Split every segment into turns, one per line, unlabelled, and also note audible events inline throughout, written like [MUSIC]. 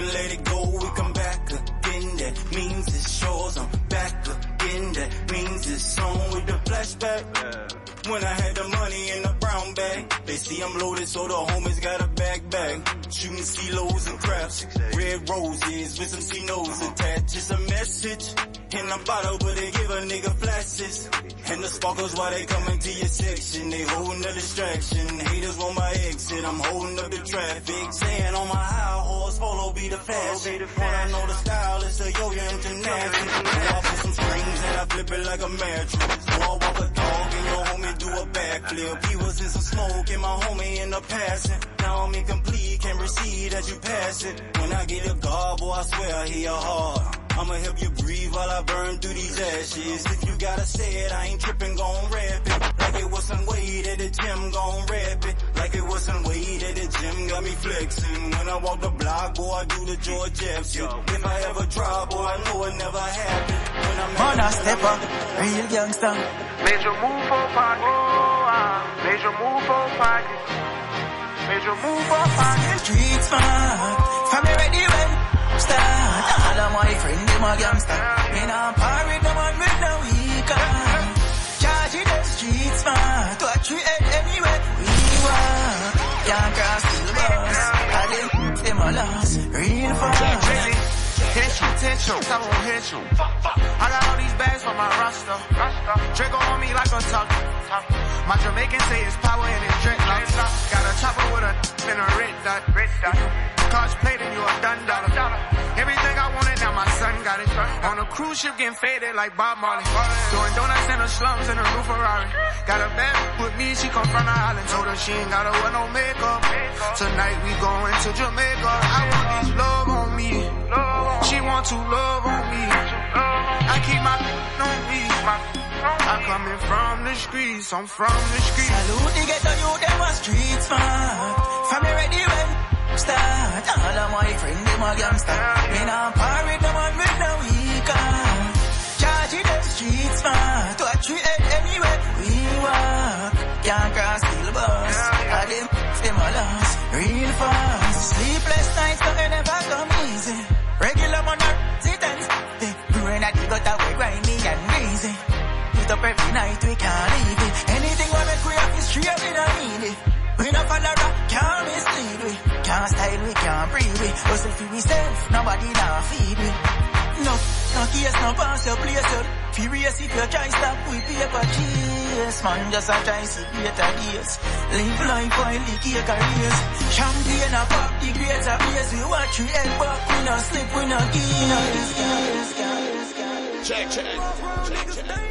can let it go, we come back again. That means it's yours, I'm back again. That means it's on with the flashback. When I had I'm loaded, so the homies got a bag bag. Shooting CeeLos and craps, red roses with some C-notes attached. It's a message in a bottle, but they give a nigga flashes. And the sparkles while they coming to your section, they holding the distraction. Haters want my exit, I'm holding up the traffic. Saying on my high horse, polo be the fashion. When I know the style, it's a yo-yo international. Off with some strings and I flip it like a mattress. So I walk a backflip. He was in some smoke and my homie end up passing. Now I'm incomplete, can't receive as you pass it. When I get a guard, boy, I swear I hear your heart. I'ma help you breathe while I burn through these ashes. If you gotta say it, I ain't tripping, gon' rap it. Like it was some weight at the gym, gon' rap it. Like it was some weight at the gym, got me flexing. When I walk the block, boy, I do the George Jefferson. If I ever drop, boy, I know it never happened. When I'm
Man, I step up, real gangster.
Major move for pocket. Major move for pocket. Major move for pocket.
Street smart, family ready when start. All of my friends, them a gangster. Me nah par with no man with no weekend.
Hit I won't hit you. I got all these bags for my roster. Draco on me like a tuck. My Jamaican say it's power in his dreadlocks. Got a chopper with a [LAUGHS] and a red dot. Cards played and you a done dollar. Everything I wanted, now my son got it. On a cruise ship getting faded like Bob Marley. Doing donuts in the slums in a new Ferrari. Got a bad with me, she come from the island. Told her she ain't gotta wear no makeup. Tonight we going to Jamaica. I want this love on me. She want to love on me. I keep my on me. I'm coming from the streets, I'm from the streets.
Salute the ghetto youth, them a street smart. Family ready when start. All of my friends, them a gangster. Me nah par with no man with no weekend. Charge it the street smart. To a tree head anywhere we walk. Can't cross the bus. All them, them a lost. Real fast. Hit up every night, we can't leave it. Anything we make we have history, we don't need it. We not follow that, can't mislead we. Can't style we, can't breathe we. Hustle for myself, nobody now feed we. No, no case, no pass your place out. Furious if you try stop, we paper chase. Man, just a try see greater days. Live life while the cake a race. Champagne a pop, the greater place. We watch we head back, we no slip, we no give.
Check, check.
Niggas dangerous,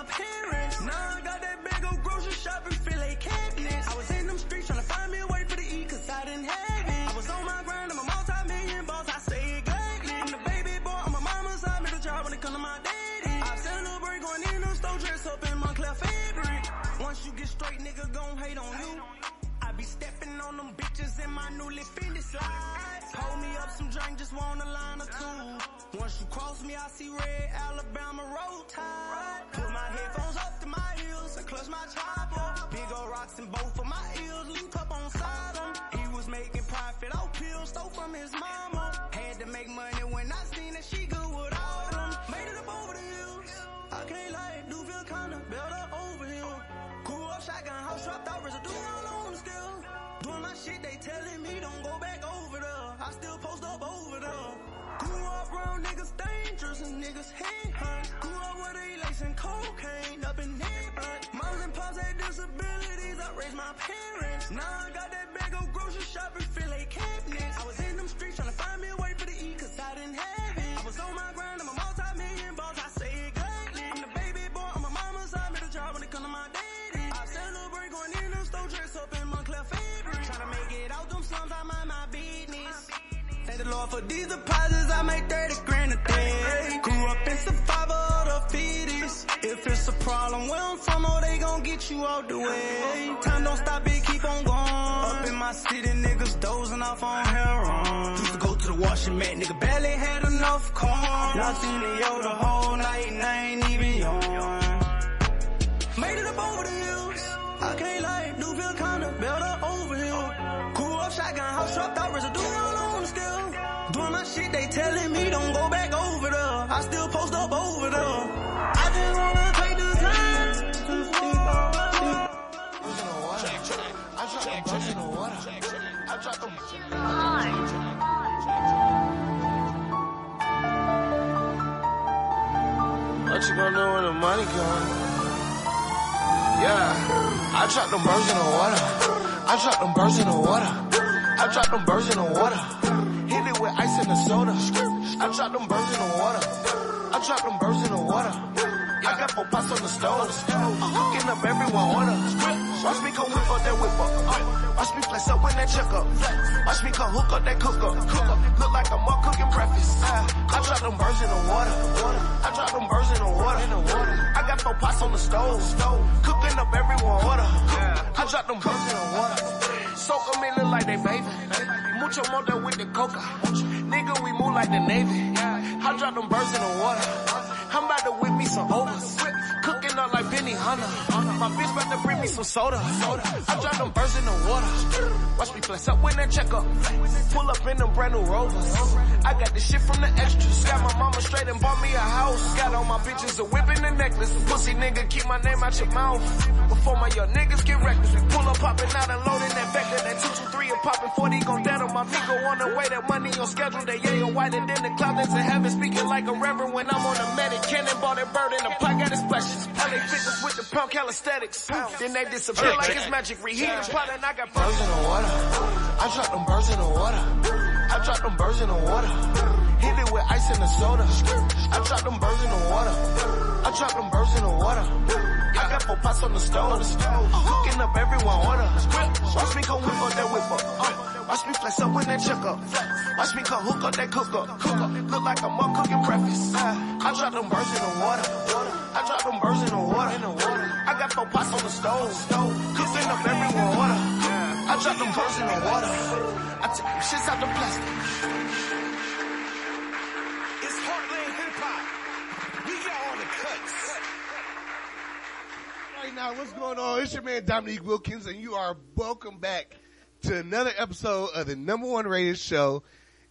my parents. Now I got that big old grocery shopping, fill a cabinets. I was in them streets trying to find me a way for the E, cause I didn't have it. I was on my grind, I'm a multi-million boss, I say it gladly. I'm the baby boy, on my mama's side, a job when it come to my daddy. I celebrate going in them store dress up in Moncler fabric. Once you get straight, nigga gon' hate on you. I be stepping on them bitches in my newly Fendi slides. Hold me up some drink, just want a line or two. Once you cross me, I see red Alabama road tide. Put my headphones up to my ears and clutch my chopper. Big old rocks in both of my ears, link up on Sodom. He was making profit off pills, stole from his mama. Had to make money when I seen that she good with all them. Made it up over the hills. I can't lie, do feel kinda better over here. Grew up shotgun house, dropped out residue all on still. Doing my shit, they telling me don't go back over there. I still post up over there. Around niggas dangerous and niggas head hunt. Grew up with lace and cocaine up in blunt. Moms and pops had disabilities, I raised my parents. Now I got that big old grocery shopping, fill a cabinets. I was in them streets trying to find me a way for the E, cause I didn't have it. I was on my grind, I'm a multi-million boss, I say it gladly. I'm the baby boy on my mama's side, made a job when it come to my daddy. I celebrate going in them store dress up in Moncler fabric. Tryna make it out them slums, I mind my business the Lord for these deposits. I make 30 grand a day. Grew up in survival of the fittest. If it's a problem, where I'm from, oh they gon' get you out the way. Time don't stop it, keep on going. Up in my city, niggas dozing off on heroin. Used to go to the washing mat, nigga barely had enough corn. Locked in the yo the whole night and I ain't even yawn. Made it up over the hills. I can't lie, do feel kinda better over here. Grew up shotgun, house dropped out, residue shit, they telling me don't go back over there. I still post up over there. I just wanna take the time to on my feet.
I dropped them birds in the water. I dropped them. What you gonna do when the money come? Yeah, I dropped them birds in the water. I dropped them birds in the water. I dropped them birds in the water. Hit it with ice and the soda. I dropped them birds in the water. I dropped them birds in the water. I got four pots on the stove. Cooking up everyone order. Watch me come whip up that whip up. Watch me flex up when that check up. Watch me come hook up that cook up. Look like I'm up cooking breakfast. I drop them birds in the water. I drop them birds in the water. I got four pots on the stove. Cooking up everyone order. I drop them birds in the water. Soak them in, look like they bathing. Mucho more than with the coca. Nigga, we move like the Navy. I drop them birds in the water. Some overs. Hunter. My bitch about to bring me some soda. I drop them birds in the water. Watch me flex up when that check up. Pull up in them brand new rovers. I got the shit from the extras. Got my mama straight and bought me a house. Got all my bitches a whip and a necklace. Pussy nigga, keep my name out your mouth. Before my young niggas get reckless. We pull up popping out and loading that vector. That 223 and popping 40 gon' dead on my Migo on the way. That money on schedule. That yeah, you're whiter than the clouds in heaven. Speaking like a reverend when I'm on the medic. Cannonball that bird in the pot, got his splashes. How they fitness with the pump calisthenics. Then they disappear like it's magic. Reheat the pot and I got birds in the water. I drop them birds in the water. I drop them birds in the water. Hit it with ice and the soda. I drop them birds in the water. I drop them birds in the water. I got four pots on the stove. Cooking up everyone order. Watch me come whip up that whip up. Uh, Watch me flex up when that check up. Watch me come hook up that cook up. Cook up. Look like I'm up cooking breakfast. I drop them birds in the water. The stove. Cooking up everyone order. I drop them birds in the water. I take them shits out the plastic.
It's Heartland Hip Hop. We got all the cuts.
Right now, what's going on? It's your man Dominique Wilkins, and you are welcome back to another episode of the number one rated show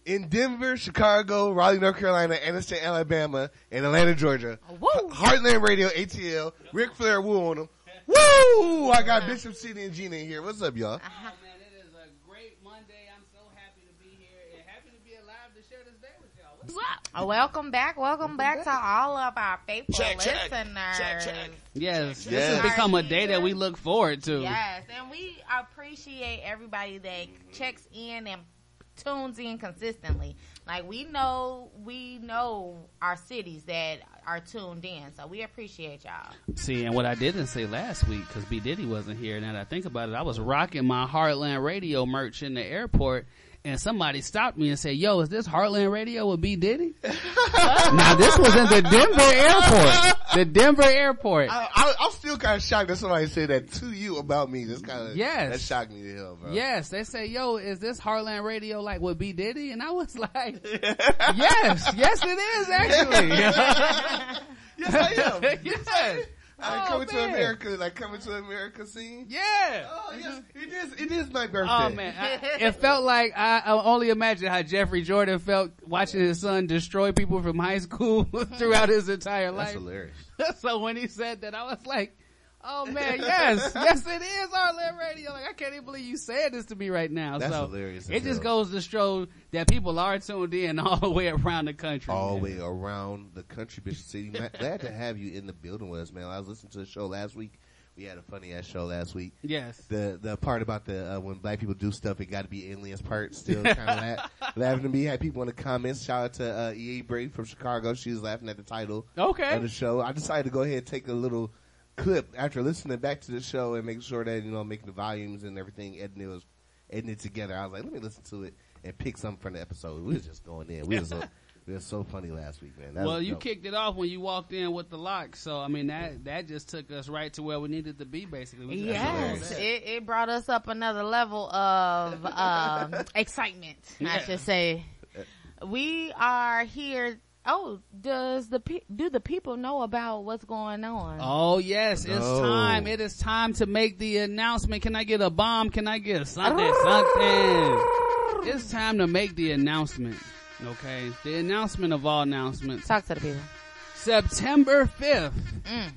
in Denver, Chicago, Raleigh, North Carolina, Anderson, Alabama, and Atlanta, Georgia.
Oh, woo!
Heartland Radio, ATL, Ric Flair, woo on them. Woo! I got Bishop City and Gina in here. What's up, y'all?
Uh-huh.
Oh man, it is a great Monday. I'm so happy to be here and happy to be alive to share this day with y'all. What's
Uh, Welcome back, welcome back to all of our faithful
Check, check.
listeners.
Check, check.
Yes, this
Yes.
has become a day that we look forward to.
Yes, and we appreciate everybody that checks in and tunes in consistently. Like we know, we know our cities that are tuned in, so we appreciate y'all.
See, and what I didn't say last week, because B Diddy wasn't here. Now that I think about it, I was rocking my Heartland Radio merch in the airport, and somebody stopped me and said, "Yo, is this Heartland Radio with B Diddy?" [LAUGHS] now this was in the Denver airport. The Denver airport.
I, I, I'm still kind of shocked that somebody said that to you about me. That's kind of,
Yes.
that shocked me to hell, bro.
Yes, they say, "Yo, is this Heartland Radio like with B Diddy?" And I was like, [LAUGHS] "Yes, yes, it is actually." [LAUGHS]
Yes, I am.
yes.
Like
Oh,
coming to. America, like coming to America scene.
Yeah.
Oh yes, it is. It is my birthday.
Oh man, I, [LAUGHS] it felt like I, I only imagine how Jeffrey Jordan felt watching his son destroy people from high school [LAUGHS] throughout his entire life.
that's hilarious. [LAUGHS]
so when he said that, I was like, "Oh [LAUGHS] man, yes, yes, it is Heartland Radio." Like I can't even believe you said this to me right now.
That's
so
hilarious
It just
hell.
goes to show that people are tuned in [LAUGHS] all the way around the country.
All the way around the country, Bishop [LAUGHS] City. Glad to have you in the building with us, man. I was listening to the show last week. We had a funny ass show last week.
Yes.
The the part about the uh, when black people do stuff, it got to be aliens part. Still kind of laugh, laughing to me. Had people in the comments. Shout out to uh, EA Brady from Chicago. She was laughing at the title
Okay.
of the show. I decided to go ahead and take a little clip after listening back to the show and make sure that you know making the volumes and everything, editing it was editing it together. I was like, let me listen to it and pick something from the episode. We was just going in. We was so, [LAUGHS] we was so funny last week, man. That
Well,
was
you
dope.
kicked it off when you walked in with the lock, so I mean that that just took us right to where we needed to be, basically. We
Yes, it, it brought us up another level of [LAUGHS] um, excitement. I should say. We are here. Oh, does the pe- do the people know about what's going on?
Oh yes, it's
No.
time. It is time to make the announcement. Can I get a bomb? Can I get something? Something. It's time to make the announcement. Okay, the announcement of all announcements.
Talk to the people.
September 5th,
Mm.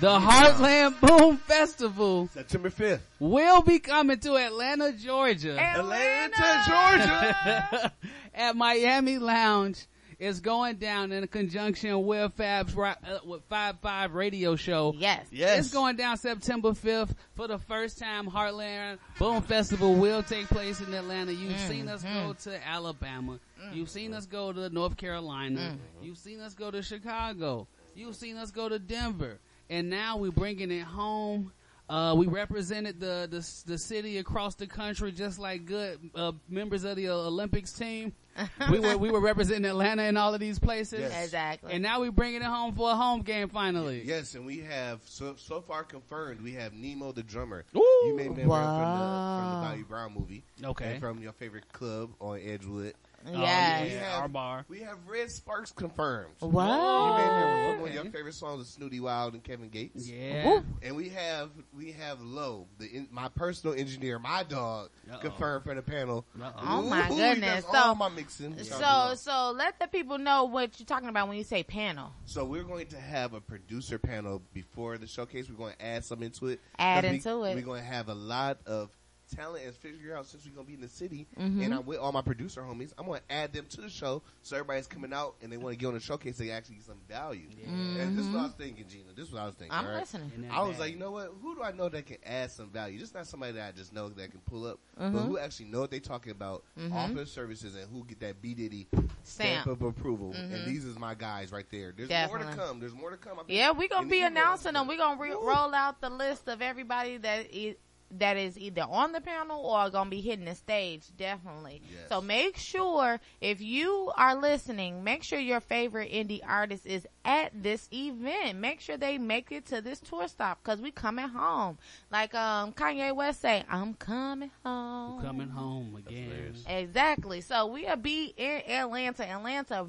the Heartland Boom Festival
September 5th.
will be coming to Atlanta, Georgia.
Atlanta, Georgia. [LAUGHS]
at Miami Lounge. It's going down in conjunction with Fab's Ri- uh, with Five Five Radio Show.
Yes.
Yes.
It's going down September 5th for the first time. Heartland Boom Festival will take place in Atlanta. You've mm, seen us go mm. to Alabama. Mm. You've seen us go to North Carolina. You've seen us go to Chicago. You've seen us go to Denver. And now we're bringing it home. Uh, we represented the, the the city across the country, just like good uh, members of the Olympics team. [LAUGHS] we were we were representing Atlanta in all of these places,
Yes.
Exactly.
and now we're bringing it home for a home game finally.
Yes, and we have so so far confirmed. We have Nemo the drummer.
Ooh.
You may remember him from the, from the Bobby Brown movie.
Okay.
And from your favorite club on Edgewood.
Oh,
yes.
We
yeah,
have-
our bar.
We have Red Sparks confirmed.
What?
You may remember one of your favorite songs is Snootie Wild and Kevin Gates.
Yeah.
Woo.
And we have we have Low, the in, my personal engineer, my dog,
Uh-oh.
confirmed for the panel.
Uh-oh.
Oh my
Ooh, he
goodness.
does
So-
all my mixing.
So, so let the people know what you're talking about when you say panel.
So we're going to have a producer panel before the showcase. We're going to add some into it.
Add
'Cause we-
it.
We're going to have a lot of talent and figure out since we're going to be in the city
Mm-hmm.
and I'm with all my producer homies. I'm going to add them to the show so everybody's coming out and they want to get on the showcase. They actually get some value. And this is what I was thinking, Gina. This is what I was thinking.
Mm-hmm. I'm
all right?
listening.
I was
bag.
like, you know what? Who do I know that can add some value? Just not somebody that I just know that can pull up,
Mm-hmm.
but who actually know what they're talking about, offer services, and who get that B Diddy
Stamp.
stamp of approval. And these is my guys right there. There's more to come. There's more to come.
Yeah, we're gonna be announcing them. We're gonna re- roll out the list of everybody that is that is either on the panel or gonna be hitting the stage. Definitely.
Yes.
So make sure if you are listening, make sure your favorite indie artist is at this event. Make sure they make it to this tour stop because we coming home. Like um Kanye West say, "I'm coming home."
Coming home again.
Exactly. So we'll be in Atlanta. Atlanta.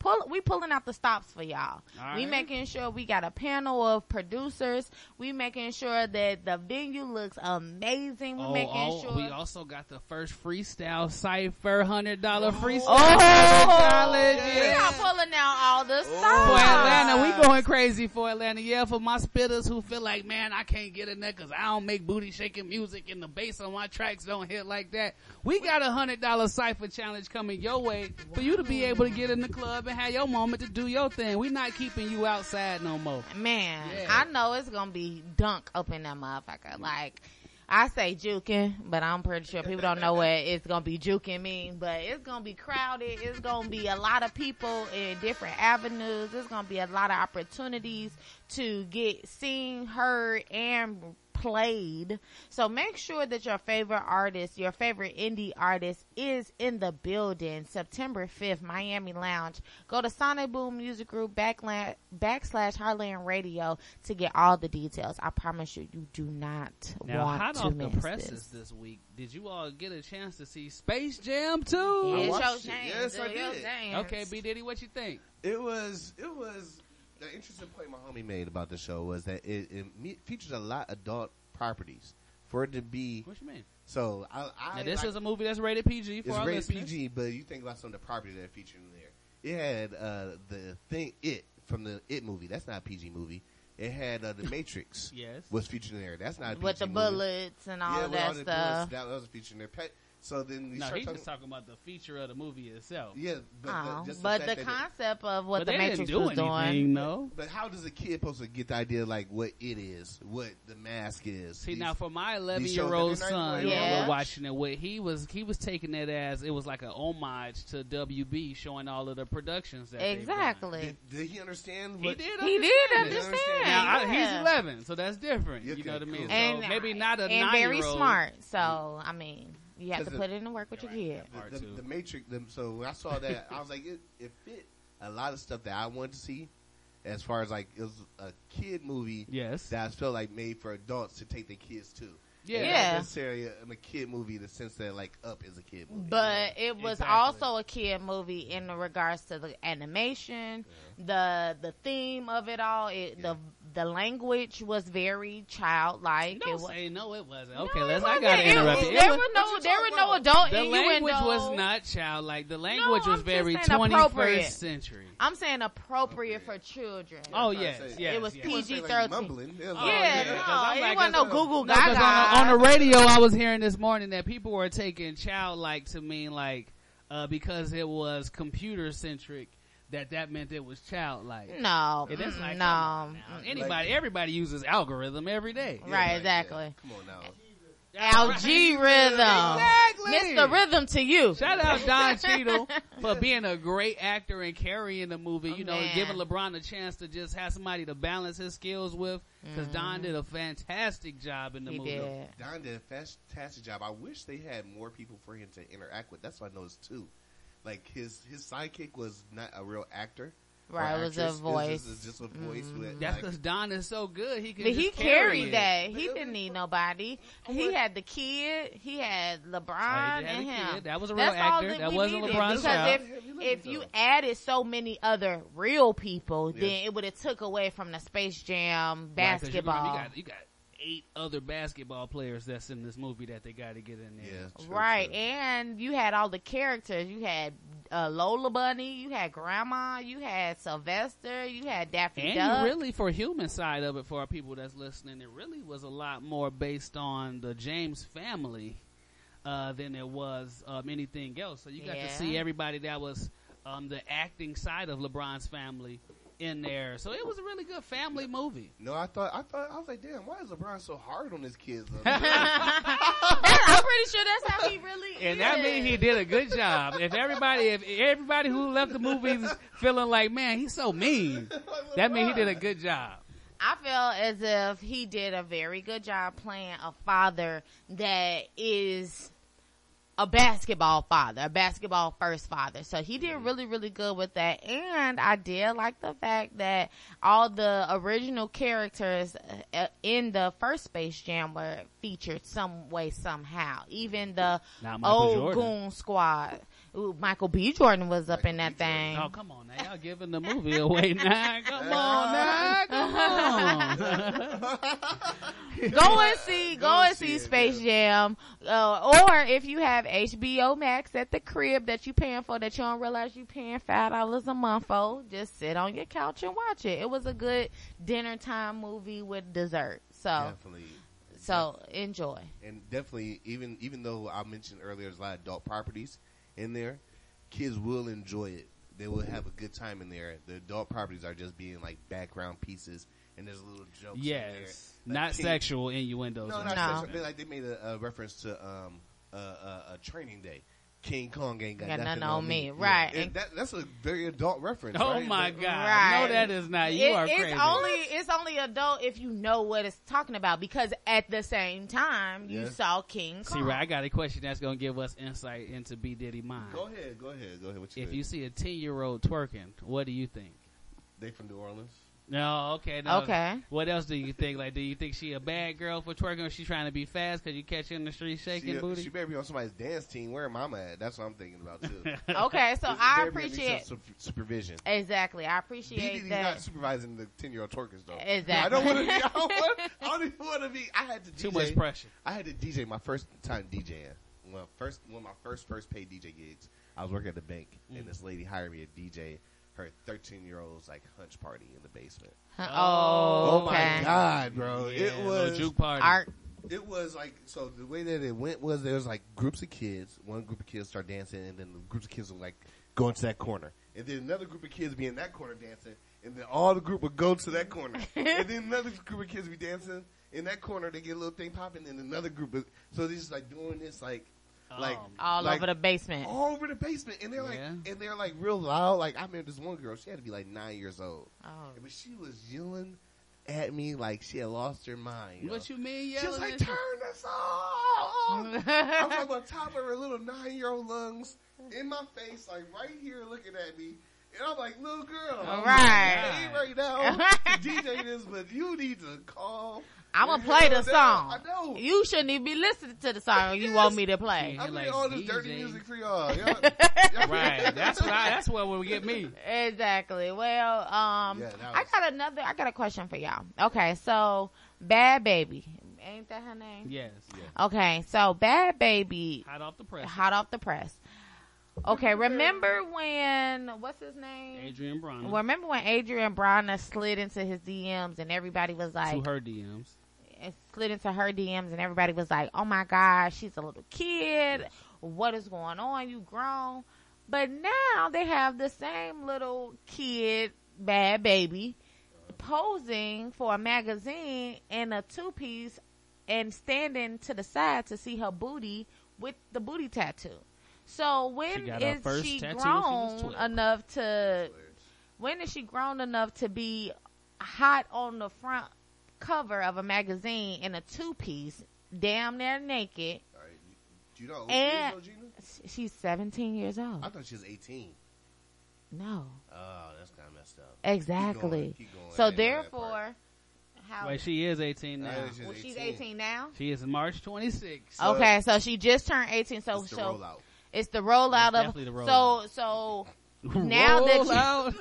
Pull, we pulling out the stops for y'all.
All
we
right.
making sure we got a panel of producers. We making sure that the venue looks amazing. We
Oh,
making
oh,
sure.
we also got the first freestyle cipher hundred dollar oh. freestyle
oh,
challenge.
We are pulling out all the oh. stops
For Atlanta, we going crazy for Atlanta. Yeah, for my spitters who feel like, man, I can't get in there because I don't make booty shaking music and the bass on my tracks don't hit like that. We got a hundred dollar cipher challenge coming your way for you to be able to get in the club and have your moment to do your thing. We not keeping you outside no more.
Man,
Yeah.
I know it's gonna be dunk up in that motherfucker. Like, I say juking, but I'm pretty sure people don't know what it's gonna be juking mean. But it's gonna be crowded. It's gonna be a lot of people in different avenues. It's gonna be a lot of opportunities to get seen, heard, and played. So make sure that your favorite artist, your favorite indie artist is in the building. September 5th, Miami Lounge. Go to Sonic Boom Music Group backla- backslash Heartland Radio to get all the details. I promise you, you do not
Now,
want
hot
to
off
miss
the presses
this.
this week, did you all get a chance to see Space Jam 2?
Yeah, it's
watched
your
it.
chance.
Yes, I did.
dance.
Okay, B Diddy, what you think?
It was it was the interesting point my homie made about the show was that it, it me- features a lot of adult properties for it to be
What you mean?
so. I, I
Now, this
like-
is a movie that's rated PG for
it's
our
rated
listeners.
PG, but you think about some of the properties that are featured in there. It had uh, the thing it from the It movie. That's not a PG movie. It had uh, the [LAUGHS] Matrix.
Yes.
was featured in there. That's not a PG
With the
movie.
bullets and all
yeah,
of
with
that
all the
stuff.
bullets, that was a featured in there. Pe- So then we
No,
start
he's
talking.
just talking about the feature of the movie itself.
yeah, but
Oh,
the, just
but
the,
the
fact it-
concept of what the
they
Matrix
didn't do
was
anything,
doing.
no.
But how does a kid supposed to get the idea like what it is, what the mask is?
See
These-
now, for my
eleven-year-old
son,
when
when
Yeah.
we're watching it, what he was he was taking it as it was like an homage to WB, showing all of the productions that.
Exactly.
Did, did he understand?
He
What,
did.
He did
understand it.
understand.
understand.
Now I, he's eleven, so that's different.
Okay,
you know what I mean?
cool.
So
and
maybe not a
and
nine
very
year old.
smart. So I mean, you have to
'Cause
put it in the work with your kid.
The, the, the Matrix. The, so when I saw that, I was like, it, it fit a lot of stuff that I wanted to see. As far as like it was a kid movie
Yes.
that I felt like made for adults to take their kids to.
Yeah.
It's
Yeah.
Not necessarily a, a kid movie in the sense that like Up is a kid movie.
But it was
Exactly.
also a kid movie in regards to the animation, the the theme of it all, it, the the language was very childlike.
Don't
It wa-
say no, it wasn't. Okay,
No,
let's.
it
I gotta
wasn't. It
interrupt
was-
you. It
There were no, there were no adult
the language
innuendo.
was not childlike. The language
I'm
was very
saying
21st century.
I'm saying appropriate for children.
Oh yes, yes.
it was
yes.
PG thirteen.
mumbling. It
Oh,
yeah,
yeah,
no,
'cause
it
like,
wasn't no Google
No, 'cause
Gaga.
on, the, on the radio, I was hearing this morning that people were taking childlike to mean like uh, because it was computer centric. That that meant it was childlike.
no,
It is
mm,
like,
no,
come on now.
Mm,
Anybody, everybody uses algorithm every day.
Yeah,
right,
like,
exactly.
yeah. Come on now.
Algae rhythm,
Exactly.
Mr. Rhythm to you.
Shout out Don [LAUGHS] Cheadle for being a great actor and carrying the movie. You know,
man.
giving LeBron a chance to just have somebody to balance his skills with. Because Don did a fantastic job in the
Mm-hmm. He
movie.
did.
Don did a fantastic job. I wish they had more people for him to interact with. That's what I noticed too. Like his his sidekick was not a real actor.
Right, it was a voice.
It was just, it was just a voice. Mm-hmm. With,
That's
like,
because Don is so good. He can.
But he
just carry
carried
it.
that. He didn't need nobody. Oh, he had the kid. He had oh, LeBron
had
and him.
kid. That was a real
That's all
actor.
that
That
we
wasn't
needed.
LeBron's
because
child.
if if you added so many other real people,
Yeah.
then it would have took away from the Space Jam
Right, 'cause you remember
basketball.
You got, you got eight other basketball players that's in this movie that they got to get in there.
yeah, true,
Right,
true.
and you had all the characters. You had uh, Lola Bunny, you had Grandma, you had Sylvester, you had Daffy
And
Duck.
you really, for human side of it, for our people that's listening, it really was a lot more based on the James family uh, than it was um, anything else. So you got
Yeah.
to see everybody that was um, the acting side of LeBron's family in there. So it was a really good family movie.
No, I thought I thought I was like, damn, why is LeBron so hard on his kids? [LAUGHS]
I'm pretty sure that's how he really is.
And that means he did a good job. If everybody, if everybody who left the movies feeling like, man, he's so mean, that means he did a good job.
I felt as if he did a very good job playing a father that is a basketball father, a basketball first father. So he did really, really good with that. And I did like the fact that all the original characters uh, in the first Space Jam were featured some way, somehow. Even the old
Jordan.
Goon Squad. Ooh, Michael B. Jordan was up in that thing.
Oh, come on now. Y'all giving the movie away now. Come [LAUGHS] on now. Come on. [LAUGHS]
go and see, go,
Go
and
see
see
it,
Space Jam, uh, or if you have HBO Max at the crib that you paying for that you don't realize you paying five dollars a month for, just sit on your couch and watch it. It was a good dinner time movie with dessert. So,
definitely.
so enjoy.
and definitely even even though I mentioned earlier there's a lot of adult properties in there, kids will enjoy it. They will have a good time in there. The adult properties are just being like background pieces, and there's little jokes. in there.
yes.
Like
Not
King-
sexual innuendos.
No, not.
No.
sexual. They, like they made a, a reference to um uh, uh, a training day. King Kong ain't got,
Got
nothing,
nothing
on
on
me.
me. Right.
And that, that's a very adult reference.
Oh
right?
my God.
Right.
No, that is not. You
It-
are
it's
crazy.
only it's only adult if you know what it's talking about because at the same time you saw King
See, right, I got a question that's going to give us insight into B. Diddy mind.
Go ahead, go ahead, go ahead. What you
If
think?
you see a 10 year old twerking, what do you think?
they from New Orleans.
No, okay. No.
Okay.
What else do you think? Like, do you think she a bad girl for twerking or she trying to be fast because you catch her in the street shaking
She,
booty?
she better be on somebody's dance team. Where mama at? That's what I'm thinking about too. [LAUGHS]
Okay, so I
better be at least
appreciate
some su- supervision.
exactly. I
He
appreciate
he's
that.
not supervising the ten year old twerkers though.
Exactly.
I don't want to. I don't want. I don't even want to be. I had to DJ.
Too much pressure.
I had to DJ my first time DJing. Well, first one of my first first paid DJ gigs. I was working at the bank,
Mm.
and this lady hired me a DJ her 13 year old's like hunch party in the basement.
oh, oh, oh okay.
my god, bro!
Yeah,
it was
juke party.
Art.
it was like so the way that it went was there was like groups of kids. One group of kids start dancing, and then the groups of kids would like go into that corner, and then another group of kids be in that corner dancing, and then all the group would go to that corner, [LAUGHS] and then another group of kids be dancing in that corner. They get a little thing popping, and another group. Of, so they're just like doing this like. Like
Um,
all
like,
over the basement.
all over the basement, and they're like,
Yeah.
and they're like real loud. Like I remember this one girl, she had to be like nine years old,
Oh.
but she was yelling at me like she had lost her mind. yo.
What you mean,
She was like, turn
you?
this off! [LAUGHS] I was like on top of her little nine year old lungs in my face, like right here looking at me. And I'm like, little girl, I'm
Right.
like, I ain't right now to [LAUGHS] DJ this, but you need to call.
I'm gonna play the
Hell,
song.
I know.
You shouldn't even be listening to the song you want me to play.
I'm
like
like, all this dirty music for y'all. y'all [LAUGHS]
Right. [LAUGHS] That's what I, that's what will get me.
Exactly. Well, um,
Yeah, that
I got another. I got a question for y'all. Okay, so Bhad Bhabie, ain't that her name?
Yes.
Okay, so Bhad Bhabie,
Hot off the press.
hot off the press. Okay, remember when what's his name?
Adrian Brown.
Well, remember when Adrien Broner slid into his DMs and everybody was like,
to her DMs.
And slid into her DMs and everybody was like, "Oh my gosh, she's a little kid. What is going on? You grown." But now they have the same little kid, Bhad Bhabie, posing for a magazine in a two piece and standing to the side to see her booty with the booty tattoo. So when
her
is she
when she
grown enough to? When is she grown enough to be hot on the front cover of a magazine in a two piece, damn near naked?
All right, Do you know?
And-
And, Gina?
She's 17 years old.
I thought she was 18.
No,
Oh, that's kind of messed up.
exactly.
Keep going. I
So
didn't know that part.
therefore, how?
Wait, she is 18 now.
Yeah, she's
well, she's
18.
18 now.
She is March 26th.
So-
okay, so she just turned 18. So
It's the
so
rollout.
it's the rollout
It's
of
definitely the
so so Now that
Roll
you-
out.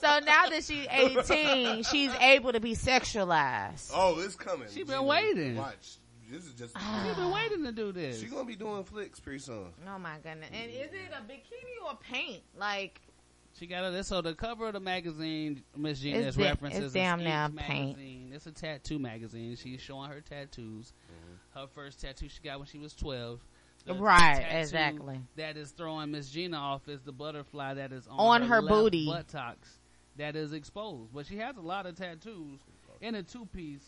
so now that she's 18, she's able to be sexualized.
Oh, it's coming.
She's been
Gina.
waiting.
Watch. This is just.
Ah.
She's been waiting to do this.
She gonna be doing flicks pretty soon.
Oh my goodness! And is it a bikini or paint? Like
She got this. So the cover of the magazine, Miss Gina,
It's
is references
it's damn
a
now
Skeets
paint.
magazine. It's a tattoo magazine. She's showing her tattoos. Her first tattoo she got when she was twelve. The
Right, exactly.
That is throwing Miss Gina off is the butterfly that is on,
On her
left
booty.
buttocks that is exposed. But she has a lot of tattoos in a two piece.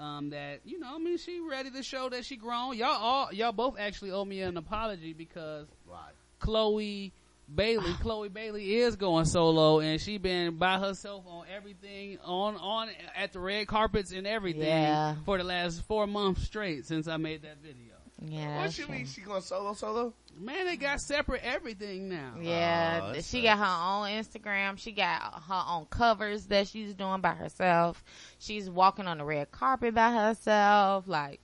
Um, that you know, I mean, she ready to show that she grown. Y'all all, y'all both actually owe me an apology because
Why?
Chloe Bailey. [SIGHS] Chloe Bailey is going solo, and she been by herself on everything on on at the red carpets and everything
Yeah.
for the last four months straight since I made that video.
Yeah,
What
that's
you
true.
mean? She going solo solo?
Man, they got separate everything now.
Yeah,
Oh,
she
sucks.
got her own Instagram. She got her own covers that she's doing by herself. She's walking on the red carpet by herself. Like,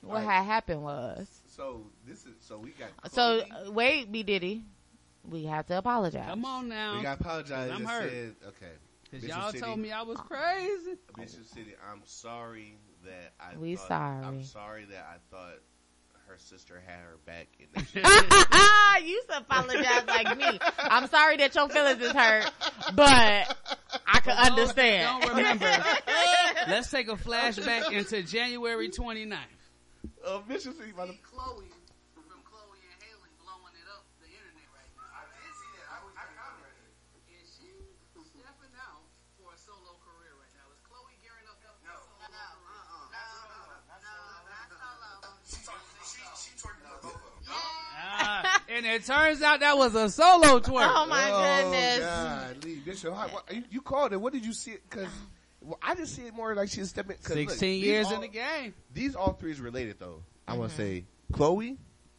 what
Right.
had happened was.
So this is so we got.
So
Chloe.
uh, wait, B Diddy, we have to apologize.
Come on now,
we got apologize.
I'm
and
hurt.
Said, okay.
because y'all
City.
told me I was crazy.
Bishop City, I'm sorry that I.
We
thought,
sorry.
I'm sorry that I thought her sister had her back. And that she- [LAUGHS] [LAUGHS]
you should apologize like me. I'm sorry that your feelings is hurt, but I can understand.
Don't remember. [LAUGHS] Let's take a flashback into January 29th.
uh, Bishop City about.
Chloe and it turns out that was a solo [LAUGHS] twerk.
Oh my goodness.
God, Lee Bishop, how, what, you, you called it. What did you see? Because well, I just see it more like she's stepping. 'cause look,
16
these
years
all-
in the game.
These all three is related though. I want
Mm-hmm.
to say Chloe,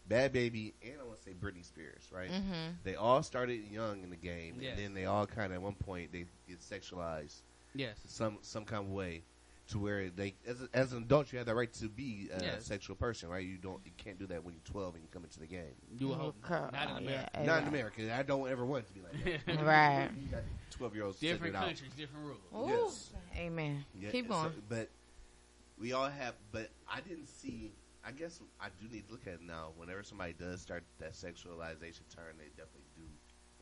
Bhad Bhabie, and I want to say Britney Spears. Right?
Mm-hmm.
They all started young in the game,
Yes.
and then they all kind of at one point they get sexualized
Yes.
some some kind of way to where they as, a, as an adult you have the right to be a
Yes.
sexual person, right? You don't you can't do that when you're 12 and you come into the game.
You would hope. Not in America.
Yeah,
Not in America. I don't ever want it to be like that. [LAUGHS]
Right.
12 year olds
Different
it out.
countries, different rules.
Ooh.
Yes.
Amen.
Yeah,
Keep
so- but we all have, but I didn't see. I guess I do need to look at it now. Whenever somebody does start that sexualization turn, they definitely do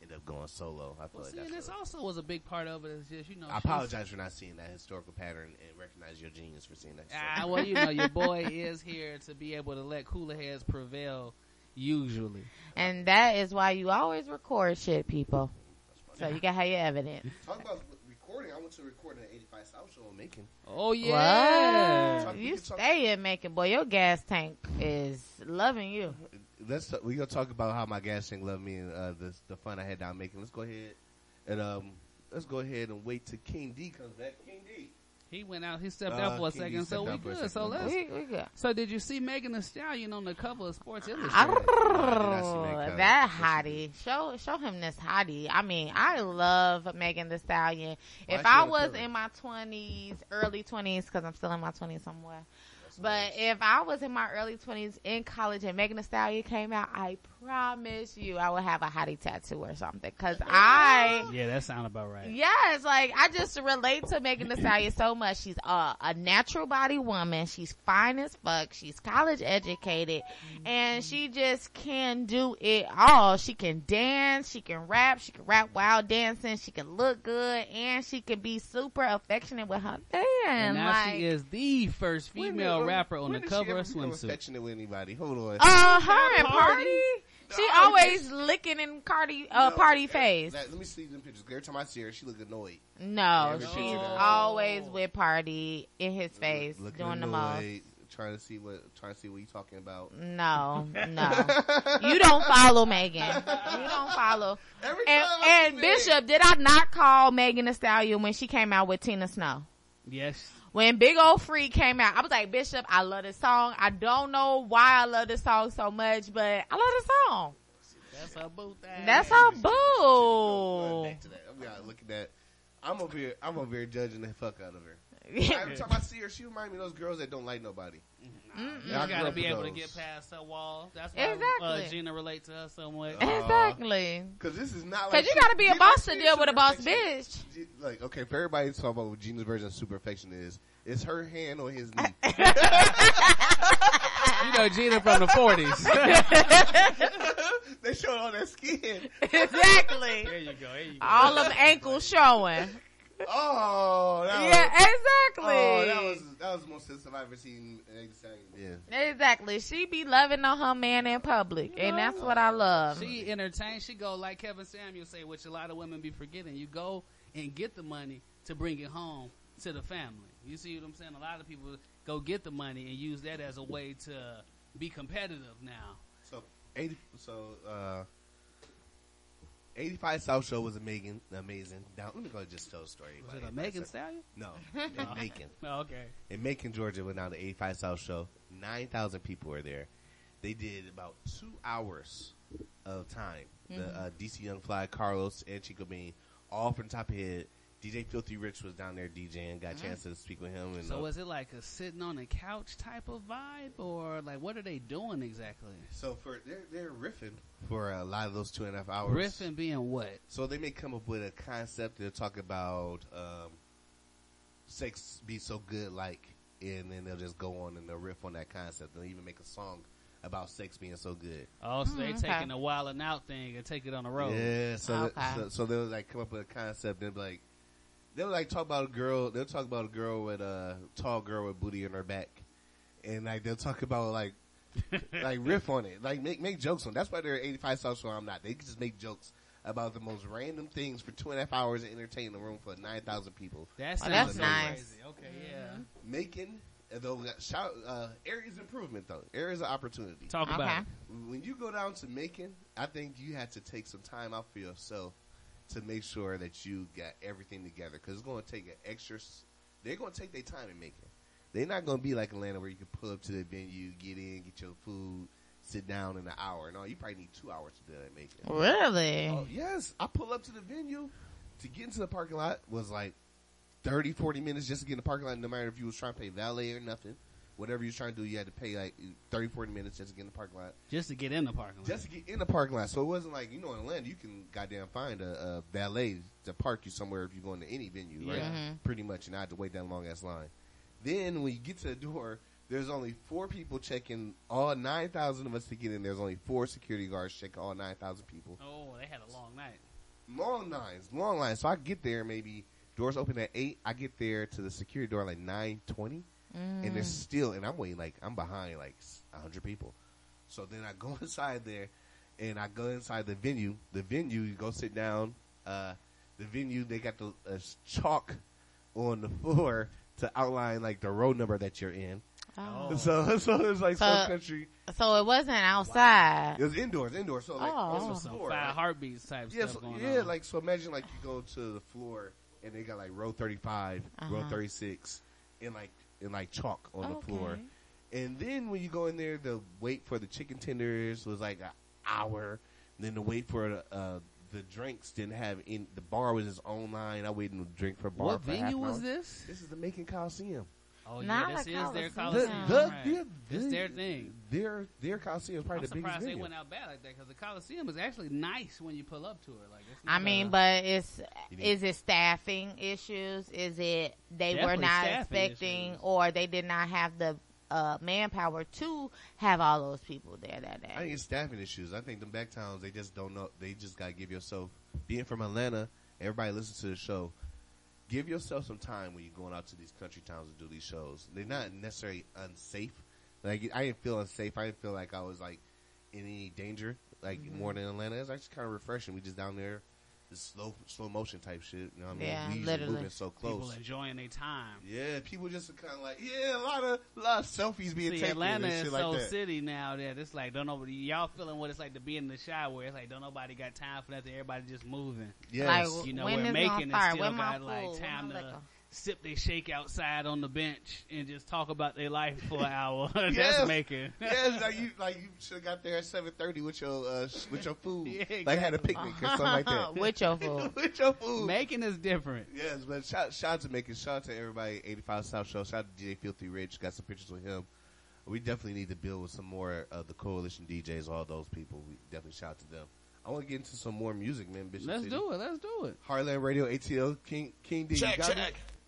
end up going solo. I feel
Well,
like
see, and
that's.
this also was a big part of it. Is just you know.
I apologize for not seeing that historical pattern and recognize your genius for seeing that.
Ah, well, you know, your boy [LAUGHS] is here to be able to let cooler heads prevail. Usually,
And that is why you always record shit, people. So you can have your evidence. [LAUGHS]
Talk about recording. I went to record an 85 South show in Macon.
oh yeah.
What? You stay in Macon, boy. Your gas tank is loving you.
Let's we gonna talk about how my gas tank loved me and uh, the the fun I had down Macon. Let's go ahead and um let's go ahead and wait till King D comes back. King D.
He went out. He stepped
Uh,
out for a
King
second, so we
out for a
good. So
second.
let's.
We, we good.
So did you see Megan Thee Stallion on the cover of Sports Illustrated?
I did that
Oh, that hottie. Show show him this hottie. I mean, I love Megan Thee Stallion.
Why
if I was in my twenties, early twenties, because I'm still in my twenties somewhere. But if I was in my early twenties in college and Megan Thee Stallion came out, I promise you, I would have a hottie tattoo or something. Because I
Yeah, that sound about right.
Yes, like I just relate to Megan Thee Stallion so much. She's a, a natural body woman. She's fine as fuck. She's college educated, and she just can do it all. She can dance. She can rap. She can rap while dancing. She can look good, and she can be super affectionate with her man.
And now
like,
she is the first female
did-
rapper on
when
the cover of swimsuit.
affectionate with anybody. Hold on.
uh, her and
Pardi?
Pardi. She
No,
always licking in Cardi uh,
No,
party
every-
face.
Let, let me see them pictures. Every time I see her, she look annoyed.
No,
Every
she's
picture
always with Pardi in his face,
Looking
doing the most.
Trying to see what, trying to see what you talking about.
No, no. [LAUGHS] you don't follow Megan. You don't follow.
Every
And,
time
and Bishop, did I not call Megan Thee Stallion when she came out with Tina Snow?
Yes.
When Big Ole Freak came out, I was like, Bishop, I love this song. I don't know why I love this song so much, but I love this song.
That's her boo thing.
That's her boo.
back to that. I'm look at that. I'm over here. I'm over here judging the fuck out of her. Every time I see her, she reminds me of those girls that don't like nobody.
You
Yeah, I
gotta be
with
able to get past her wall. That's why uh,
Exactly.
Gina relate to her so much.
Uh,
exactly.
Cause this is not like
Cause you gotta be a
Gina-
boss to deal with a boss bitch.
Like, okay, for everybody to talk about what Gina's version of super affection is, it's her hand on his knee. [LAUGHS]
you know Gina from the forties. [LAUGHS]
they showed all that skin.
exactly.
there you go. There you go.
All of ankles showing.
Oh, that was,
Yeah, exactly.
oh, that was that was the most sensitive I've ever seen. anything. Yeah.
Exactly. She be loving on her man in public, and that's what I love.
She entertains. She go like Kevin Samuel say, which a lot of women be forgetting. You go and get the money to bring it home to the family. You see what I'm saying? A lot of people go get the money and use that as a way to be competitive now.
So eighty. So uh, eighty five South Show was amazing. Amazing. Now let me go and just tell a story.
Was it a
85
Megan Stallion?
No, [LAUGHS] in Macon. [LAUGHS]
Oh, okay.
In Macon, Georgia, went down to 85 South Show. 9,000 people were there. They did about two hours of time. The uh, DC Young Fly, Karlous, and Chico Bean, all from the top of head. DJ Filthy Rich was down there DJing. Got a chance to speak with him. And
So
uh,
was it like a sitting on a couch type of vibe, or like what are they doing exactly?
so for they're they're riffing for a lot of those two and a half hours.
Riffing being what?
So they may come up with a concept to talk about um, sex be so good, like, and then they'll just go on and they'll riff on that concept. They'll even make a song about sex being so good.
Oh, so they
Mm, okay.
taking a wild and out thing and take it on the road.
Yeah, so
Okay.
that, so, so they'll like come up with a concept and be like they'll like talk about a girl. They'll talk about a girl with a tall girl with booty in her back, and like they'll talk about like [LAUGHS] like riff on it, like make make jokes on. it. That's why they're eighty five South Show. I'm not. They can just make jokes about the most random things for two and a half hours and entertain the room for nine thousand people.
That's,
Oh, that's
sounds
nice.
Crazy. Okay, yeah.
Making though shout uh, areas of improvement though areas of opportunity.
Talk about
Okay.
it.
when you go down to Macon, I think you have to take some time out for yourself to make sure that you got everything together because it's going to take an extra. They're going to take their time in Macon. They're not going to be like Atlanta where you can pull up to the venue, get in, get your food, sit down in an hour. No, you probably need two hours to do that in Macon.
Really?
Oh, yes, I pull up to the venue to get into the parking lot was like 30, 40 minutes just to get in the parking lot. No matter if you was trying to pay valet or nothing, whatever you're trying to do, you had to pay like 30, 40 minutes just to get in the parking lot.
Just to get in the parking lot.
Just to get in the parking lot. So it wasn't like, you know, in Atlanta, you can goddamn find a, a valet to park you somewhere if you're going to any venue,
yeah.
right? Mm-hmm.
Pretty much, and I had to wait that long ass line. Then when you get to the door, there's only four people checking all 9,000 of us to get in. There's only four security guards checking all 9,000 people.
Oh, they had a long night.
Long lines, long lines. So I get there maybe, doors open at 8. I get there to the security door like 920. Mm. And it's still, and I'm waiting like I'm behind like hundred people. So then I go [LAUGHS] inside there, and I go inside the venue. The venue, you go sit down. Uh, the venue, they got the uh, chalk on the [LAUGHS] floor to outline like the road number that you're in.
Oh. [LAUGHS]
So, so it's like
so,
some country.
So it wasn't outside. Wow.
It was indoors, indoors. So like
oh.
floor,
five heartbeats type
yeah,
stuff.
So, yeah,
on.
like so. Imagine like you go to the floor and they got like row 35,
uh-huh.
row 36, and like in like chalk on the floor. And then when you go in there, the wait for the chicken tenders was like an hour. then the wait for uh, the drinks didn't have in the bar was its own line. I waited to drink for a bar.
What
for
venue
an
was
hour.
this?
This is the Macon Coliseum.
Oh
Not
yeah, this
a
is their
Coliseum.
Coliseum.
The, the,
right.
yeah,
It's their thing.
Their their Coliseum is
I'm
probably the biggest
surprised they
venue.
went out bad like that because the Coliseum is actually nice when you pull up to it. Like, it's
I mean,
a-
but it's is it staffing issues? Is it they were not expecting,
issues.
or they did not have the uh, manpower to have all those people there that day?
I think it's staffing issues. I think the back towns they just don't know. They just gotta give yourself. Being from Atlanta, everybody listens to the show. Give yourself some time when you're going out to these country towns to do these shows. They're not necessarily unsafe. Like I didn't feel unsafe. I didn't feel like I was like in any danger. Like
Mm-hmm.
more than Atlanta. It's actually kind of refreshing. We just down there, just slow slow motion type shit. You know what I mean?
Yeah,
we
literally.
moving so
people
close.
enjoying their time.
Yeah, people just kind of like yeah, a lot of a lot of selfies being
See,
taken
Atlanta
and
is
shit
so
like that.
city now that it's like don't nobody y'all feeling what it's like to be in the shower. It's like don't nobody got time for nothing. Everybody just moving.
Yes.
Like
You know,
when
we're
is
making
gonna
it still
Where
got, like, time to-
liquor? Oh.
Sip their shake outside on the bench and just talk about their life for an hour. [LAUGHS] That's
Yes.
making.
yeah, like [LAUGHS] you like you should have got there at seven thirty with your uh, with your food, [LAUGHS]
Yeah,
like had a picnic or something like that.
With your food.
with your food.
Making is different.
Yes, but shout, shout out to making shout out to everybody. Eighty five South Show. Shout out to DJ Filthy Rich. Got some pictures with him. We definitely need to build with some more of the coalition DJs. All those people. We definitely shout out to them. I want to get into some more music, man. Bishop
Let's
City.
do it. Let's do it.
Heartland Radio ATL King King D.
Check,
you got
check,
it?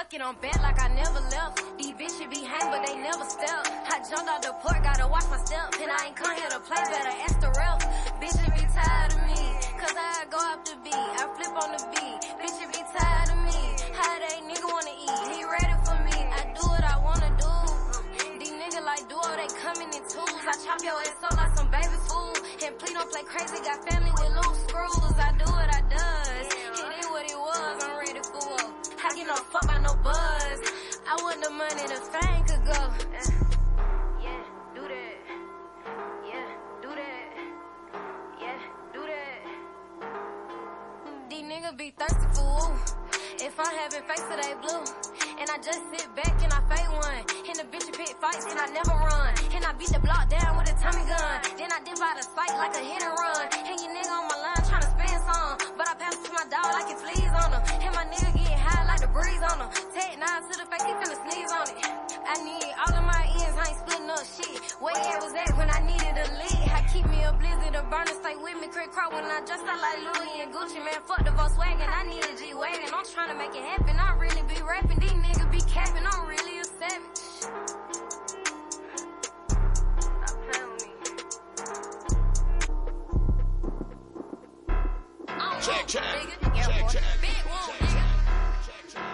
Fuck it, I'm back like I never left. These bitches be hang, but they never step. I jumped out the port, gotta watch my step. And I ain't come here to play, better ask the ref. Bitches be tired of me, cause I go up the beat. I flip on the beat. Bitches be tired of me. How they nigga wanna eat? He ready for me. I do what I wanna do. These niggas like duo, they coming in twos. I chop your ass up like some baby food. And please don't play crazy, got family with loose screws. I do what I does. No fuck by no buzz. I want the money, the fame could go. Eh, yeah, do that. Yeah, do that. Yeah, do that. These niggas be thirsty for woo. If I'm having face to they blue. And I just sit back and I fade one. And the bitch pick fights and I never run. And I beat the block down with a Tommy gun. Then I dip out of sight like a hit and run. And your nigga on my line tryna spend some. But I pass to my dog like it fleas Take nine to the face, he finna sneeze on it. I need all of my ends, I ain't splitting up shit. Where it was at when I needed a lead. I keep me a blizzard, a burner, stay with me. Craig Crow when I dress out like Louis and Gucci, man. Fuck the Volkswagen, I need a G-Wagon. I'm trying to make it happen, I really be rapping. These niggas be capping, I'm really a savage. Stop playing with me. I'm
Check,
woke,
check.
nigga. Yeah,
Check,
boy.
check.
Big woke, nigga.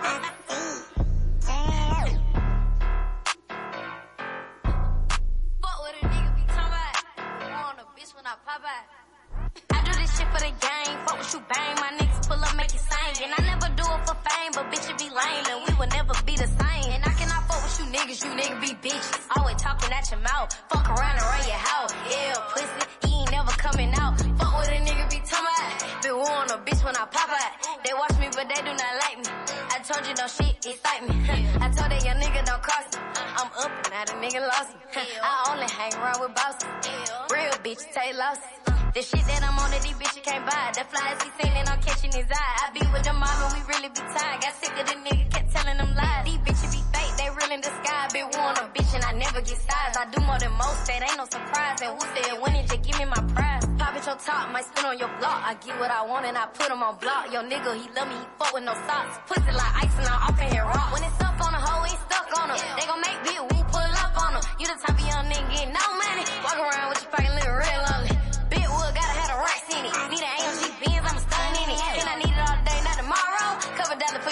Fuck the game. Fuck what you bang. My niggas pull up, make it sing. And I never do it for fame, but bitch, it be lame. And we will never be the same. And I cannot fuck with you niggas. You niggas be bitches. Always talking at your mouth. Fuck around and run your house. Yeah, pussy. You ain't never coming out. Fuck with a nigga be talking about. Be want a bitch when I pop out. They watch me, but they do not like me. I told you no shit excite me. [LAUGHS] I told that young nigga don't cross me. I'm up and now the nigga lost me. [LAUGHS] I only hang around with bosses. Real bitch take losses. The shit that I'm on that these bitches can't buy. The flies he and I'm catching his eye. I be with the mom and we really be tired. Got sick of the nigga, kept telling them lies. These bitches be fake, they real in the sky. Been want a bitch and I never get size. I do more than most, that ain't no surprise. And who said winning, just give me my prize. Pop at your top, might spin on your block. I get what I want and I put him on block. Yo nigga, he love me, he fuck with no socks. Pussy like ice and I'm off in here rock. When it's up on a hoe, ain't stuck on her. They gon' make big woo pull up on her. You the type of young nigga no money. Walk around with your fucking little real lonely.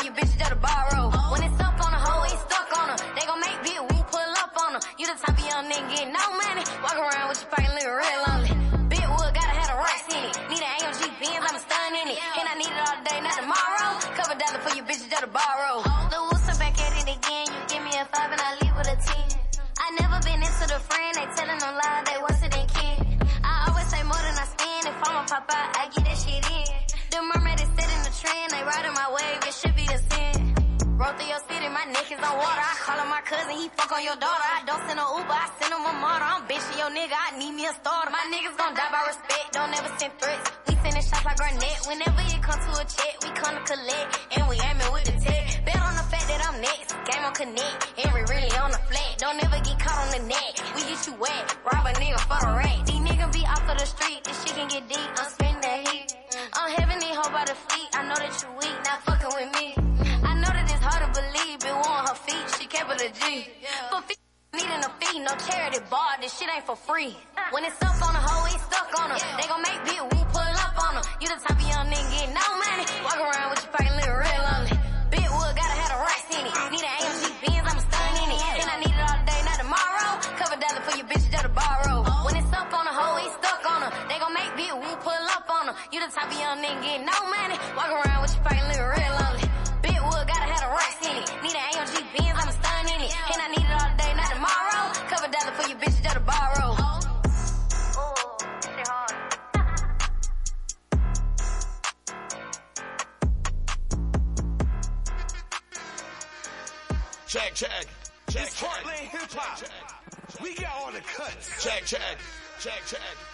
you bitches gotta borrow. When it's up on a hoe, it's stuck on her. They gon' make big, we pull up on her. You the type of young nigga getting no money. Walk around with your fight, look real lonely. Bitwood gotta have the rocks in it. Need an AMG Benz, I'm a stun in it. And I need it all day, not tomorrow. Cover dollar for you bitches gotta borrow. The Wilson back at it again. You give me a five and I leave with a ten. I never been into the friend, they tellin' no lie, they worse than kid. I always say more than I spend. If I'ma pop out, I get that shit in. The mermaid is set in the trend, they riding my wave, it should be the sin. Roll through your city, my neck is on water. I call him my cousin, he fuck on your daughter. I don't send no Uber, I send him a motor. I'm bitching your nigga, I need me a starter. My niggas gon' die by respect, don't ever send threats. We sending shots like Garnett. Whenever it come to a check, we come to collect. And we aiming with the tech. Bet on the fact that I'm next. Game on connect, and we really on the flat. Don't ever get caught on the net. We get you wet, rob a nigga for the rack. These niggas be off of the street, this shit can get deep. I'm spinning. I'm these hoe by the feet. I know that you weak, not fucking with me. I know that it's hard to believe, it on her feet, she it a G. For feet, needing a fee, no charity bar, this shit ain't for free. When it's up on a hoe, ain't stuck on her. They gon' make big, we pull up on her. You the type of young nigga getting no money. Walk around with your pocket looking real lonely. Big wood, gotta have the rocks in it. Need an AMG Benz, I'm a stun in it. And I need it all day, not tomorrow. Cover dollar for you bitches, just to borrow. When it's up on a hoe, ain't stuck on. They gon' make big, we pull up on her. You the type of young nigga getting no money. Walk around with your pocket looking real lonely. Big wood, gotta have the rocks in it. Need an AMG Benz, I'm a stun in it. And I need it all day, not tomorrow. Couple dollars for you bitches, just to borrow. Oh. Ooh, shit.
Check, check. Check, it's Heartland Hip Hop. We got all the cuts. Check, check. Check, check.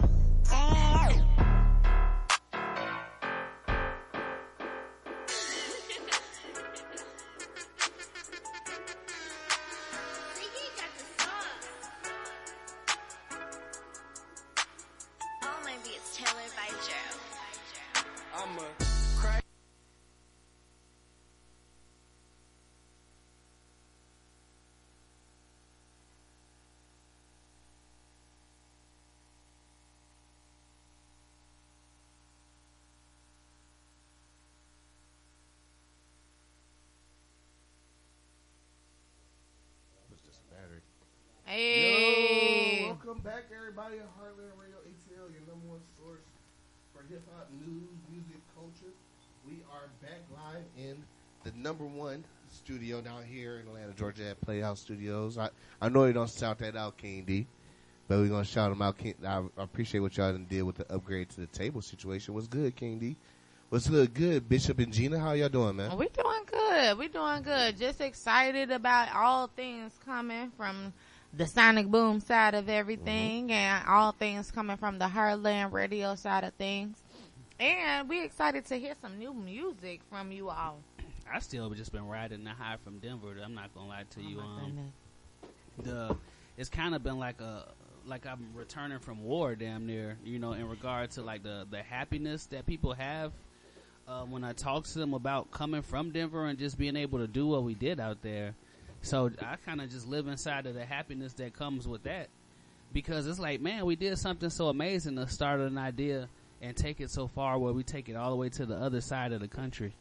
number one studio down here in Atlanta, Georgia, at Playhouse Studios. I, I know you don't shout that out, King D, but we're gonna shout them out. King, I, I appreciate what y'all done did with the upgrade to the table situation. What's good, King D? What's good? Good, Bishop and Gina. How y'all doing, man?
We doing good. We doing good. Just excited about all things coming from the Sonic Boom side of everything mm-hmm. and all things coming from the Heartland Radio side of things. And we excited to hear some new music from you all.
I still just been riding the high from Denver. I'm not gonna lie to you.
Oh my
Um, the it's kind of been like a like I'm returning from war, damn near. You know, in regard to like the the happiness that people have uh, when I talk to them about coming from Denver and just being able to do what we did out there. So I kind of just live inside of the happiness that comes with that because it's like, man, we did something so amazing to start an idea and take it so far where we take it all the way to the other side of the country.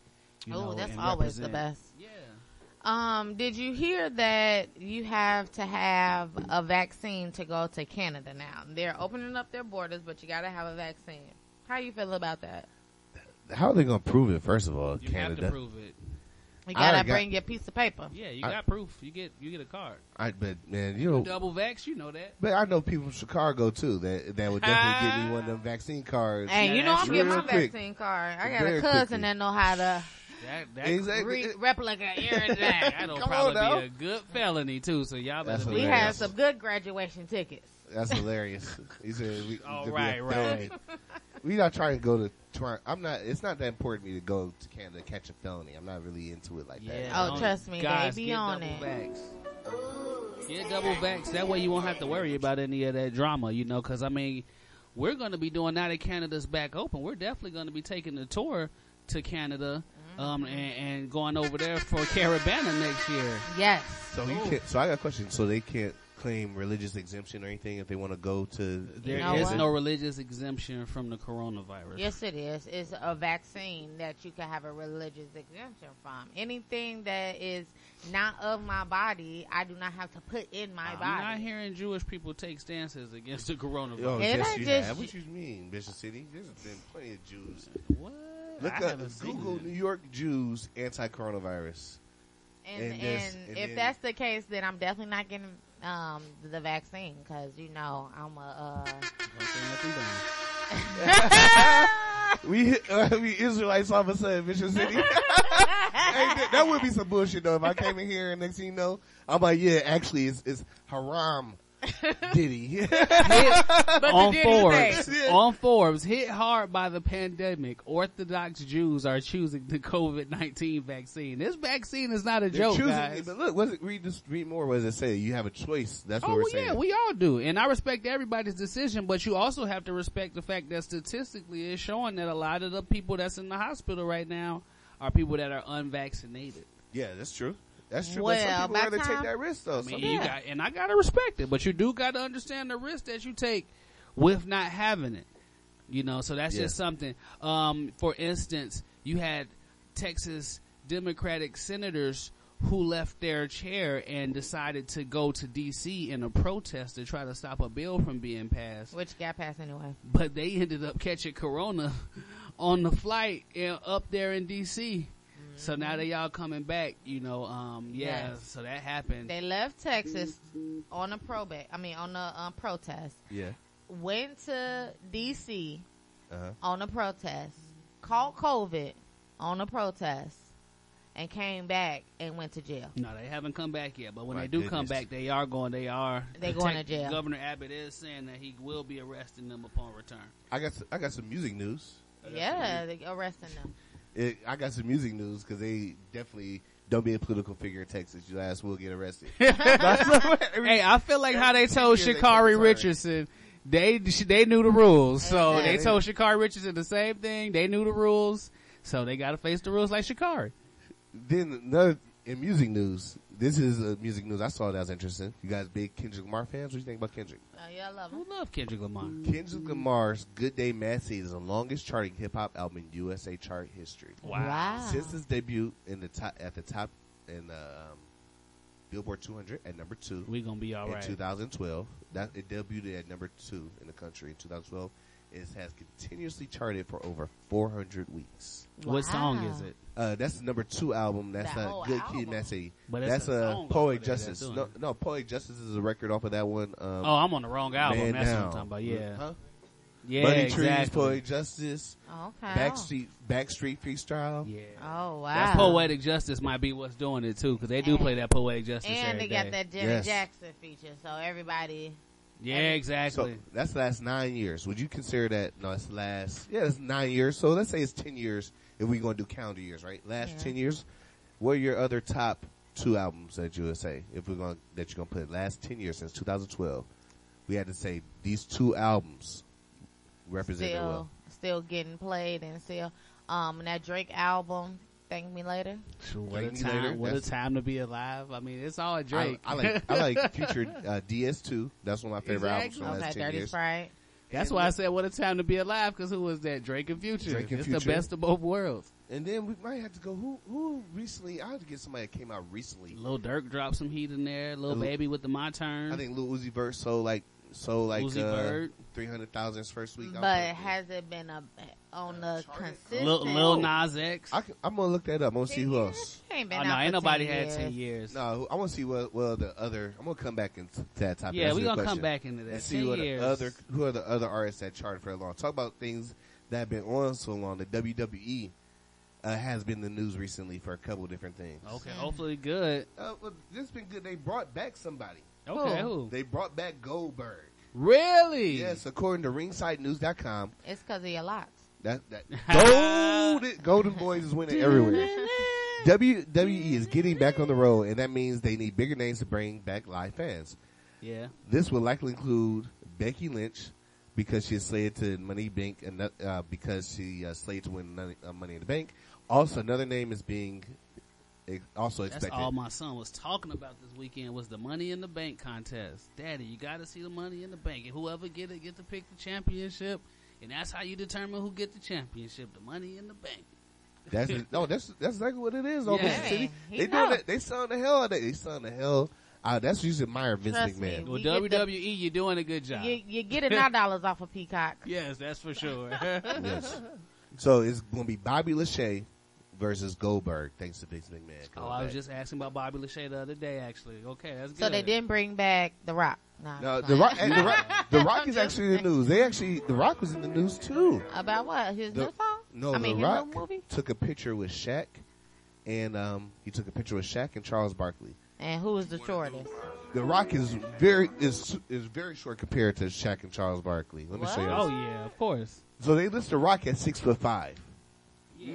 You
Oh,
know,
that's
and
always the best.
Yeah.
Um, did you hear that you have to have a vaccine to go to Canada now? They're opening up their borders, but you got to have a vaccine. How you feel about that?
How are they gonna prove it? First of all,
You have
Canada.
to prove it.
You got to
got-
bring your piece of paper.
Yeah, you
I-
got proof. You get you get a card.
I but man, you know,
Double vax, you know that.
but I know people from Chicago too that that would definitely give me one of them [LAUGHS] vaccine cards.
Hey,
Yeah,
you know I'm getting my
quick.
vaccine card. I got
Very
a cousin
quickly.
that know how to
That that,
Exactly.
re- replica everything.
that'll
Come
probably
on
be a good felony too. So y'all
That's
better
we
be
have some good graduation tickets.
That's hilarious. He said, we, [LAUGHS]
Oh,
to
right, right.
We not trying to go to. Try, I'm not. It's not that important to me to go to Canada to catch a felony. I'm not really into it like that.
Oh, trust me, they be on it.
Vax. Get double vax. That way you won't have to worry about any of that drama, you know. Because I mean, we're going to be doing now that Canada's back open. We're definitely going to be taking the tour to Canada um, and, and going over there for Caravana next year.
Yes.
So you can't. So I got a question. So they can't claim religious exemption or anything if they want to go to?
There
know
is
what?
no religious exemption from the coronavirus.
Yes, it is. It's a vaccine that you can have a religious exemption from. Anything that is not of my body, I do not have to put in my
I'm
body.
not hearing Jewish people take stances against the coronavirus.
Oh, yes, you
just-
have. What you mean, Bishop City? There's been plenty of Jews.
What?
Look
I
up Google. New York Jews anti-coronavirus.
And,
And
and,
and
if that's the case, then I'm definitely not getting um, the vaccine because you know I'm a.
Don't say nothing dumb.
Uh, [LAUGHS]
We uh, we Israelites all of a sudden, Bishop City. [LAUGHS] hey, that, that would be some bullshit though. If I came in here and next thing you know, I'm like, yeah, actually, it's, it's haram. [LAUGHS] Diddy.
but [LAUGHS]
on
Diddy
Forbes, on Forbes, hit hard by the pandemic, Orthodox Jews are choosing the COVID nineteen vaccine. This vaccine is not a
They're
joke,
choosing-
guys.
But look, what's it, read this, read more. What does it say? You have a choice. That's what
Oh
we're
well,
saying.
yeah, we all do, and I respect everybody's decision. But you also have to respect the fact that statistically, it's showing that a lot of the people that's in the hospital right now are people that are unvaccinated.
yeah, that's true. That's true. but
Well,
some people rather
time-
take that risk though.
I mean,
Some-
you got, and I gotta respect it, but you do gotta understand the risk that you take with not having it. You know, so that's
Yeah.
just something. Um, for instance, you had Texas Democratic senators who left their chair and decided to go to D.C. in a protest to try to stop a bill from being passed,
Which got passed anyway.
but they ended up catching corona [LAUGHS] on the flight in, up there in D.C. So now that y'all coming back, you know. Um, yeah,
Yes.
so that happened.
They left Texas on a probate. I mean, on a um, protest.
yeah.
Went to D.C.
Uh-huh.
on a protest. Caught COVID on a protest, and came back and went to jail.
No, they haven't come back yet. But when
My
they do come back, they are going. They are.
They going to jail.
Governor Abbott is saying that he will be arresting them upon return.
I got some, I got some music news.
Yeah, they arresting them.
It, I got some music news because they definitely don't be a political figure in Texas. Your ass will get arrested. [LAUGHS]
hey, I feel like how they told
years
Sha'Carri
took the time.
Richardson. They they knew the rules, so
Yeah,
they
they-
told Sha'Carri Richardson the same thing. They knew the rules, so they got to face the rules like Sha'Carri.
then another in music news. This is uh, music news I saw that was interesting. You guys big Kendrick Lamar fans? What do you think about Kendrick?
Oh, yeah, I love them.
Who love Kendrick Lamar?
Kendrick Lamar's "Good Day Mad City" is the longest charting hip hop album in USA chart history.
Wow.
Since its debut in the top at the top in the um, Billboard 200 at number two
We're gonna be all
in
right.
2012. That it debuted at number two in the country in 2012. It has continuously charted for over 400 weeks.
What song is it?
Uh, that's the number two album. That's
That
a Good
album?
Kid, Mad City.
But it's
that's
a
a
song
Poetic Justice. No, no, Poetic Justice is a record off of that one. Um,
Oh, I'm on the wrong album.
Man
That's what I'm talking about. Yeah,
Huh?
yeah,
Money
exactly.
Trees, Poetic Justice,
Oh, okay.
Backstreet, Backstreet Freestyle.
Yeah.
Oh wow.
That poetic justice might be what's doing it too, because they do play that poetic justice.
And
every
they got that Janet
Yes.
Jackson feature, so everybody.
Yeah,
every-
exactly.
So that's the last nine years. Would you consider that? No, it's the last. Yeah, it's nine years. So let's say it's ten years if we're going to do calendar years, right? Last
Yeah.
ten years. What are your other top two albums that you would say if we're going that you're going to put last ten years since 2012? We had to say these two albums represent
still
well.
still getting played and still um and that Drake album Thank Me Later.
what a
Thank Me
time!
Later,
what a time to be alive. I mean, it's all
I,
Drake.
I like I like [LAUGHS] Future uh, DS2. That's one of my favorite albums
Exactly.
from the last
Okay,
ten
Dirty
years.
Sprite.
That's why I said what a time to be alive. Because who was that? Drake and Future.
Drake and
it's
Future.
the best of both worlds.
And then we might have to go. Who who recently? I have to get somebody that came out recently.
Lil Durk dropped some heat in there. Lil
Lil-
Baby with the My Turn.
I think Lil Uzi Vert sold like so like
Uzi
uh,
Vert.
three hundred thousand his first week. I
But
think.
has it been a on the consistent?
Lil, Lil Nas X.
I am gonna look that up. I'm gonna see who else.
Ain't been
oh
out
no,
for
ain't nobody
10
had
years.
ten years.
No, I want to see what well the other. I'm gonna come back into that topic.
yeah,
That's
we gonna come back into that.
and see
ten
what
years.
the other who are the other artists that charted for a long. Talk about things that have been on so long. The WWE uh, has been the news recently for a couple different things.
Okay, hopefully good.
Uh, well, this has been good. They brought back somebody.
Okay, who?
They brought back Goldberg.
Really?
Yes, according to RingsideNews.com,
It's because of your locks.
that that [LAUGHS] Golden Golden Boys is winning everywhere. WWE is getting back on the road, and that means they need bigger names to bring back live fans.
Yeah.
This will likely include Becky Lynch because she's slated to Money Bank and uh, because she uh, slated to win Money, uh, Money in the Bank. Also, another name is being ex- also
That's
expected.
all my son was talking about this weekend was the Money in the Bank contest. Daddy, you got to see the Money in the Bank, and whoever get it get to pick the championship, and that's how you determine who get the championship. The Money in the Bank.
That's [LAUGHS] no, that's that's exactly what it is. Over
Yeah.
the city,
He
they
know.
doing that. They selling the hell out of that. They selling the hell. Uh, that's usually admire Vince
Trust me.
McMahon.
Well,
You get the-
WWE, you're doing a good job.
You, you're getting our dollars off of Peacock. [LAUGHS]
yes, that's for sure.
yes. [LAUGHS] So it's going to be Bobby Lashley versus Goldberg, thanks to Vince McMahon.
oh, I was
back.
just asking about Bobby Lashley the other day. Actually, okay, that's good.
So they didn't bring back The Rock. Nah,
No, the. Rock. And the Rock, the [LAUGHS] Rock is actually in the news. They actually, the Rock was in the news too.
About what? His
The-
new song?
No,
I mean,
the Rock
new movie?
took a picture with Shaq, and um, he took a picture with Shaq and Charles Barkley.
And who is the shortest?
The Rock is very is is very short compared to Shaq and Charles Barkley. Let me show you.
Oh yeah, of course.
So they list the Rock at six foot five. [LAUGHS]
No,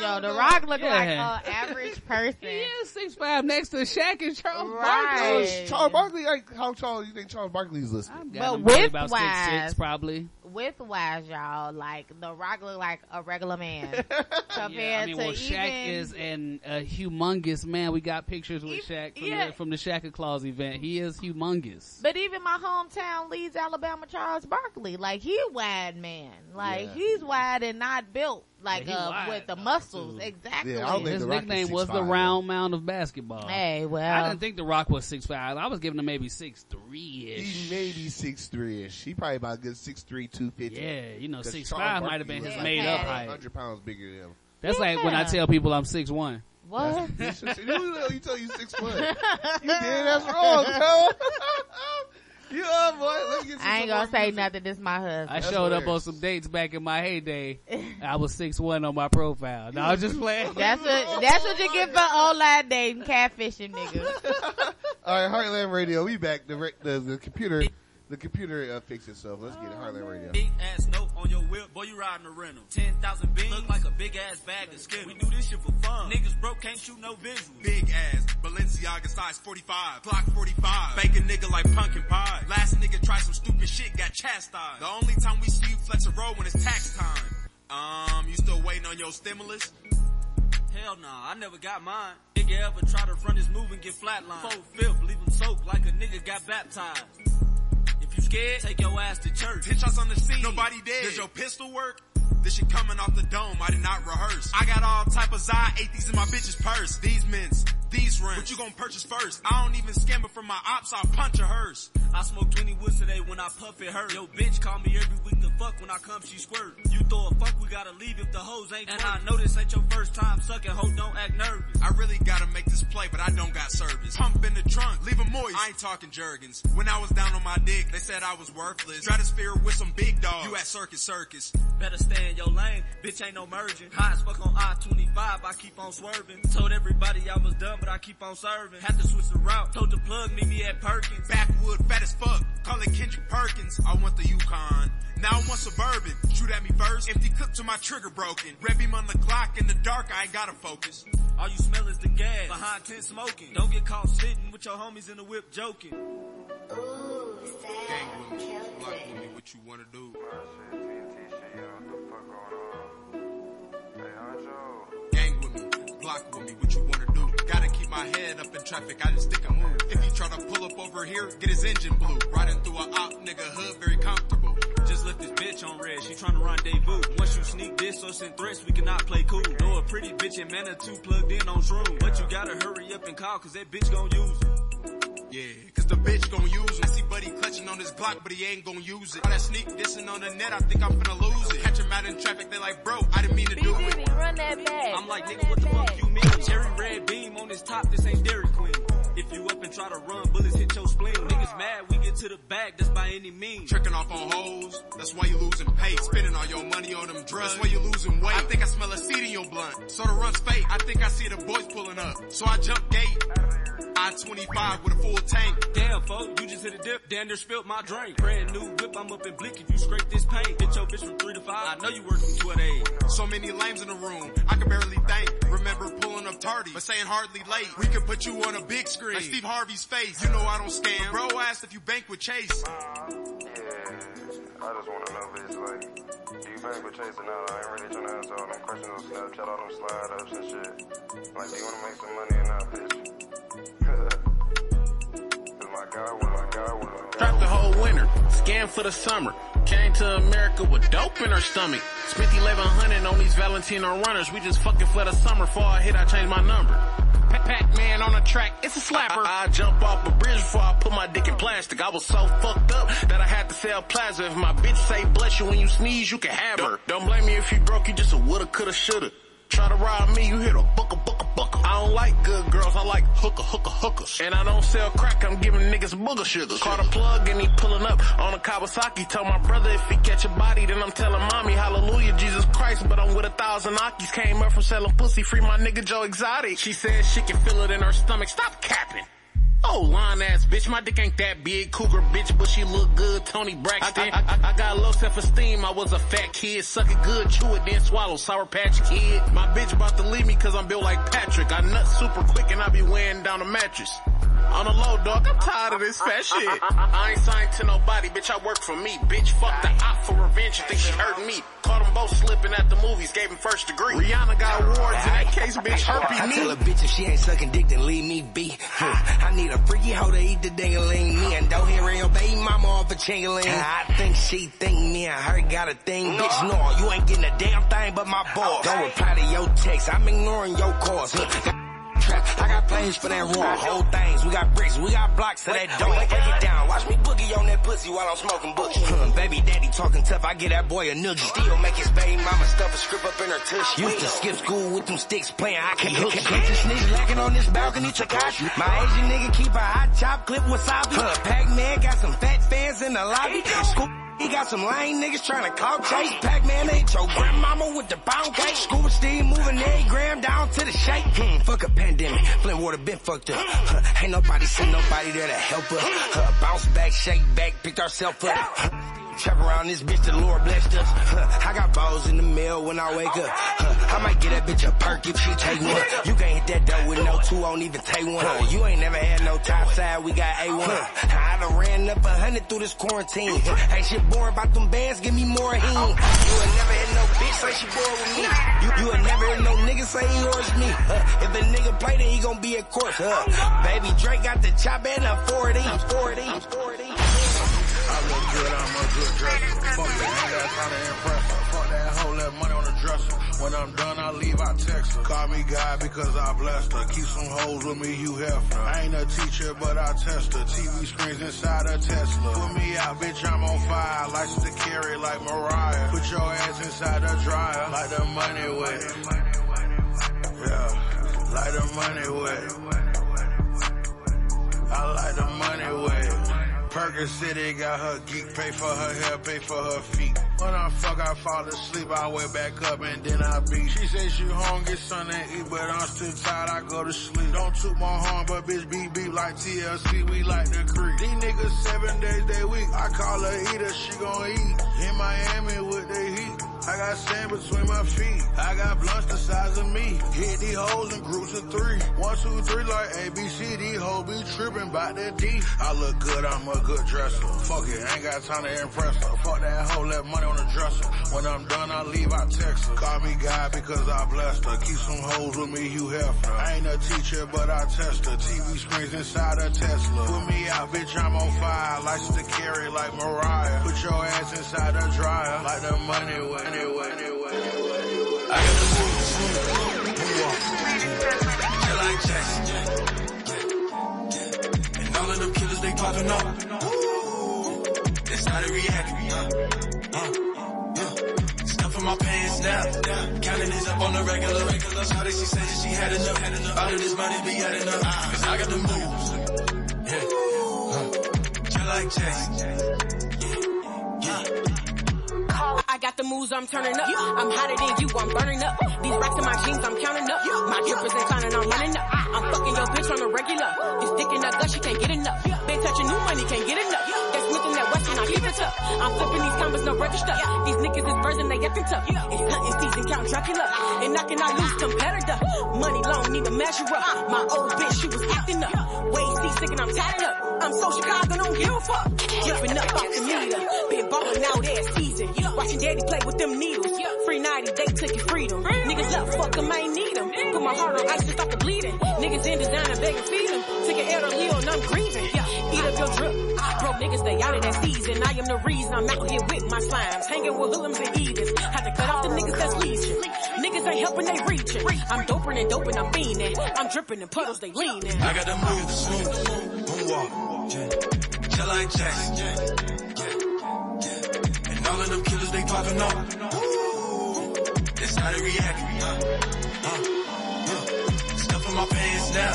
Joe, The Rock look like
Yeah.
an average [LAUGHS] person.
He is six five next to Shaq and Charles
Right.
Barkley.
Charles Barkley, like how tall do you think Charles Barkley is listed?
I'm
But
got him probably
width
about six
wise-
six probably.
With wise, y'all, like The Rock look like a regular man compared [LAUGHS]
Yeah, I mean,
to
well, Shaq
even.
is an a humongous man. We got pictures with Shaq from,
yeah.
the, from the Shaq-a-Claus event. He is humongous.
but even my hometown, Leeds, Alabama, Charles Barkley, like he a wide man, like
Yeah.
he's wide and not built like
Yeah,
uh, with the muscles.
too.
Exactly.
Yeah, I don't think
His
The Rock is
nickname was the
6'5",
round mound of basketball.
hey, well,
I didn't think The Rock was six five. I was giving him maybe six three ish.
He maybe six three ish. He probably about a good six three two fifty.
Yeah, you know, six
Charles
five might have been his
like
made up height.
Hundred pounds bigger than him.
That's like when I tell people I'm six one.
what? [LAUGHS]
you tell you six foot. [LAUGHS] You did. That's wrong, Joe. [LAUGHS] you up, boy? Let me get you
I ain't gonna say
music.
nothing. This my husband.
I
That's
showed up on some dates back in my heyday. I was six one on my profile. No, I was just playing.
That's what that's what you get for online dating, catfishing niggas.
All right, Heartland Radio. We back. The re- the, the computer the computer uh, fixed itself. Let's get it. Heartland Radio.
Big ass note on your whip, boy, you riding a rental. 10,000 beans, look like a big ass bag of skin. We do this shit for fun. Niggas broke, can't shoot no visuals.
Big ass, Balenciaga size 45, Glock 45, bake a nigga like pumpkin pie. Last nigga tried some stupid shit, got chastised. The only time we see you flex a roll when it's tax time. Um, you still waiting on your stimulus?
Hell nah, I never got mine. Nigga ever try to front his move and get flatlined. Four fifth, leave him soaked like a nigga got baptized. Scared, take your ass to church.
Hit shots on the scene, nobody dead. Does your pistol work? This shit coming off the dome, I did not rehearse. I got all type of Zai, ate these in my bitch's purse. These mints, these rims. What you gonna purchase first? I don't even scam it from my ops, I'll punch a hearse.
I smoked 20 woods today when I puff it hurt. Yo bitch call me every week to fuck when I come she squirt. You throw a fuck, we gotta leave if the hoes ain't And I know this ain't your first time sucking, hoe don't act nervous.
I really gotta make this play, but I don't got service. Pump in the trunk, leave 'em moist. I ain't talking Jergens. When I was down on my dick, they said I was worthless. Stratosphere with some big dogs. You at Circus Circus.
Better stay in your lane, bitch ain't no merging. High as fuck on I-25, I keep on swerving. Told everybody I was done, but I keep on serving. Had to switch the route, told the plug meet me at Perkins.
Backwood, fat as fuck. Call it Kendrick Perkins. I want the Yukon. Now I want Suburban. Shoot at me first. Empty clip to my trigger broken. Red beam on the Glock. In the dark, I ain't gotta focus.
All you smell is the gas, behind tent smoking. Don't get caught sitting with your homies in the whip joking.
Gang with me. Block with me. What you wanna do? Gang with me. Block with me. What you wanna do? Gotta keep my head up in traffic. I just stick a move. If he try to pull up over here, get his engine blue. Riding through a op nigga hood, very comfortable.
Just left this bitch on red, she tryna rendezvous. Once you sneak this or send threats, we cannot play cool. Know a pretty bitch in Manitou plugged in on shroom. But you gotta hurry up and call, cause that bitch gon' use.
Yeah, cause the bitch gon' use him. I see Buddy clutching on his Glock, but he ain't gon' use it. All that sneak dissing on the net, I think I'm finna lose it. Catch him out in traffic, they like, bro, I didn't mean to do it.
run that back.
I'm like, nigga, what the fuck you mean? Cherry red beam on his top, this ain't Dairy Queen. You up and try to run, bullets hit your spleen. Niggas mad, we get to the bag, that's by any means.
Tricking off on hoes, that's why you losing pace. Spending all your money on them drugs, that's why you losing weight. I think I smell a seed in your blunt. So the run's fake, I think I see the boys pulling up. So I jump gate. I-25 with a full tank.
Damn, folk, you just hit a dip. Damn, there spilled my drink. Brand new whip, I'm up in blick. If you scrape this paint, hit your bitch from three to five. I know you working two at eight.
So many lames in the room, I can barely think. Remember pulling up tardy, but saying hardly late. We could put you on a big screen, like Steve Harvey's face. You know I don't scam. Bro asked if you bank with Chase.
Yeah, I just wanna know, bitch, like, You back with chasing out, I ain't really tryna answer all them questions on Snapchat, all them slide ups and shit. Like, do you wanna make some money or not, bitch? Cause my guy will, my guy will.
Trapped the whole winter, scam for the summer. Came to America with dope in her stomach. Spent 1100 on these Valentino runners. We just fucking for the summer. Before I hit, I changed my number. Pac-Man on the track, it's a slapper. I, I jump off a bridge before I put my dick in plastic. I was so fucked up that I had to sell plasma. If my bitch say bless you when you sneeze, you can have her. Don't blame me if you broke, you just a woulda, coulda, shoulda. Try to rob me, you hit a bucka, bucka, bucka. I don't like good girls, I like hooker, hooker, hookers. And I don't sell crack, I'm giving niggas booger sugars. Caught a plug and he pulling up on a Kawasaki. Tell my brother if he catch a body, then I'm telling mommy, hallelujah, Jesus Christ. But I'm with a thousand Akis. Came up from selling pussy, free my nigga Joe Exotic. She said she can feel it in her stomach, stop capping. Oh, line ass bitch, my dick ain't that big. Cougar bitch, but she look good. Toni Braxton. I, I, I, I got low self-esteem. I was a fat kid. Suck it good, chew it, then swallow. Sour Patch Kid. My bitch about to leave me cause I'm built like Patrick. I nut super quick and I be weighing down a mattress. On the low, dog, I'm tired of this fat shit. [LAUGHS] I ain't signed to nobody, bitch, I work for me. Bitch, fuck the op for revenge, you think she hurting me. Caught them both slipping at the movies, gave him first degree. Rihanna got awards in that case, bitch, herpy
I
me.
tell a bitch if she ain't sucking dick, then leave me be. Huh. I need a freaky hoe to eat the ding-a-ling. Me and don't hear your baby mama off a ching-a-ling. Ah. I think she think me and her got a thing. Bitch, no, you ain't getting a damn thing but my balls. Don't reply to your text, I'm ignoring your calls. Trap. I got plans for that raw. Whole things. We got bricks. We got blocks to that door. Break it down. Watch me boogie on that pussy while I'm smoking. Huh, baby daddy talking tough. I get that boy a noogie. Still make his baby mama stuff a strip up in her tushy. Used to skip school with them sticks playing hockey. Catch a snitch lacking on this balcony. Takashi. My Asian nigga keep a hot chop clip wasabi. Pac-Man got some fat fans in the lobby. He got some lame niggas trying to call chase. Pac-Man ate your grandmama with the pound cake. Scuba Steve moving every gram down to the shake. Hmm, fuck a pandemic. Flint water been fucked up. Huh, ain't nobody send nobody there to help us. Huh, bounce back, shake back, picked ourselves up. Huh, Trap around this bitch, the Lord blessed us. Huh, I got balls in the mail when I wake up. Huh, I might get that bitch a perk if she take one. You can't hit that dough with no two, won't even take one. Huh, you ain't never had no top side, we got A1. Huh, I done ran up a hundred through this quarantine. Ain't shit boring about them bands, give me more heat. You ain't never had no bitch say she bored with me. You, you ain't never heard no nigga say he yours me. If a nigga play, then he gon' be at court. Huh, baby Drake got the chop and I'm 40. I'm 40. I'm 40.
I look good, I'm a good dresser. Fuck that, got time to impress her. Fuck that hoe, let money on the dresser. When I'm done, I leave, I text her. Call me God because I blessed her. Keep some hoes with me, you Hefner. I ain't a teacher, but I test her. TV screens inside a Tesla. Put me out, bitch, I'm on fire. License to carry like Mariah. Put your ass inside the dryer. Like the money way. Yeah, like the money way. I like the money way. Perkins City got her geek, pay for her hair, pay for her feet. When I fuck, I fall asleep, I wake back up and then I beat. She says she hungry, something to eat, but I'm still tired, I go to sleep. Don't toot my horn, but bitch beep beep like TLC, we like the creek. These niggas seven days they week, I call her eater, she gon' eat. In Miami with the heat. I got sand between my feet. I got blunts the size of me. Hit these hoes in groups of three. One, two, three, like ABC. These hoes be tripping by that D. I look good, I'm a good dresser. Fuck it, ain't got time to impress her. Fuck that hoe, let money on the dresser. When I'm done, I leave, I text her. Call me God because I blessed her. Keep some hoes with me, you Hefner. I ain't a teacher, but I test her. TV screens inside a Tesla. Put me out, bitch, I'm on fire. License to carry like Mariah. Put your ass inside the dryer. Like the money way.
I got the moves. Feel like Jackson. And all of them killers, they popping up. That's how they react. Uh, uh, my pants now. Counting this up on the regular. regular. Shawty, she said that she had enough. Had enough. Of this money be adding up. Cause I got the moves. Yeah. Uh, like Jackson.
I got the moves, I'm turning up. I'm hotter than you, I'm burning up. These racks in my jeans, I'm counting up. My drippers inclining, I'm running up. I'm fucking your bitch on the regular. This dick in that gut, she can't get enough. Been touching new money, can't get enough. That I it. I'm flipping these combos, no register. Yeah. These niggas is virgin, they effing tough. Yeah. It's hunting season, count Dracula. And knocking out loose competitor. Money long, need to measure up. My old bitch, she was acting up. Waist sick and I'm tatted up. I'm so Chicago, don't give a fuck. Jumping up off the meter. Been ballin' out there season. Watch Watching daddy play with them needles. Free 90, they took your Niggas, stay out of that season. I am the reason I'm out here with my slimes. Hanging with hoodlums and Edens. Had to cut off the niggas that's leeching. Niggas ain't helping, they reaching. I'm doping and doping, I'm fiending. I'm dripping in puddles, they leaning.
I got the moves, move, moonwalk, yeah. Like yeah. And all of them killers, they popping off. That's how they react. Uh, uh, My pants now.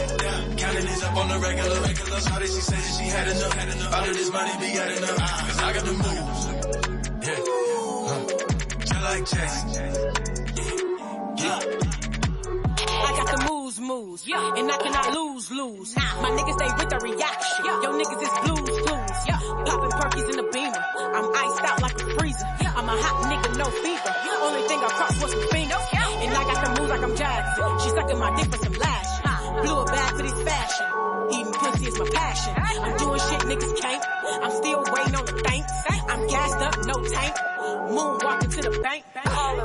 Counting this up on the regular, regular. Shawty, she said that she had enough, had enough. All of this money be adding up. Cause I got the moves, yeah. Uh, just like Jackson, yeah, yeah.
I got the moves, moves. Yeah. And I cannot lose, lose. Nah. My niggas stay with the reaction. Yo niggas is blues, blues. Yeah. Popping perkies in the beamer. I'm iced out like a freezer. Yeah. I'm a hot nigga, no fever. Yeah. Only thing I cross was some fingers. And like I'm Jackson. She sucking my dick for some lash. Blew a bag for this fashion. Eating pussy is my passion. I'm doing shit niggas can't. I'm still waiting on the thanks. I'm gassed up, no tank. Moon Moonwalking to the bank.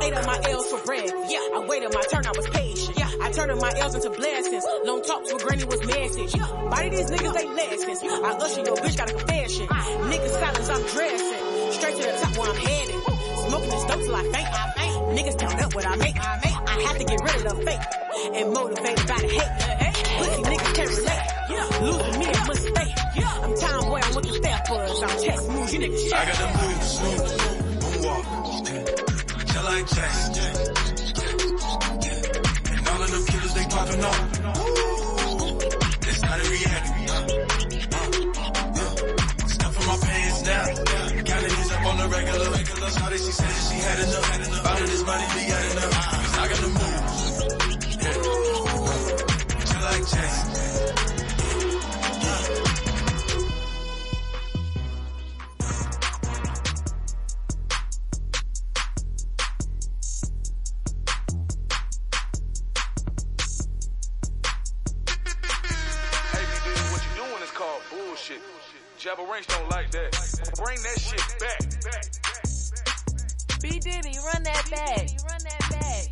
Ate up my L's for bread. Yeah, I waited my turn, I was patient. Yeah, I turned my L's into blessings. Long talks with granny was message. Body these niggas, they lessons. I usher your bitch, got a confession. Niggas silence, I'm dressing. Straight to the top where I'm headed. Smoking this dope till I faint. I faint. Niggas count up what I make. I make. I have to get rid of the fake. And motivated by the hate. Pussy niggas can't relate. Losing me a mistake. I'm time boy, I'm with the steppers. I'm chest moves, you niggas shit.
I got the moves, moves. Just like Jackson, yeah, yeah. And all of them killers, they popping off. That's how they react. Shawty, she said that she had enough. Out of this body, we got enough. I got the move. Just
yeah. like Jack. Shabba Ranks don't like that. Bring that shit back.
B Diddy, run that back. Run that back.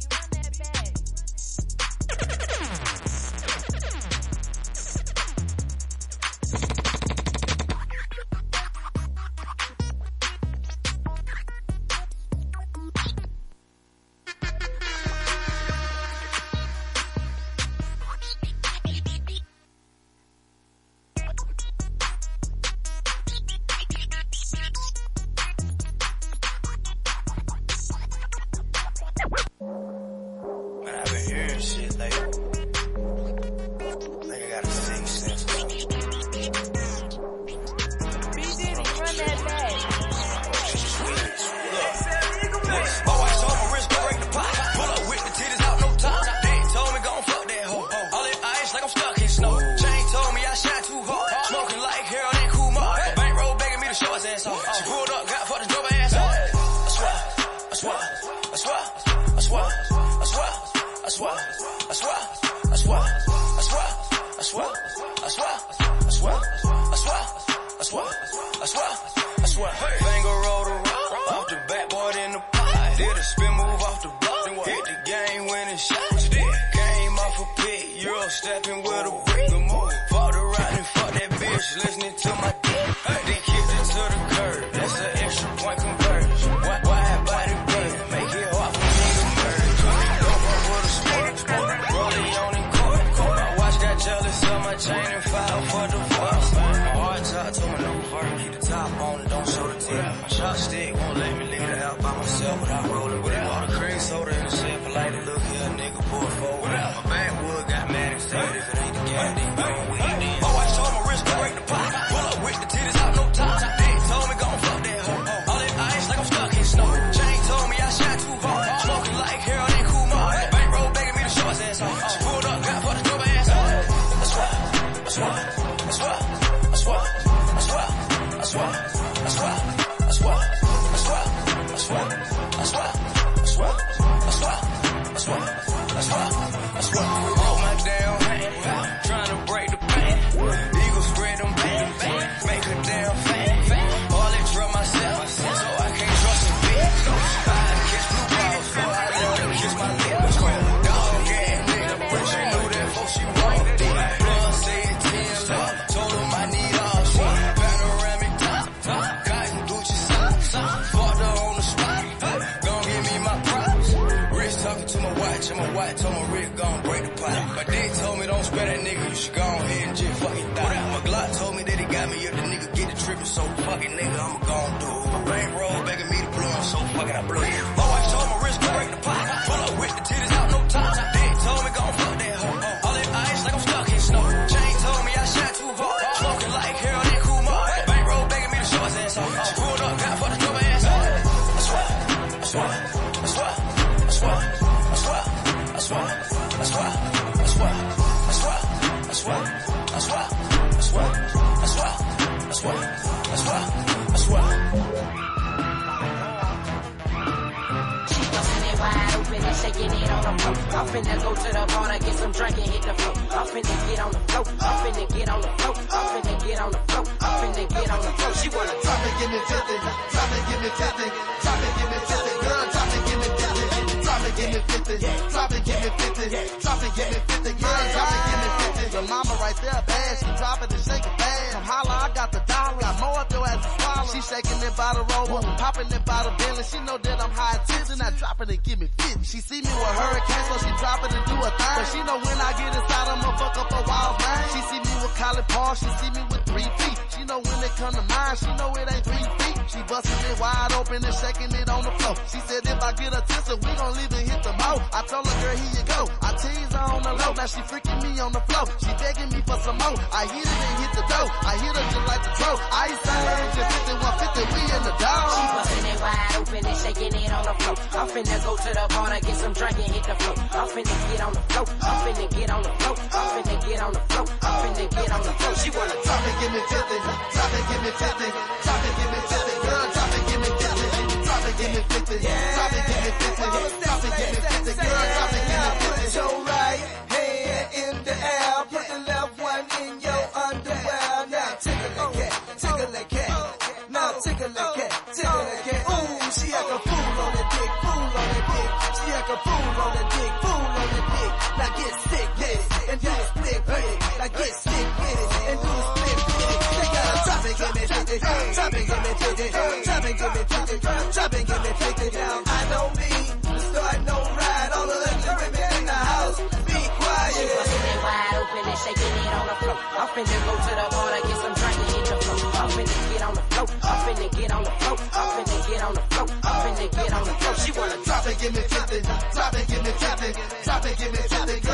Euro with a brick. Fuck the ride and fuck that bitch, listening to my dick. Then kicked it to the curb. That's an extra point conversion. Why, why body burn? Make it hard for me to merge. Don't fuck with a sport. Rolling on in court. My watch got jealous of my chain and filed for divorce. Hard top told me no fur. Keep the top on and don't show the tip. My shot stick won't let me leave the house by myself without rolling with it. All the cream soda in the shit to look here, nigga, pull forward.
Should go ahead and just fucking die. My Glock told me that he got me if the nigga get the trippin', so fucking nigga, I'ma gon' I'm
finna go to the bar to get some drink and hit the floor. I'm finna get on the floor. I'm finna get on the floor. I'm finna get on the floor. I'm finna get on the floor. She wanna
Drop it, give me 50. Drop it, give me 50. Drop it, give me 50. Girl, drop it, give me 50. Drop it, give me 50. Drop it, give me 50. Drop it, give me 50. Girl, drop it, give me 50. Your mama right there, bad. She drop it and shake it fast. Come holla, I got the dollar. Got more up your ass to swallow. She shaking it by the rover, popping it by the billion. She know that I'm high attention. I drop it and give me 50. She see me with hurricane, so she drop it and do a thing. But she know when I get inside, I'ma fuck up a wild man. She see me with Colin Paul, she see me with three feet. She know when it come to mine, she know it ain't three feet. She busting it wide open and shaking it on the floor. She said if I get a tissue, we gon' leave and hit the mo. I told her, girl, here you go. I tease her on the low, now she freaking me on the floor. She begging me for some more. I hit it and hit the dough. I hit her just like the throw. I her just 50, 150, we in the dog.
She bustin' it wide open and shaking it on the floor. I'm finna go to the bar to get some drink and hit the floor. I'm finna get on the floor. I'm finna get on the floor. I'm finna get on the floor. I'm finna get on the floor. She wanna
it, give me 50. Drop it, give me 50. Drop it, give me 50. Girl, drop it, give me 50. Drop it, give me 50. Drop it, give me 50. 50. Drop it, give me 50. Drop it, give me 50. Drop it, give me 50. Now I know me. Start no ride. All the ugly women in the house. Be quiet.
She
quiet.
bustin' it wide open and shaking it on the floor. I'm finna go to the bar to get some drink and hit the floor. I'm finna get on the floor. I'm finna get on the floor. I'm finna get on the floor. I'm finna get on the floor. She wanna
Drop it, give me 50. Drop it, give me 50. Drop it, give me 50.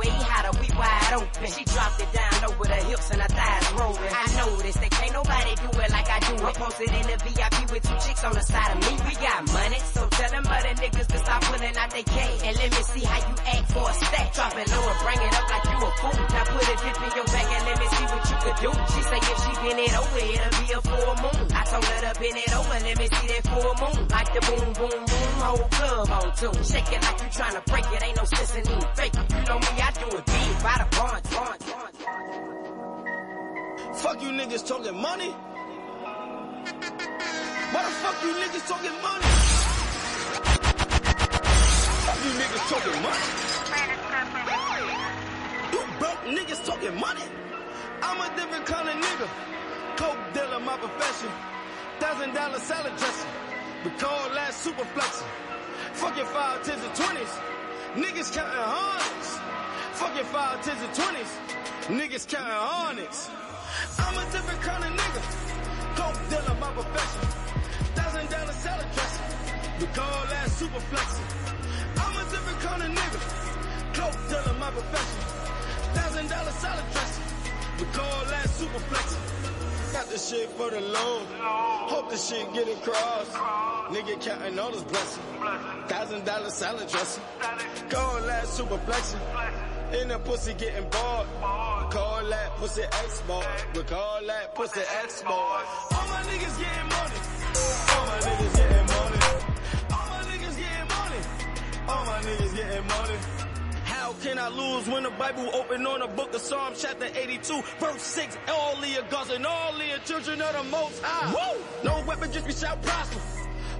Way hotter, we wide open. She dropped it down over the hips and her thighs rolling. I noticed they can't nobody do it like I do it. Posted in the VIP with two chicks on the side of me. We got money, so tell them other niggas to stop pulling out they K. And let me see how you act for a stack. Drop it low and bring it up like you a fool. Now put a dip in your bag and let me see what you could do. She say if she bend it over, it'll be a full moon. I told her to bend it over, let me see that full moon. Like the boom, boom, boom, whole club on tune. Shake it like you trying to break it, ain't no sense in even fake it. You know me, I do it big by the bunch, bunch, bunch.
Fuck you niggas talking money. Why the fuck you niggas talking money? Fuck you niggas talking money. You broke niggas talking money. I'm a different kind of nigga. Coke dealer, my profession. Thousand dollar salad dressing. We call that super flexing. Fuck your five, tens, and twenties. Niggas counting hundreds. Fuck your five, tens, and twenties. Niggas counting hundreds. I'm a different kind of nigga. Coke dealer, my profession. Thousand dollar salad dressing. We call that super flexing. I'm a different kind of nigga. Coke dealer, my profession. Thousand dollar salad dressing. We call that super flexing. Got this shit for the Lord. Hope this shit get across. Nigga counting all his blessings. Thousand dollar salad dressing. Call that super flexing. In the pussy getting bored. Call that pussy export. We call that pussy export. All my niggas getting money. All my niggas getting money. All my niggas getting money. All my niggas getting money. How can I lose when the Bible open on the book of Psalms chapter 82 verse 6 all the gods and all the children of the most high. Woo! no weapon just be shall prosper.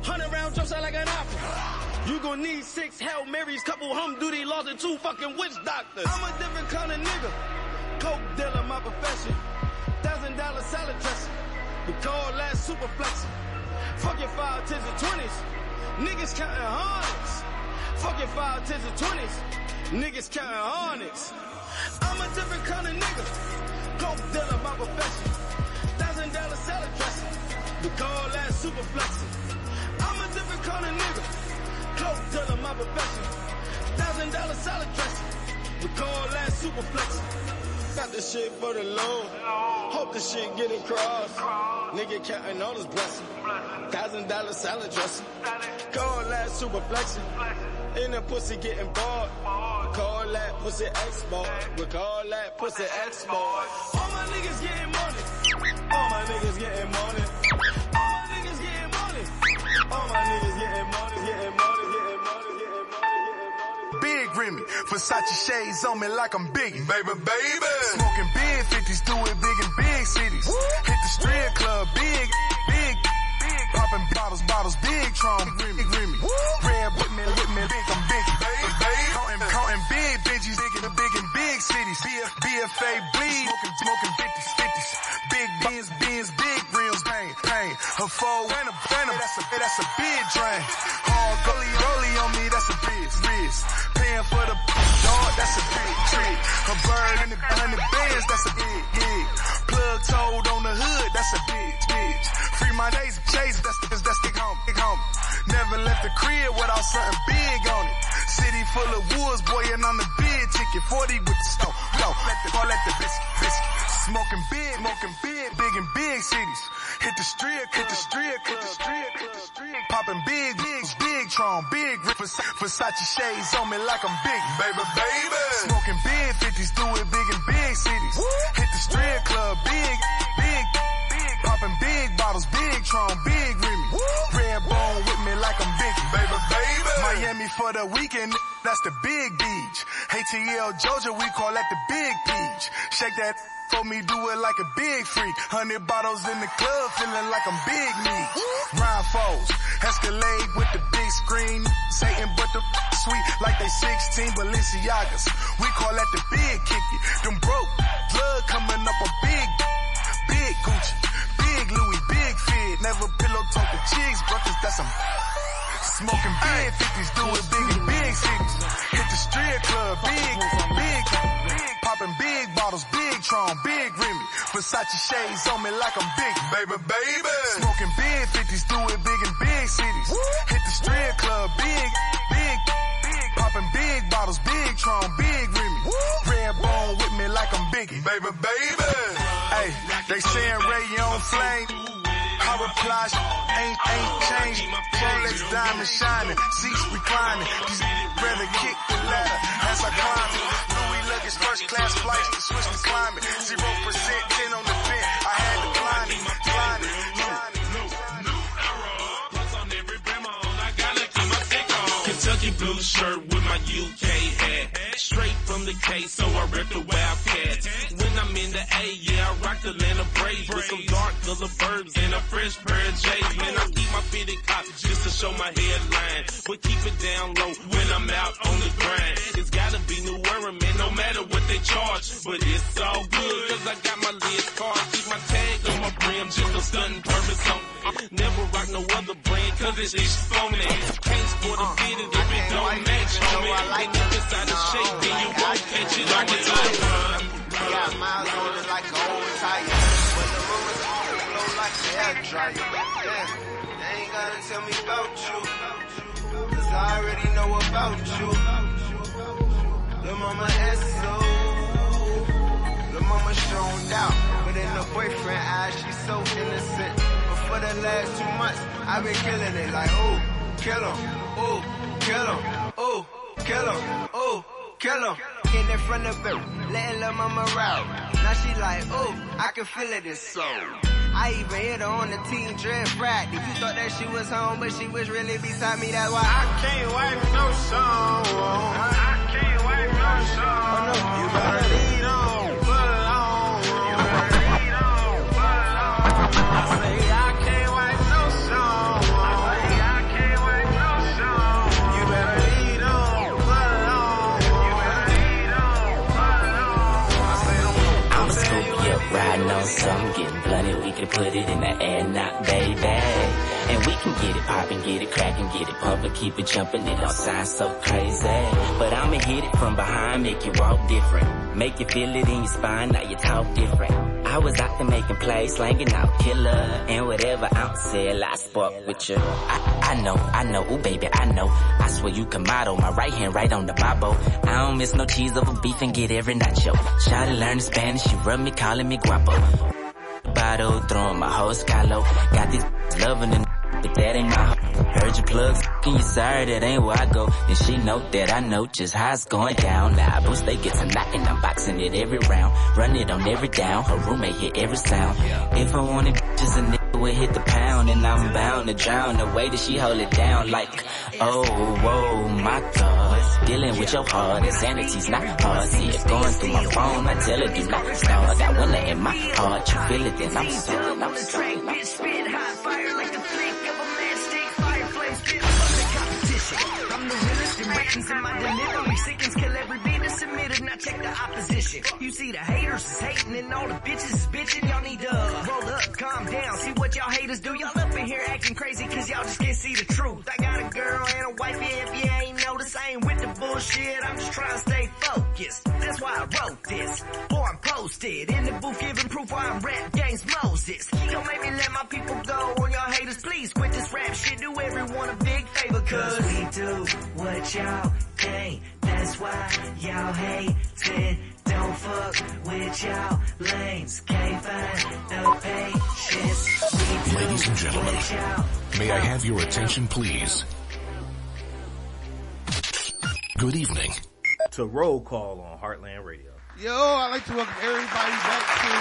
Hundred round jumps out like an apple you gon' need six Hail Marys couple hum duty laws and two fucking witch doctors. I'm a different kind of nigga. Coke dealer my profession. Thousand dollar salad dressing. The call that super flexing. Fuck your five, tens, and twenties. Niggas counting hundreds. Fuck your five, tens, and twenties. Niggas counting hundreds. I'm a different kind of nigga. Coke dealer, my profession. Thousand dollar salad dressing. We call that super flexing. I'm a different kind of nigga. Coke dealer, my profession. Thousand dollar salad dressing. We call that super flexing. Got this shit for the low. Hope this shit get across. Nigga counting all his blessings. Thousand dollar salad dressing. Call that super flexing. In the pussy getting bored. Call that pussy export. We call that pussy export. All my niggas getting money. All my niggas getting money. All my niggas getting money. All my niggas getting money, getting money, getting money, getting money.
Big Remy, Versace shades on me like I'm Biggie. Baby, baby. Smoking big 50s, do it big in big cities. Hit the strip club, big, big, big. Popping bottles, bottles, big Tron, big Remy. Red with me, with me, big, I'm Biggie. Counting, counting big bitches, big in the big in big cities. BF, BFA bleed, smoking, smoking 50s, 50s. Big beans, beans, big rims, pain, pain. Her four and a phantom, that's a, that's a big drain. Hard gully, gully on me, that's a big wrist. Paying for the dog, that's a big trick. Her bird in the hundred bands, that's a big, big. Plug toed on the hood, that's a big, big. Free my days, chase, that's the, that's the home, big home. Never left the crib without something big on it. City full of woods, boy, and on the big ticket. 40 with the stove, Yo, let the, call that the biscuit, biscuit. Smoking big, smoking big, big in big cities. Hit the strip, hit the strip, hit the strip, hit the strip. Popping big, big, big Tron, big Vers- Versace shades on me like I'm big. Baby, baby. Smoking big 50s, do it big in big cities. Hit the strip club, big, big. Popping big bottles, big Tron, big Remy. Red bone with me like I'm big. Baby, baby. Miami for the weekend, that's the big beach. ATL Georgia, we call that the big peach. Shake that for me, do it like a big freak. Hundred bottles in the club, feeling like I'm big me. Rhyme foes, Escalade with the big screen. Satan, but the sweet like they 16 Balenciagas. We call that the big kick it. Them broke, blood coming up a big, big Gucci. Louis, big fit. Never pillow talk to chicks, brothers, that's some Smoking big 50s, do it big in big cities. Hit the strip club, big, big, big. Popping big bottles, big Tron, big Remy. Versace shades on me like I'm big. Baby, baby. Smoking big 50s, do it big in big cities. Hit the strip club, big, big, big. Popping big bottles, big Tron, big Remy. Red bone with me like I'm Biggie. Baby, baby. Hey, they saying Ray you on flame. I reply, ain't, ain't changed. Rolex diamond shining, seats reclining. These rather kick the ladder as I climb it. Louis luggage, first class flights to switch the climate. Zero percent, ten on the
blue shirt with my UK hat. Straight from the K, so I rep the Wildcats. When I'm in the A, yeah, I rock the Atlanta Braves with some dark color verbs and a fresh pair of J's. Man, I keep my fitted cop just to show my headline, but keep it down low when I'm out on the grind. It's gotta be new era, man, no matter what they charge, but it's all good cause I got my list card, keep my tag on my brim just a stunting purpose on. Never rock no other brand cause it's just phony. Can't sport a fitted don't match, homie. And if it's out of shape, then you won't catch it on the time.
Uh, got miles on it like an old tire. But the rumors blow like a hair dryer. Yeah, they ain't gotta tell me about you. Cause I already know about you. Lil' mama SO. Lil' mama shown out. But in the boyfriend eyes, she's so innocent. But for the last two months, I've been killing it like, ooh, kill him, ooh, kill him, ooh, kill him, ooh, kill him. In in front of her, letting lil' mama route. Now she like, ooh, I can feel it in soul. I even hit her on the team dread Friday. You thought that she was home, but she was really beside me. That's why I can't wipe no song. I can't wipe no song. Oh no, you lead you
bloody. We can put it in the air, not baby. And we can get it poppin', get it crackin', get it pumpin', keep it jumpin', it don't sound so crazy. But I'ma hit it from behind, make you walk different. Make you feel it in your spine, now you talk different. I was out there making plays, slangin' out killer. And whatever ounce said, I spark with you. I, I know, I know, ooh baby, I know. I swear you can model, my right hand right on the Bible. I don't miss no cheese over beef and get every nacho. Try to learn Spanish, she rub me, callin' me guapo. Bottle, throwing my whole scalo. Got these loving the but that ain't my hoe. Heard your plugs, can you sorry that ain't where I go. And she know that I know just how it's going down. Now I boost they get to knocking, I'm boxing it every round. Run it on every down, her roommate hear every sound. If I wanted just a would hit the pound and I'm bound to drown. The way that she hold it down like, oh, whoa, my God. Dealing with your heart, insanity's not hard. See it going through my phone, I tell her do not start. Got winner in my heart, you feel it, then I'm sorry, I'm sorry.
Bitch, spit hot fire like the flick of a matchstick. Fire flames spit from the competition. I'm the realest in ratings in my delivery. Sickens kill every beat submitted. Now check the opposition. You see the haters is hating and all the bitches is bitching. Y'all need to roll up, calm down. See what y'all haters do. Y'all up in here acting crazy cause y'all just can't see the truth. I got a girl and a wife. Yeah, if you ain't noticed, I ain't with the bullshit. I'm just trying to stay focused. That's why I wrote this. Or I'm posted in the booth giving proof why I'm rap gangs Moses. Don't make me let my people go on y'all haters. Please quit this rap shit. Do everyone a big favor cause we do what y'all think. That's why y'all hate it. Don't fuck with y'all lanes. Can't find no patience.
Ladies and gentlemen, may I have your attention please? Good evening.
To roll call on Heartland Radio.
Yo, I'd like to welcome everybody back to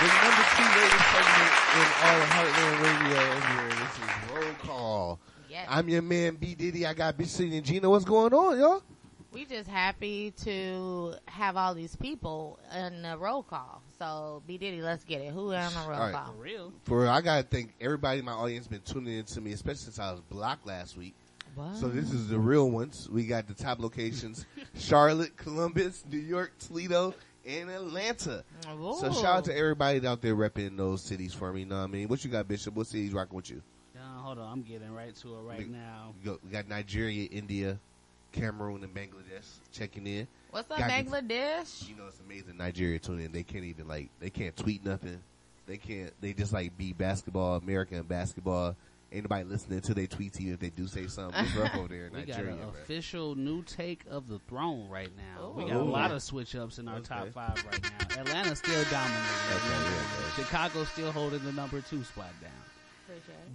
the number two rated segment in all of Heartland Radio here. This is Roll Call.
Yes.
I'm your man B Diddy. I got Bishop City and Gina. What's going on, y'all?
We just happy to have all these people in the roll call. So B Diddy, let's get it. Who on the roll
All right.
call?
real.
For I gotta thank everybody in my audience been tuning in to me, especially since I was blocked last week.
What?
So this is the real ones. We got the top locations: [LAUGHS] Charlotte, Columbus, New York, Toledo, and Atlanta. So shout out to everybody out there repping those cities for me. You know what I mean? What you got, Bishop? What cities rocking with you?
Hold on, I'm getting right to it right
We-
now.
We got, we got Nigeria, India, Cameroon, and Bangladesh checking in.
What's up,
Got-
Bangladesh?
You know it's amazing. Nigeria tuning in. They can't even like they can't tweet nothing. They can't. They just like be basketball, American basketball. Ain't nobody listening to their tweets even if they do say something. It's rough over there in [LAUGHS]
We got an
bro.
official new take of the throne right now. We got a lot of switch ups in our top five right now. Atlanta's still dominating. Chicago's still holding the number two spot down.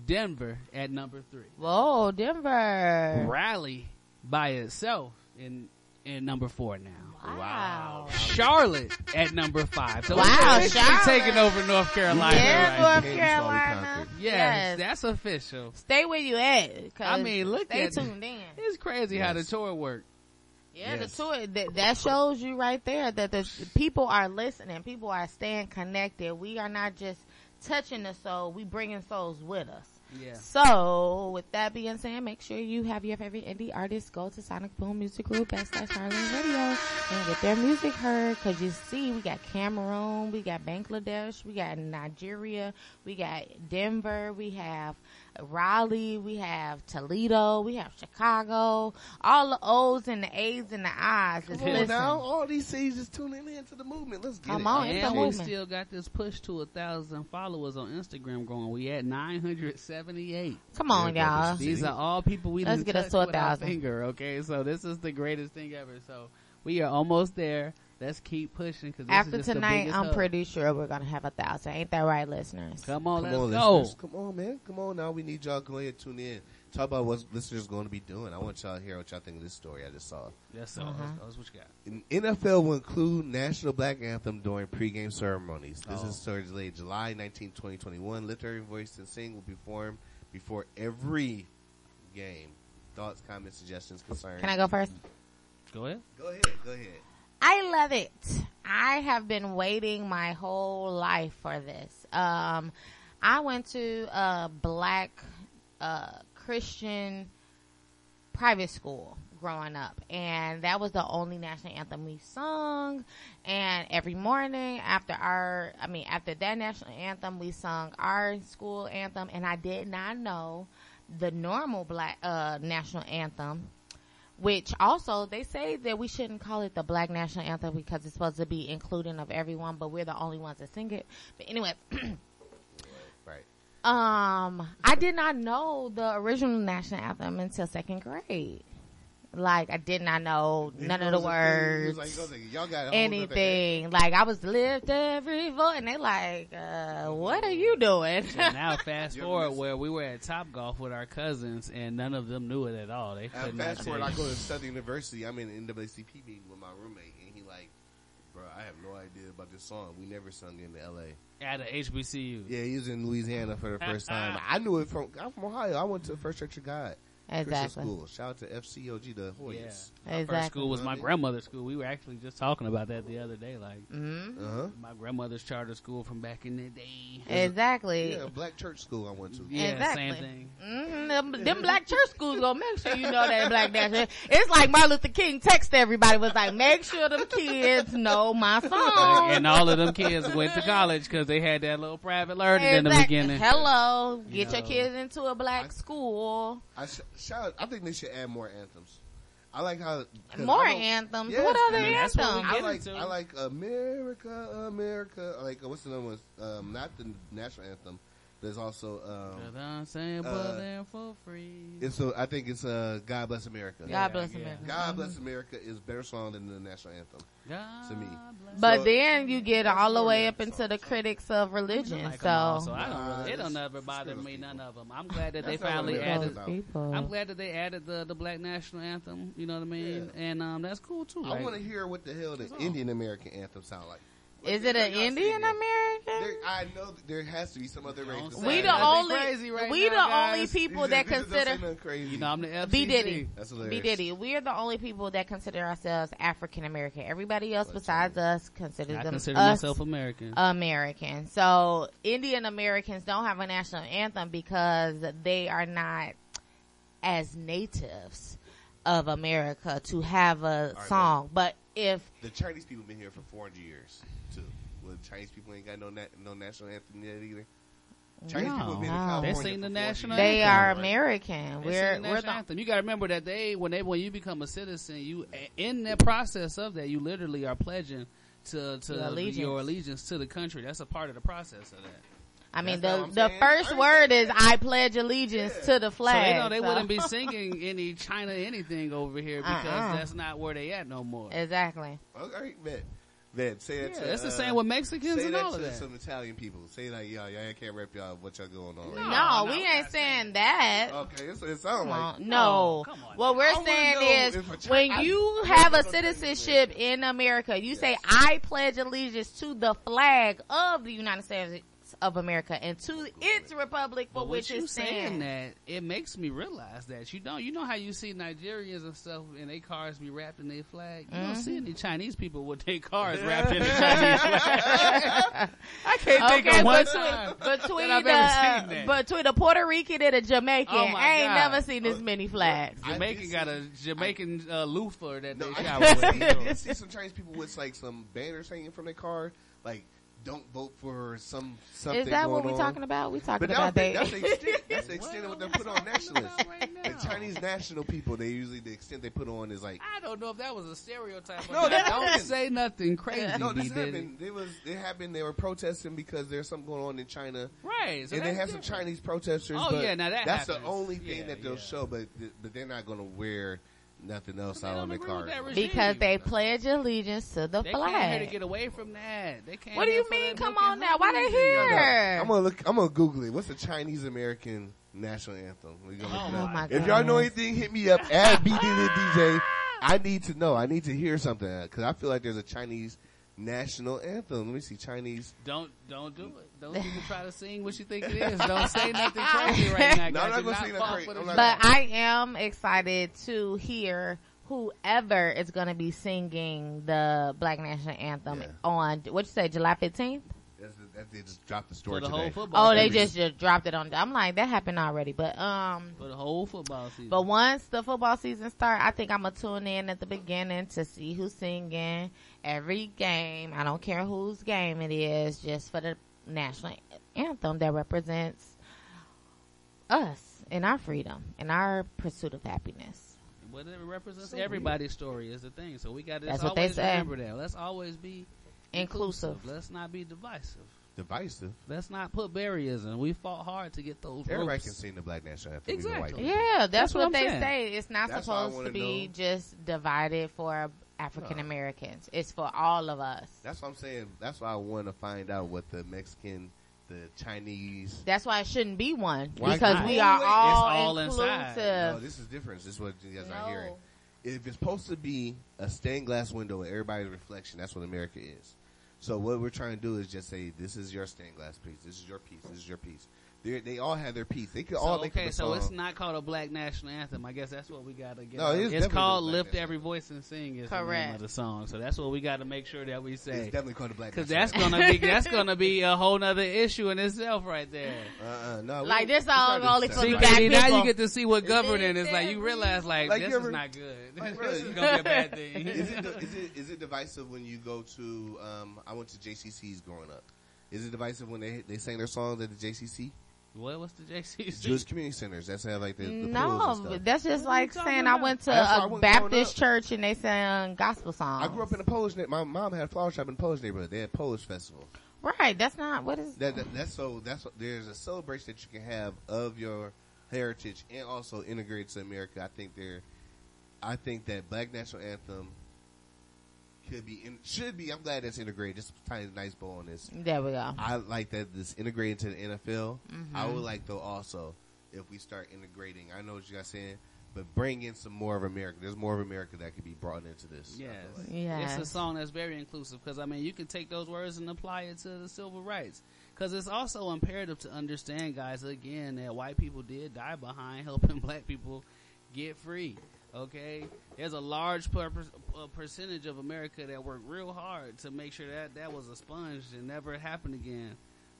Denver at number three.
Whoa, Denver.
Raleigh by itself in in number four now.
Wow.
Charlotte at number five. So
Wow,
officially
Charlotte.
taking over North Carolina.
Yeah,
right
North
now.
Carolina.
Yes,
Yes.
that's official.
Stay where you at.
I mean, look
stay
at
tuned in.
It's crazy how the tour worked.
Yeah,
Yes.
the tour that, that shows you right there that the people are listening. People are staying connected. We are not just touching the soul. We bringing souls with us.
Yeah.
So, with that being said, make sure you have your favorite indie artist go to Sonic Boom Music Group backslash Heartland Radio and get their music heard. Cause you see, we got Cameroon, we got Bangladesh, we got Nigeria, we got Denver, we have Raleigh, we have Toledo, we have Chicago. All the O's and the A's and the I's is
Come on now, all these cities is tuning in to the movement. Let's get
Come
it.
on, it's a
and we
movement.
still got this push to a thousand followers on Instagram going. We at nine hundred seventy eight.
Come on, y'all.
These are all people we
Let's
didn't
get us
touch
to a
with our
thousand.
finger. Okay, so this is the greatest thing ever. So we are almost there. Let's keep pushing because
After tonight, I'm pretty sure we're gonna have a thousand. Ain't that right, listeners?
Come on,
Come
let's
on,
go.
listeners. Come on, man. Come on now. We need y'all to go ahead tune in. Talk about what listeners going to be doing. I want y'all to hear what y'all think of this story I just saw.
Yes, sir.
Uh-huh.
That's- that's what you got.
An NFL will include National Black Anthem during pregame ceremonies. This
Oh.
is Thursday, July 19, 2021. Lift Every Voice and Sing will be performed before every game. Thoughts, comments, suggestions, concerns?
Can I go first?
Go ahead.
Go ahead. Go ahead.
I love it. I have been waiting my whole life for this. Um, I went to a black uh, Christian private school growing up, and that was the only national anthem we sung. And every morning after our, I mean, after that national anthem, we sung our school anthem, and I did not know the normal black uh, national anthem. Which also they say that we shouldn't call it the black national anthem because it's supposed to be including of everyone, but we're the only ones that sing it. But anyway, [CLEARS THROAT]
Right.
um, I did not know the original national anthem until second grade. Like I did not know
It
none of the
was thing.
Words,
like, it was like, y'all got a whole nother-
anything. Like I was lift every voice, and they like, uh, what are you doing?
So now [LAUGHS] fast forward where we were at Top Golf with our cousins and none of them knew it at all. They could not
fast forward, I go to Southern University. I'm in NAACP meeting with my roommate, and he like, bro, I have no idea about this song. We never sung it in L.A.
At a HBCU.
Yeah, he was in Louisiana for the first [LAUGHS] time. I knew it from. I'm from Ohio. I went to First Church of God. Christian
Exactly.
School. Shout out to FCOG, the Hoyas.
My first school was my grandmother's school. We were actually just talking about that the other day. Like,
Mhm.
Uh-huh.
my grandmother's charter school from back in the day.
Exactly.
Yeah, black church school I went to.
Yeah,
exactly.
same thing.
hmm Them, them black church schools gonna make sure you know that black national. It's like Martin Luther King text everybody was like, make sure them kids know my song.
and all of them kids went to college because they had that little private learning in the beginning.
Hello,
You
get your
know.
kids into a black school.
I sh- shout. I think they should add more anthems. I like how
More
I
anthems?
Yes,
What other
I mean, that's what we
anthems?
I like.
into.
I like America, America. I Like what's the other one? Um, not the national anthem. There's also um,
I'm saying,
uh,
but they're for free.
It's a, I think it's uh, God Bless America.
God Bless America.
God
Mhm.
Bless America is a better song than the national anthem to me.
But
So-
then you get all the way up into the critics of religion.
Like 'em
So
all, so I don't really, it don't never bother me, none of them. I'm glad that they
That's not what
finally
we're
added.
about. People.
I'm glad that they added the the black national anthem. You know what I mean? And um, that's cool too.
I
Like,
want to hear what the hell the Indian American anthem sound like.
Is it an Indian American?
I know that there has to be some other race.
We the only we the only people [LAUGHS] that consider
crazy.
You know, I'm the FCC.
B Diddy.
That's
B
hilarious.
Diddy. We are the only people that consider ourselves African American. Everybody else besides us considers
I
them
consider
us
myself American.
American. So Indian Americans don't have a national anthem because they are not as natives of America to have a
Are they?
song. But if
The Chinese people been here for 400 years too. Well, the Chinese people ain't got no na- no national anthem yet either. Chinese people have been
No.
California.
They sing the national
they
anthem.
are American,
They
we're
sing the
we're the
anthem. You got to remember that they when they when you become a citizen, you in the process of that, you literally are pledging to to
Your allegiance.
your allegiance to the country. That's a part of the process of that.
I mean,
That's
the the
saying.
first word is "I pledge allegiance to the
So
flag."
they know they
so-
wouldn't be [LAUGHS] singing any China anything over here because
Uh-uh.
that's not where they at no more.
Exactly.
Okay, bet. Bet. Say that
Yeah,
to.
it's the
uh,
same with Mexicans and
that
all of
to
that.
Some Italian people. Say like, y'all, y'all can't rap y'all what y'all going on.
No,
right
we ain't saying that.
Okay, it's, what it sounds
Come
like.
on. No. What we're
I
saying is
a
when
I-
you have a citizenship in America, you say, I pledge allegiance to the flag of the United States of America and to its republic for
But
which
with you
it
saying that, it makes me realize that you don't. You know how you see Nigerians and stuff, and their cars be wrapped in their flag. You don't
Mhm.
see any Chinese people with their cars wrapped in the [LAUGHS] Chinese flag. I can't think
Okay,
of one
between,
time
between
that I've
the,
ever
uh,
seen that.
between a Puerto Rican and a Jamaican,
Oh
I ain't
God.
never seen this many flags.
Jamaican got a Jamaican uh, loofah that they
I
shower
did I
with.
did see some Chinese people with like some banners hanging from their car, like "Don't vote for some something."
Is that what we're
on.
talking about? We talking
But
about
that,
that.
that's the extent. That's the [LAUGHS] extent of what they put on nationalists. The Chinese national people, they usually the extent they put on is like.
I don't know if that was a stereotype.
No,
not.
that
don't
happened.
say nothing crazy.
No, this happened. It was. It happened. They were protesting because there's something going on in China.
Right, so
and they
that's
have some. Chinese protesters.
Oh,
but
yeah, now that
that's
happens.
the only thing
Yeah,
that they'll
yeah.
show. But but they're not going to wear nothing else out on their car.
because they pledge allegiance to the
They came here to get away from that. They came
What do you mean? Come on now. Why they
honey.
here?
I'm gonna look. I'm gonna Google it. What's the Chinese American national anthem? We gonna look oh it
Oh
up.
my
if y'all know anything, hit me up at B Diddy DJ. I need to know. I need to hear something because I feel like there's a Chinese national anthem. Let me see Chinese.
Don't don't do it. Don't [LAUGHS] even try to sing what you think it is. Don't say nothing crazy right now.
No, I'm not gonna say nothing crazy.
for
not.
But I am excited to hear whoever is going to be singing the Black National Anthem on what you say, July fifteenth.
That they just dropped the story
For the
today.
whole football
Oh, they just, just dropped it on. I'm like, that happened already, but um,
for the whole football season.
But once the football season starts, I think I'm gonna tune in at the beginning to see who's singing every game. I don't care whose game it is, just for the national anthem that represents us and our freedom and our pursuit of happiness.
Whatever represents
So
everybody's story is the thing. So we got to
That's what they say.
remember that. Let's always be
Inclusive.
Let's not be divisive.
Divisive.
Let's not put barriers in. We fought hard to get those.
Everybody
ropes.
can sing the Black National Anthem.
Exactly.
Yeah, that's,
That's what
what, they
saying.
say. It's not
That's
supposed to
wanna
be
know-
just divided for African Americans. It's for all of us.
That's what I'm saying. That's why I want to find out what the Mexican, the Chinese.
That's why it shouldn't be one
Why
because
not?
we are
It's
all,
all
inclusive.
inside.
No, this is different. This is what you guys are
No.
hearing. If it's supposed to be a stained glass window and everybody's reflection, that's what America is. So what we're trying to do is just say, this is your stained glass piece. This is your piece. This is your piece. They they all have their piece. They could
So,
all make
okay,
up a
so it's not called a Black National Anthem. I guess that's what we got to get.
No,
out.
it is
it's
definitely
called
the Black
"Lift Every Voice and Sing." Is the name
Correct.
of the song. So that's what we got to make sure that we say.
It's definitely called the Black
because that's gonna be that's gonna be a whole nother [LAUGHS] issue in itself right there.
Uh-uh, no,
Like, this
all
song
started
only
to
for
See,
black
Katie, now you get to see what governing is like. You realize like,
Like,
this
you
is not good.
Like,
this is gonna be a bad [LAUGHS] thing.
is it is it is it divisive when you go to? Um, I went to JCC's growing up. Is it divisive when they they sang their songs at the JCC?
What? What's the JCC?
Jewish community centers. That's have like the, the pools and
No,
stuff.
that's just
What
like
talking
saying I went to
That's why I
a Baptist church and they sang gospel songs.
I grew up in a Polish. na- My mom had a flower shop in a Polish neighborhood. They had Polish festival.
Right, that's not what is.
That, that that's so that's there's a celebration that you can have of your heritage and also integrate to America. I think there, I think that Black National Anthem could be in, should be. I'm glad it's integrated. Just a tiny nice bow on this.
There we go.
I like that this integrated to the NFL. I
Mhm.
would like though also if we start integrating. I know what you guys saying, but bring in some more of America. There's more of America that could be brought into this. I
Yes.
like.
Yes.
It's a song that's very inclusive because I mean you can take those words and apply it to the civil rights because it's also imperative to understand, guys, again that white people did die behind [LAUGHS] helping black people get free. Okay, there's a large per- per- percentage of America that worked real hard to make sure that that was expunged and never happened again.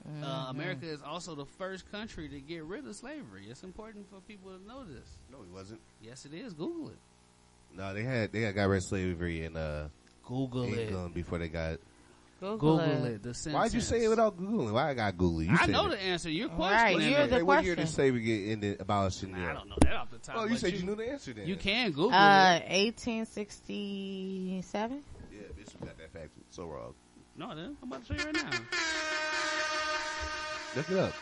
Uh,
Mhm.
America is also the first country to get rid of slavery. It's important for people to know this.
No, he wasn't.
Yes, it is. Google it.
No, they had they got rid of slavery in uh,
Google it.
Before they got.
Google,
Google
it.
it. The
Why'd you say it without googling? Why I got Google? You
I know
it.
the answer. You're
Right, you're the
Hey, what year
question.
did slavery get ended abolished in
Nah,
there?
I don't know that off the top.
Oh, you said you, knew the answer then.
You can Google
Uh,
it.
1867.
Yeah, bitch, you got that fact so wrong.
No, then I'm about to show you right now.
Look it up.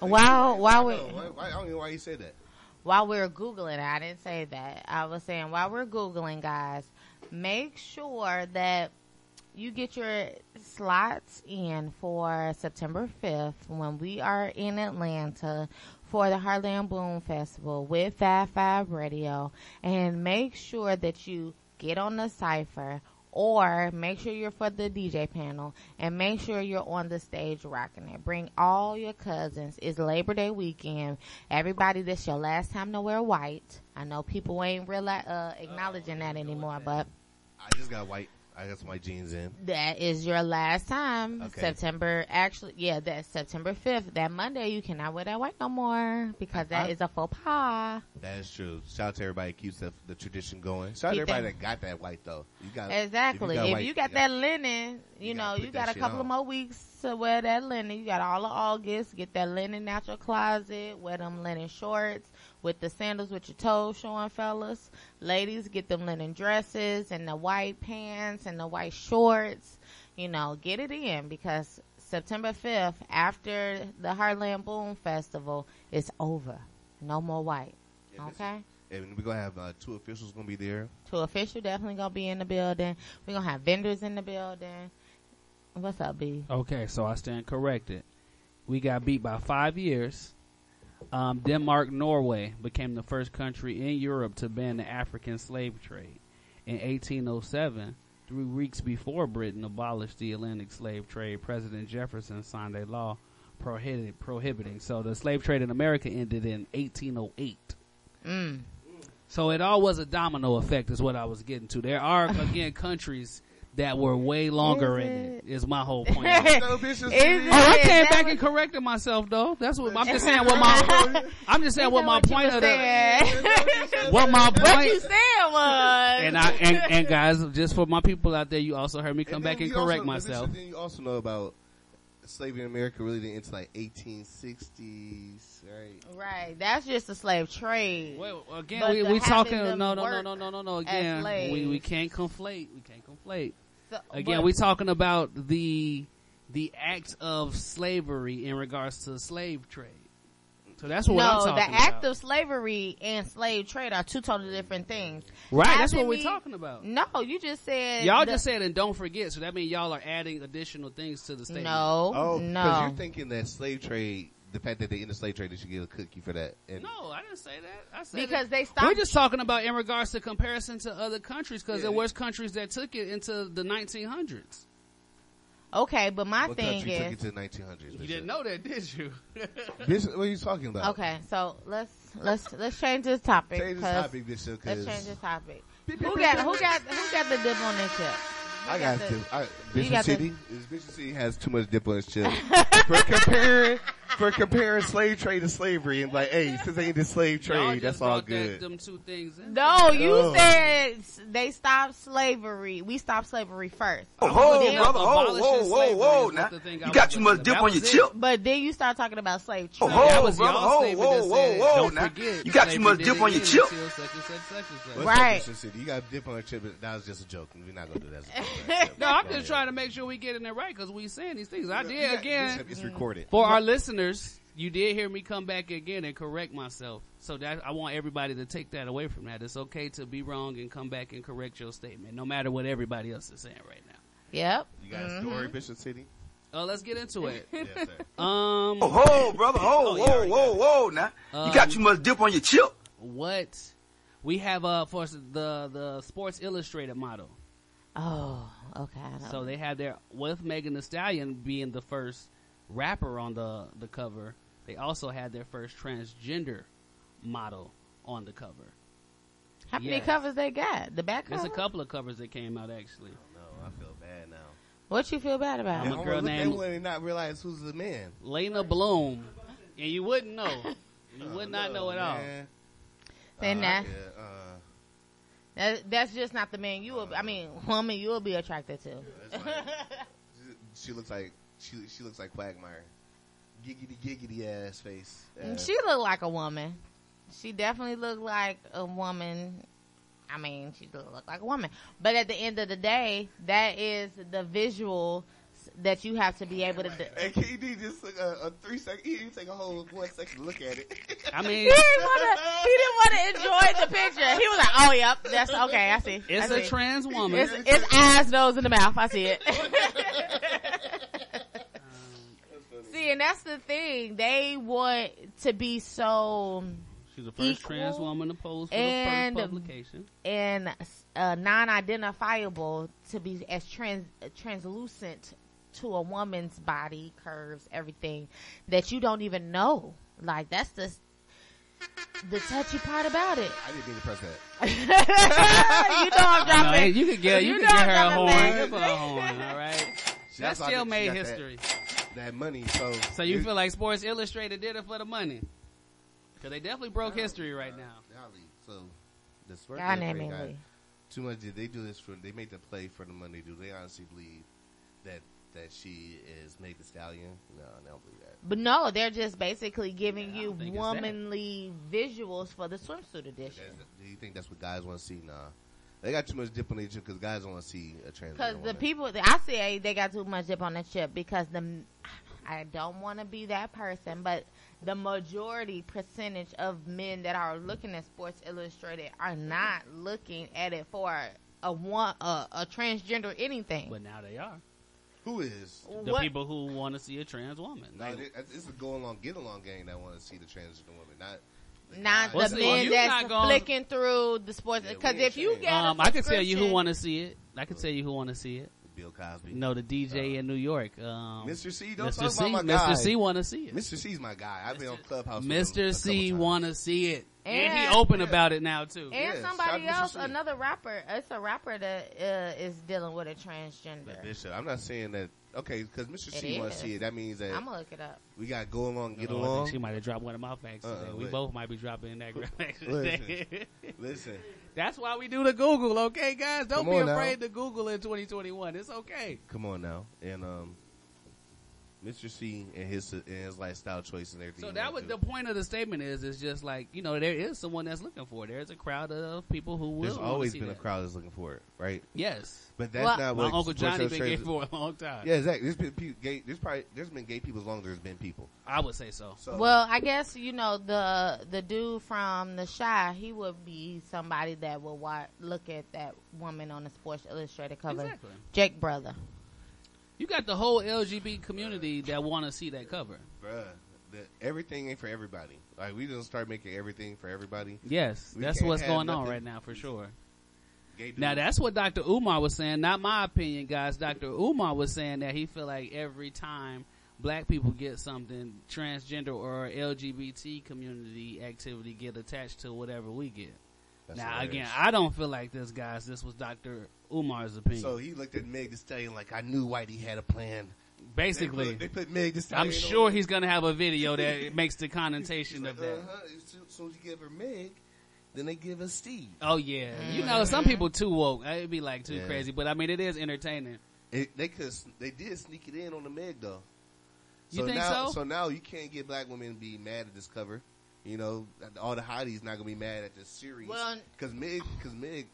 While while we
No, why, why, I don't know why you said that.
while we're googling, I didn't say that. I was saying while we're googling, guys, make sure that you get your slots in for September 5th when we are in Atlanta for the Heartland Bloom Festival with Fab Five Radio. And make sure that you get on the cipher or make sure you're for the DJ panel and make sure you're on the stage rocking it. Bring all your cousins. It's Labor Day weekend. Everybody, this your last time to wear white. I know people ain't really uh, acknowledging that anymore, but
I just got white. I got some white jeans in.
that is your last time.
Okay.
September, actually, yeah, that's September 5th. That Monday, you cannot wear that white no more because that
I-
is a faux pas.
That is true. Shout out to everybody who keeps the, the tradition going. Shout out to everybody
that-
that got that white though. You got
Exactly. If you got,
white,
that linen, you,
you
know,
gotta
you
put
got a
shit
couple of more weeks to wear that linen. You got all of August. Get that linen out your closet. Wear them linen shorts with the sandals with your toes showing, fellas. Ladies, get them linen dresses and the white pants and the white shorts. You know, get it in because September 5th, after the Heartland Boom Festival, it's over. No more white.
Yeah,
Okay?
And we're gonna have uh, two officials gonna be there.
Two official definitely gonna be in the building. We're gonna have vendors in the building. What's up, B?
Okay, so I stand corrected. We got beat by five years. Um, Denmark, Norway became the first country in Europe to ban the African slave trade. In 1807, three weeks before Britain abolished the Atlantic slave trade, President Jefferson signed a law prohibiting, prohibiting. So the slave trade in America ended in 1808.
Mm.
So it all was a domino effect, is what I was getting to. There are again countries that were way longer in it. Is my whole [LAUGHS] point. Oh, I came back
was-
and corrected myself though. That's what I'm just saying. What my [LAUGHS] [LAUGHS] I'm just saying what my point of the what my
What you
point.
said was.
And I and, and guys, just for my people out there, you also heard me come
And
back and correct
also-
myself.
Then you also know about slavery in America really didn't into like 1860s, right?
Right, that's just a slave trade.
Well, again,
But
we, we talking no no no no no no no again we we can't conflate we can't conflate
So-
again we talking about the the act of slavery in regards to the slave trade so that's what I'm
no, the act
about.
of slavery and slave trade are two totally different things.
Right, that's what we're
me-
talking about.
No, you just said
y'all
the-
just said and don't forget so that means y'all are adding additional things to the statement
No,
Oh,
no.
because you're thinking that slave trade, the fact that they in the slave trade, they should get a cookie for that. And
no I didn't say that I said
Because
it.
they stopped-
we're just talking about in regards to comparison to other countries because
Yeah.
there was countries that took it into the 1900s
Okay, but my
what
thing
country took
is
it to the 1900s?
you didn't know that did you [LAUGHS]
Bitch, what are you talking about?
okay. So let's let's let's change this topic.
Change this
'cause-
topic, bitch,
Let's
'cause-
change this topic. Who got who got who got the dip on this chip?
I got
the-
to. I, Bishop
got the-
City, [LAUGHS] is Bishop City has too much dip on his chip for [LAUGHS] comparing for comparing slave trade to slavery and like, hey, since they in the slave
Y'all
trade,
just
that's all
brought that-
good.
them two things.
No, you
Oh.
said they stopped slavery. We stopped slavery first.
Oh, hold, brother, hold, whoa, whoa, whoa, now. You got too much dip on your chip.
But then you start talking about slave
Oh,
trade.
hold, brother, hold, whoa, whoa, whoa, now. You got too much dip on your chip.
What's
Right.
up, Bishop City? You got dip on your chip, that was just a joke. We're not gonna do that. [LAUGHS]
No, I'm just trying to make sure we getting it right because we saying these things. I did again.
It's recorded.
For our listeners, you did hear me come back again and correct myself. So that I want everybody to take that away from that. It's okay to be wrong and come back and correct your statement, no matter what everybody else is saying right now.
Yep.
You got a story, Bishop City?
Oh, let's get into it. [LAUGHS]
Yes, sir.
Um,
Oh, hold, brother, hold, whoa, whoa, whoa, now. You got
Um,
too much dip on your chip.
what we have uh for the the Sports Illustrated model.
Oh, okay.
So they have their with Megan Thee Stallion being the first rapper on the the cover. They also had their first transgender model on the cover.
How many covers they got? The back
There's
cover?
a couple of covers that came out actually.
No, I feel bad now.
What you feel bad about?
I'm a girl
They
named
would not realize who's the man.
Leyna Bloom, and you wouldn't know. You would not know at all.
Then
Uh,
that,
yeah, uh,
that that's just not the man you will. I mean, woman you will be attracted to.
that's like- she, [LAUGHS] she looks like she she looks like Quagmire. Giggity giggity ass face. ass.
Uh, she looked like a woman. She definitely looked like a woman. I mean, she looked like a woman. But at the end of the day, that is the visual that you have to be able to. do.
Hey, KD just took a, a three second. He didn't take a whole one second to look at it.
I
He [LAUGHS]
mean,
didn't want to. He didn't want to enjoy the picture. He was like, "Oh, yep, that's okay. I see.
it's
I
a
see.
trans woman.
It's, it's eyes, nose, and the mouth. I see it. [LAUGHS] [LAUGHS] see, and that's the thing. They want to be so
She's the first
equal
trans woman to pose for
and
the first publication.
and uh, non-identifiable to be as trans translucent to a woman's body curves, everything that you don't even know. Like that's the the touchy part about it.
I didn't mean to press [LAUGHS] that.
you know I'm
I know,
dropping.
hey, you could get you,
You
could
know
get her a
I'm
horn.
dropping
Give her a horn, all right.
She
That
also
still made
got that-
history.
That, money, so
So you feel like Sports Illustrated did it for the money? Because they definitely broke history right now.
Golly, so the Sports
God name
Illustrated got too much. Did they do this for? They made the play for the money. Do they honestly believe that that she is made the Stallion? No, I don't believe that.
But no, they're just basically giving you
think it's that.
womanly visuals for the swimsuit edition.
Do you think that's what guys want to see? Nah, they got too much dip on each because guys don't want to see a trans.
Because the
woman.
people, I say they got too much dip on the chip because the, I don't want to be that person, but the majority percentage of men that are looking at Sports Illustrated are not looking at it for a one, a, a transgender anything.
But now they are.
Who is
The
What-
people who want to see a trans woman.
No, it- it's a go along, get along gang that want to see the transgender woman, not.
Not
Well,
the
see,
men
you
that's flicking through the sports. Because if you get,
Um, I can tell you who want to see it. I can tell you who want to see it.
Bill Cosby.
No, the DJ in New York. Um,
Mr. C, don't
Mr.
talk
C,
about my guy.
Mr. C want to see it.
Mr. C's my guy. I've been on Clubhouse. with him
Mr.
a
C
couple
want to see it. And, he open about it now too.
And
Yeah,
somebody else, another rapper. It's a rapper that uh, is dealing with a transgender.
But Bishop, I'm not saying that. Okay, because Mr.
It
C wants to see it. That means that
I'm gonna look it up.
we got to go along, get
Oh, I
along.
she might have dropped one of my facts today.
Uh-uh,
we
wait.
both might be dropping in that graphic
Listen, [LAUGHS]
today.
listen. [LAUGHS]
That's why we do the Google, okay, guys? Don't
Come
be
on now.
afraid to Google in 2021. It's okay.
Come on now, and um, Mr. C and his and his lifestyle choice and everything.
So that was
do.
the point of the statement is it's just like you know there is someone that's looking for it. There's a crowd of people who will.
There's always
see
been
that.
a crowd that's looking for it, right?
Yes,
But that's
Well,
not
my
what
uncle Johnny
those
been gay for a long time.
Yeah, exactly. There's been people, gay. There's probably there's been gay people as long as there's been people.
I would say so.
So
Well, I guess you know the the dude from the Shy. He would be somebody that would wa look at that woman on the Sports Illustrated cover.
Exactly.
Jake brother.
You got the whole LGBT community that want to see that cover.
bruh, the, everything ain't for everybody. Like we just start making everything for everybody.
Yes,
We
that's what's going on right now for sure. Now that's what Dr. Umar was saying, not my opinion, guys. Dr. Umar was saying that he feel like every time black people get something, transgender or LGBT community activity get attached to whatever we get.
That's
now
hilarious.
again, I don't feel like this, guys. This was Dr. Umar's opinion.
So he looked at Meg Thee Stallion like I knew Whitey had a plan.
Basically,
they put, they put Meg Thee
I'm sure
on.
he's gonna have a video that [LAUGHS] makes the connotation of that.
Uh-huh. As soon- as you give her Meg, then they give us Steve.
Oh yeah, you know some people too woke. It'd be like too
Yeah.
crazy, but I mean it is entertaining.
It, they could they did sneak it in on the Meg though.
You think
now,
so?
So now you can't get black women to be mad at this cover. You know, all the hotties not gonna be mad at this series.
Well-
because Meg, because Meg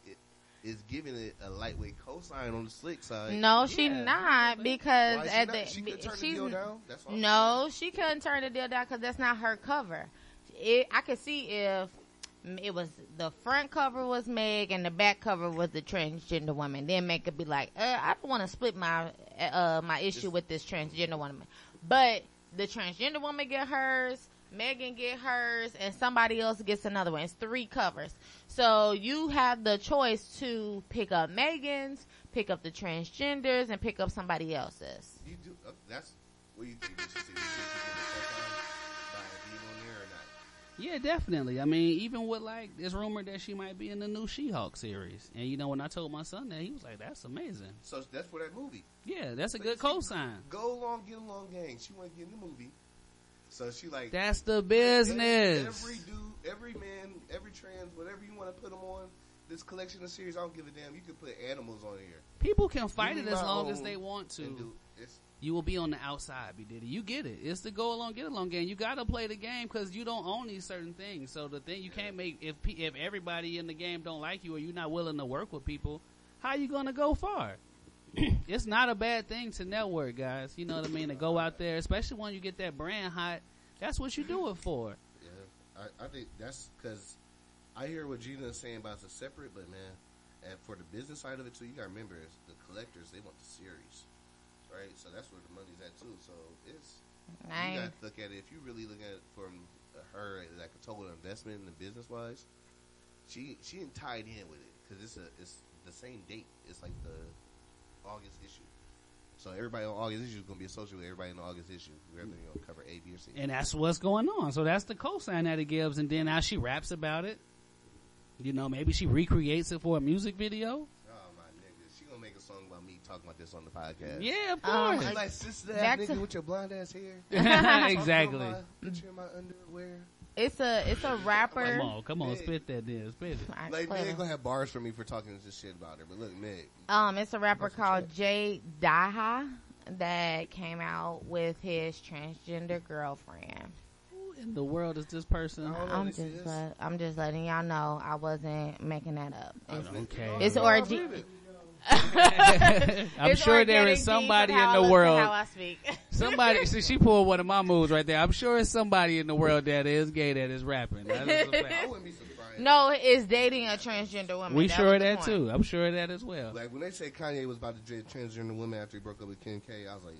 is giving it a lightweight cosign on the slick side.
No, she not because
Why she
at
not?
the
She could turn the
she's
deal down? That's all
no, she couldn't turn the deal down because that's not her cover. It, I could see if it was the front cover was Meg and the back cover was the transgender woman. Then Meg could be like, uh, I don't want to split my uh, my issue with this transgender woman, but the transgender woman get hers. Megan get hers and somebody else gets another one. It's three covers. So you have the choice to pick up Megan's, pick up the transgenders, and pick up somebody else's.
You do. Uh, that's what you think. You see. You think you get a check on by being on there or not?
Yeah, definitely. I mean, even with like, it's rumored that she might be in the new She-Hulk series. And you know, when I told my son that, he was like, "That's amazing."
So that's for that movie.
Yeah, that's a
But
good
see,
cosign.
Go along, get along, gang. She want to get in the movie. So she like
That's the business.
every dude, every man, every trans, whatever you want to put them on, this collection of series, I don't give a damn. You can put animals on here.
People can fight it as long as they want to.
do-
You will be on the outside, B Diddy. You get it. It's the go along, get along game. You got to play the game because you don't own these certain things. So the thing you can't make if if everybody in the game don't like you or you're not willing to work with people, how you gonna go far? [LAUGHS] it's not a bad thing to network, guys. You know what I mean? To go out there, especially when you get that brand hot. That's what you do it for.
Yeah, I, I think that's because I hear what Gina is saying about the separate, but man, and for the business side of it too, you got to remember is the collectors they want the series, right? So that's where the money's at too. So it's
I
you got to look at it if you really look at it from her like a total investment in the business wise. She she ain't tied in with it because it's a it's the same date. It's like the August issue. So everybody on August issue is going to be associated with everybody in the August issue. Whether you know cover A, B, or C.
And that's what's going on. So that's the cosign that it gives. And then now she raps about it. You know, maybe she recreates it for a music video.
Oh my nigga, she gonna make a song about me talking about this on the podcast.
Yeah, of
Um,
course.
like sister
back
ass nigga
to-
with your blonde ass hair. [LAUGHS]
Exactly.
Talking about my- in my underwear.
It's a it's a rapper.
Come on, come on,
Meg.
spit that then, spit it.
I
Like
swear.
Meg gonna have bars for me for talking this shit about her. But look, Meg,
Um, it's a rapper called Jay Daha that came out with his transgender girlfriend.
Who in the world is this person?
I'm just let, I'm just letting y'all know I wasn't making that up. It's,
Okay.
it's orgi- [LAUGHS]
I'm
It's
sure there
organic
somebody in the world.
How I speak. [LAUGHS]
Somebody, see, she pulled one of my moves right there. I'm sure it's somebody in the world that is gay that is rapping. That is. [LAUGHS]
I wouldn't be surprised.
no, it's dating a transgender woman.
We
That
sure of that
point.
too. I'm sure of that as well.
Like when they say Kanye was about to date transgender women after he broke up with Kim K, I was like,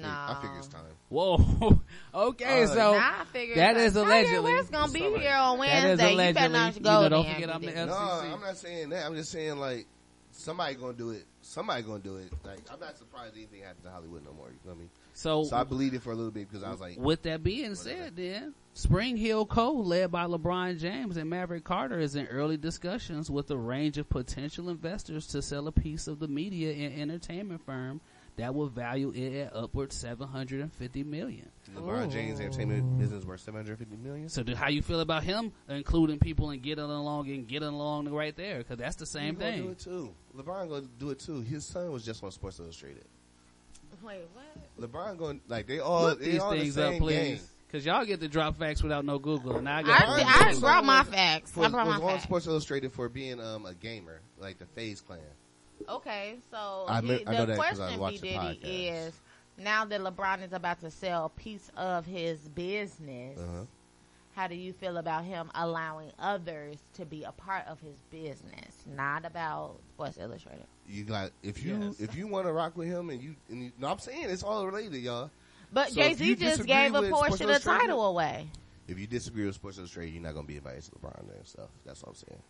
No.
I figure it's time.
Whoa. okay,
Uh,
so
Nah, I figured
that
it's
is
like,
allegedly.
Kanye West gonna be here on
That is
Wednesday. You better
allegedly.
not
You
go
know, don't forget I'm the
Diddy.
FCC.
No, I'm not saying that. I'm just saying like somebody gonna do it. Somebody gonna do it. Like I'm not surprised anything happens in Hollywood no more. You know what I mean?
So-
so I believed it for a little bit because I was like,
With that being said, then SpringHill Co., led by LeBron James and Maverick Carter, is in early discussions with a range of potential investors to sell a piece of the media and entertainment firm that will value it at upward seven hundred and fifty million.
LeBron James entertainment business worth 750 million.
So, do, how you feel about him including people and getting along and getting along right there? Because that's the same
He
thing.
Do it too. LeBron gonna do it too. His son was just on Sports Illustrated.
Wait, what?
LeBron going like they all
Look
they
these
all
things
the
up, please.
gang.
Because y'all get to drop facts without no Google, and I
I,
got.
I, I brought my facts. I
Was,
brought
was
my
on. Sports Illustrated for being um a gamer, like the FaZe Clan.
Okay, so
I
he-
me- I know
the
that 'cause I
question, B
watched the
Diddy, is now that LeBron is about to sell a piece of his business,
Uh-huh.
how do you feel about him allowing others to be a part of his business, not about Sports Illustrated?
You got if you
Yes.
if you want to rock with him and you and you, no, I'm saying it's all related, y'all.
But
So
Jay Z just gave a portion of the title away.
If you disagree with Sports Illustrated, you're not gonna be invited to LeBron and stuff. That's what I'm saying.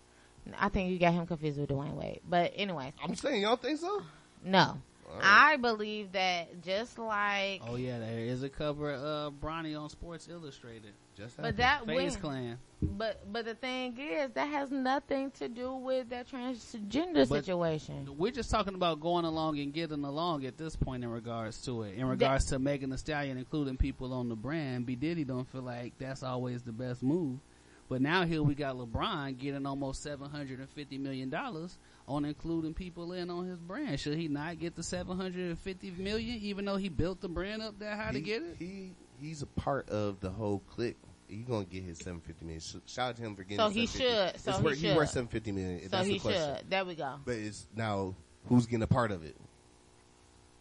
I think you got him confused with Dwyane Wade. But anyway,
I'm saying y'all think so?
No,
Alright.
I believe that just like
Oh yeah, there is a cover of uh, Bronny on Sports Illustrated.
Just
But that
FaZe
when-
Clan.
But but the thing is, that has nothing to do with that transgender
But-
situation.
We're just talking about going along and getting along at this point in regards to it. In regards to Megan Thee Stallion, including people on the brand, B Diddy don't feel like that's always the best move. But now here we got LeBron getting almost seven hundred and fifty million dollars on including people in on his brand. Should he not get the seven hundred and fifty million, even though he built the brand up that high to get it?
He he's a part of the whole clique. He gonna get his 750 million. Sh- Shout out to him for getting.
So he should. So
it's
he
worth,
should.
worth 750 million.
So
That's
he
the question.
should. There we go.
But it's now who's getting a part of it.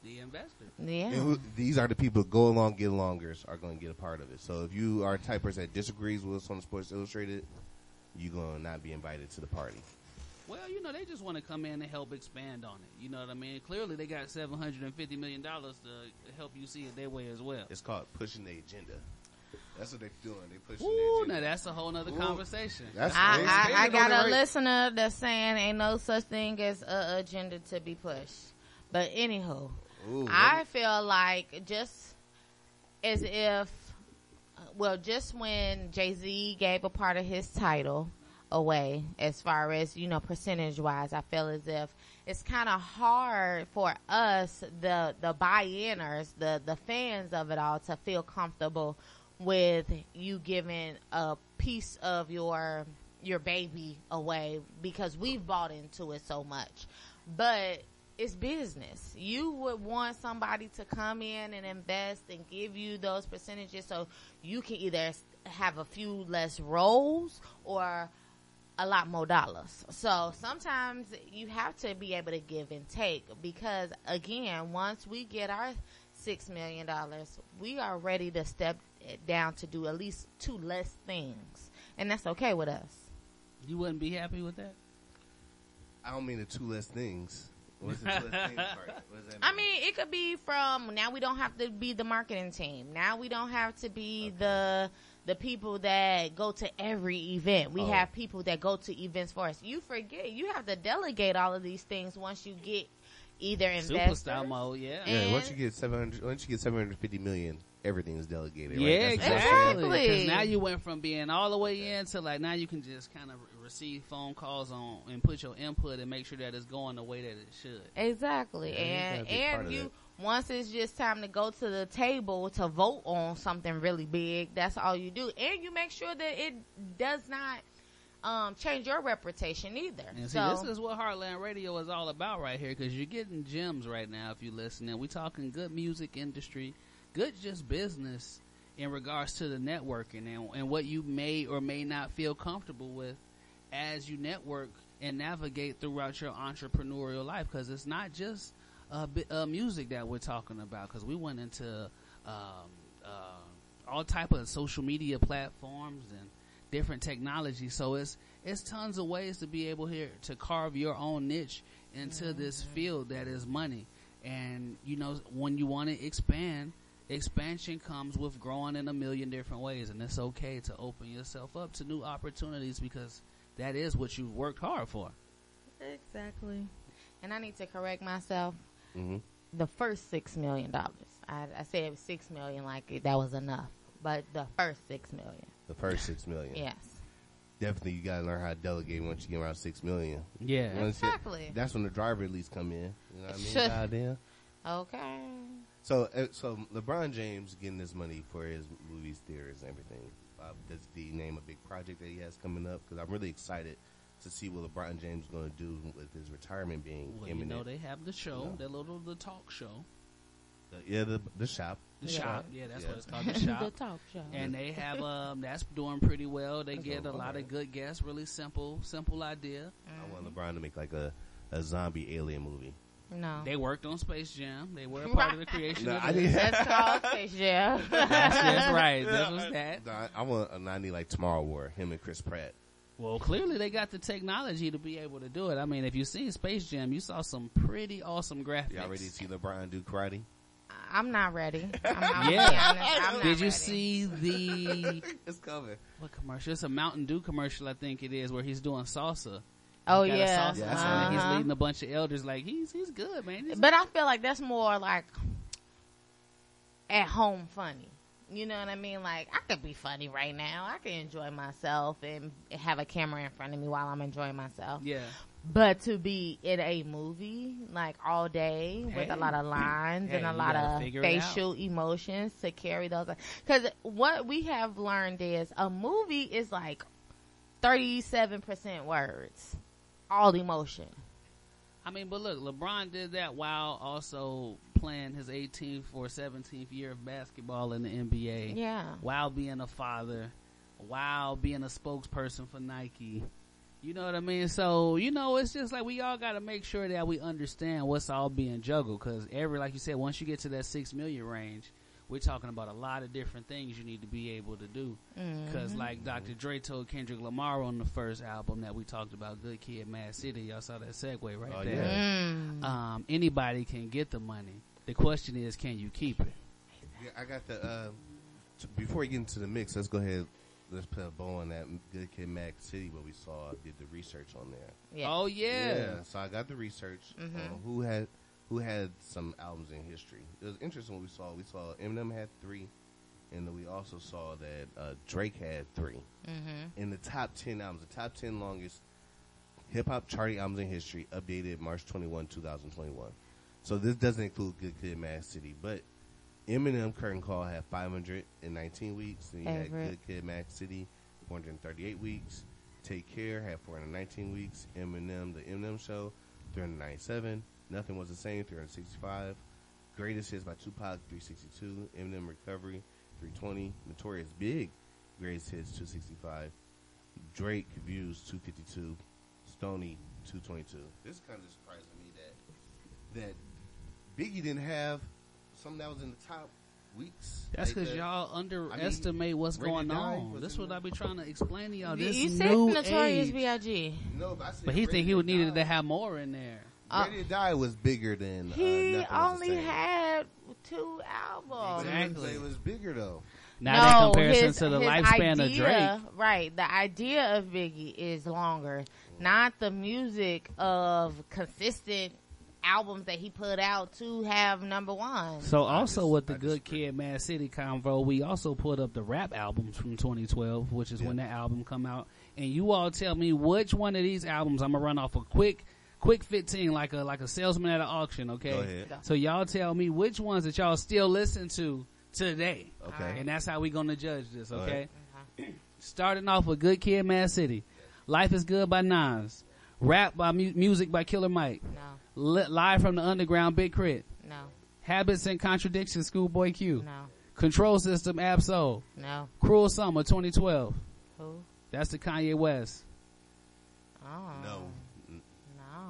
The investor.
Yeah.
And who, these are the people who go along, get alongers are going to get a part of it. So if you are a type person that disagrees with us on Sports Illustrated, you're going to not be invited to the party.
Well, you know, they just want to come in and help expand on it. You know what I mean? Clearly, they got seven hundred and fifty million dollars to help you see it their way as well.
It's called pushing the agenda. That's what they're doing. They pushing
Ooh,
the agenda.
now that's a whole other
Ooh.
conversation.
That's
I,
they
I, I got a
right.
listener that's saying ain't no such thing as a agenda to be pushed. But anywho,
Ooh,
I feel like just as if, well, just when Jay Z gave a part of his title away, as far as you know, percentage wise, I feel as if it's kind of hard for us, the the buy-inners, the the fans of it all, to feel comfortable with you giving a piece of your your baby away because we've bought into it so much. But it's business. You would want somebody to come in and invest and give you those percentages so you can either have a few less roles or a lot more dollars. So sometimes you have to be able to give and take because again, once we get our six million dollars, we are ready to step down to do at least two less things, and that's okay with us.
You wouldn't be happy with that?
I don't mean the two less things. What's the two less things part? What does that
I mean, it could be from now we don't have to be the marketing team. Now we don't have to be the the people that go to every event. We
Oh.
have people that go to events for us. You forget you have to delegate all of these things once you get either investors.
Superstar mode, yeah.
Yeah, once you get 700, once you get 750 million, everything is delegated.
Yeah,
right? That's- that's-
exactly.
Exactly.
Because now you went from being all the way in to like now you can just kind of receive phone calls on and put your input and make sure that it's going the way that it should.
Exactly.
Yeah,
and
gotta be a part
and you once it's just time to go to the table to vote on something really big, that's all you do. And you make sure that it does not um, change your reputation either.
And see,
so
this is what Heartland Radio is all about right here because you're getting gems right now if you listen. And We're talking good music industry, good just business in regards to the networking and, and what you may or may not feel comfortable with as you network and navigate throughout your entrepreneurial life because it's not just uh, bi- uh, music that we're talking about because we went into um, uh, all type of social media platforms and different technology. So it's it's tons of ways to be able here to carve your own niche into this field that is money. And you know when you want to expand, expansion comes with growing in a million different ways, and it's okay to open yourself up to new opportunities because that is what you've worked hard for.
Exactly. and I need to correct myself.
Mhm.
The first six million dollars. I, I said it was six million, like that was enough. But the first six million.
The first six million.
Yes.
Definitely, you gotta learn how to delegate once you get around six million.
Yeah.
Once you-
Exactly.
that's when the driver at least come in. You know what I mean?
Sure.
Goddamn.
Okay.
So, uh, so LeBron James getting this money for his movies, theaters, and everything. Uh, does he name a big project that he has coming up? Because I'm really excited to see what LeBron James is going to do with his retirement being
Well, you
imminent.
know they have the show, that little the talk show.
The- yeah, the the shop.
The
Yeah.
shop, yeah, that's
Yeah.
what it's called, the [LAUGHS] shop.
The talk show.
And they have um, that's doing pretty well. They
That's
get a lot
right.
of good guests. Really simple, simple idea.
I want LeBron to make like a, a zombie alien movie.
No.
They worked on Space Jam. They were a part of the [LAUGHS] creation
No,
of
I didn't-
That's called Space Jam. [LAUGHS]
that's, that's right. This was [LAUGHS] that.
No, I, I want a 90 like Tomorrow War, him and Chris Pratt.
Well, clearly they got the technology to be able to do it. I mean, if you seen Space Jam, you saw some pretty awesome graphics.
Y'all ready to see LeBron do karate?
I'm not ready. I'm, I'm
yeah.
Be honest, I'm not
Did you
ready.
see the
it's coming?
What commercial? It's a Mountain Dew commercial, I think it is, where he's doing salsa.
Oh,
He
yeah. Yeah, I
song,
saw
and He's
uh-huh.
leading a bunch of elders. Like he's he's good, man. He's-
But I feel like that's more like at home funny. You know what I mean? Like I could be funny right now. I can enjoy myself and have a camera in front of me while I'm enjoying myself.
yeah.
But to be in a movie like all day with a lot of lines
Hey,
and a lot of
figure it out.
facial emotions to carry those, because what we have learned is a movie is like thirty-seven percent words, all the emotion.
I mean, but look, LeBron did that while also playing his 18th or 17th year of basketball in the NBA.
Yeah.
While being a father, while being a spokesperson for Nike. You know what I mean? So, you know, it's just like we all got to make sure that we understand what's all being juggled. Cause every, like you said, once you get to that six million range, we're talking about a lot of different things you need to be able to do. Cause
Mhm.
like Dr. Dre told Kendrick Lamar on the first album that we talked about, Good Kid, Mad City. Y'all saw that segue right
Oh,
there.
yeah.
Mm.
Um, anybody can get the money. The question is, can you keep it?
Yeah, I got the. Uh, t- before we get into the mix, let's go ahead. Let's put a bow on that Good Kid, Mad City. What we saw, did the research on there.
Yeah.
Oh yeah.
yeah So I got the research
Mhm.
on who had who had some albums in history. It was interesting what we saw. We saw Eminem had three, and then we also saw that uh, Drake had 3
Mhm.
In the top ten albums, the top ten longest hip hop charting albums in history, updated March twenty one, two thousand twenty one. So this doesn't include Good Kid, Mad City, but Eminem Curtain Call had 519 weeks, and you had Good Kid, Mad City, 438 weeks. Take Care had 419 weeks. Eminem, The Eminem Show, 397. Nothing Was the Same, 365. Greatest Hits by Tupac, 362. Eminem Recovery, 320. Notorious B.I.G., Greatest Hits, 265. Drake Views, 252. Stoney, 222. This is kind of surprising me that that Biggie didn't have something that was in the top weeks.
That's
like
because
that.
y'all
I
underestimate
mean,
what's going on.
was
This
in
what
the-
I be trying to explain to y'all.
You,
This
you said Notorious. B.I.G.
No, but I said
But he think he would needed
Die.
to have more in there.
Uh,
Ready to Die was bigger than
He
uh, Nothing the
only had two albums.
But it was- bigger though.
Now that comparison
his-
to the
his
lifespan of
idea-
Drake.
Right. The idea of Biggie is longer, not the music of consistent albums that he put out to have number one.
So also with the Good Kid, Mad City convo, we also put up the rap albums from 2012, which is when that album come out. And you all tell me which one of these albums I'm gonna run off a quick, quick 15, like a like a salesman at an auction. Okay.
Go ahead.
So y'all tell me which ones that y'all still listen to today.
Okay.
And that's how we gonna judge this.
Go
Okay.
ahead. Mm-hmm. [CLEARS THROAT]
Starting off with Good Kid, Mad City, Life is Good by Nas, Rap by mu- Music by Killer Mike,
No.
Li- Live from the Underground, Big Crit.
No.
Habits and Contradictions, Schoolboy Q.
No.
Control System, Ab-Soul.
No.
Cruel Summer, 2012.
Who?
That's the Kanye West.
Oh.
No.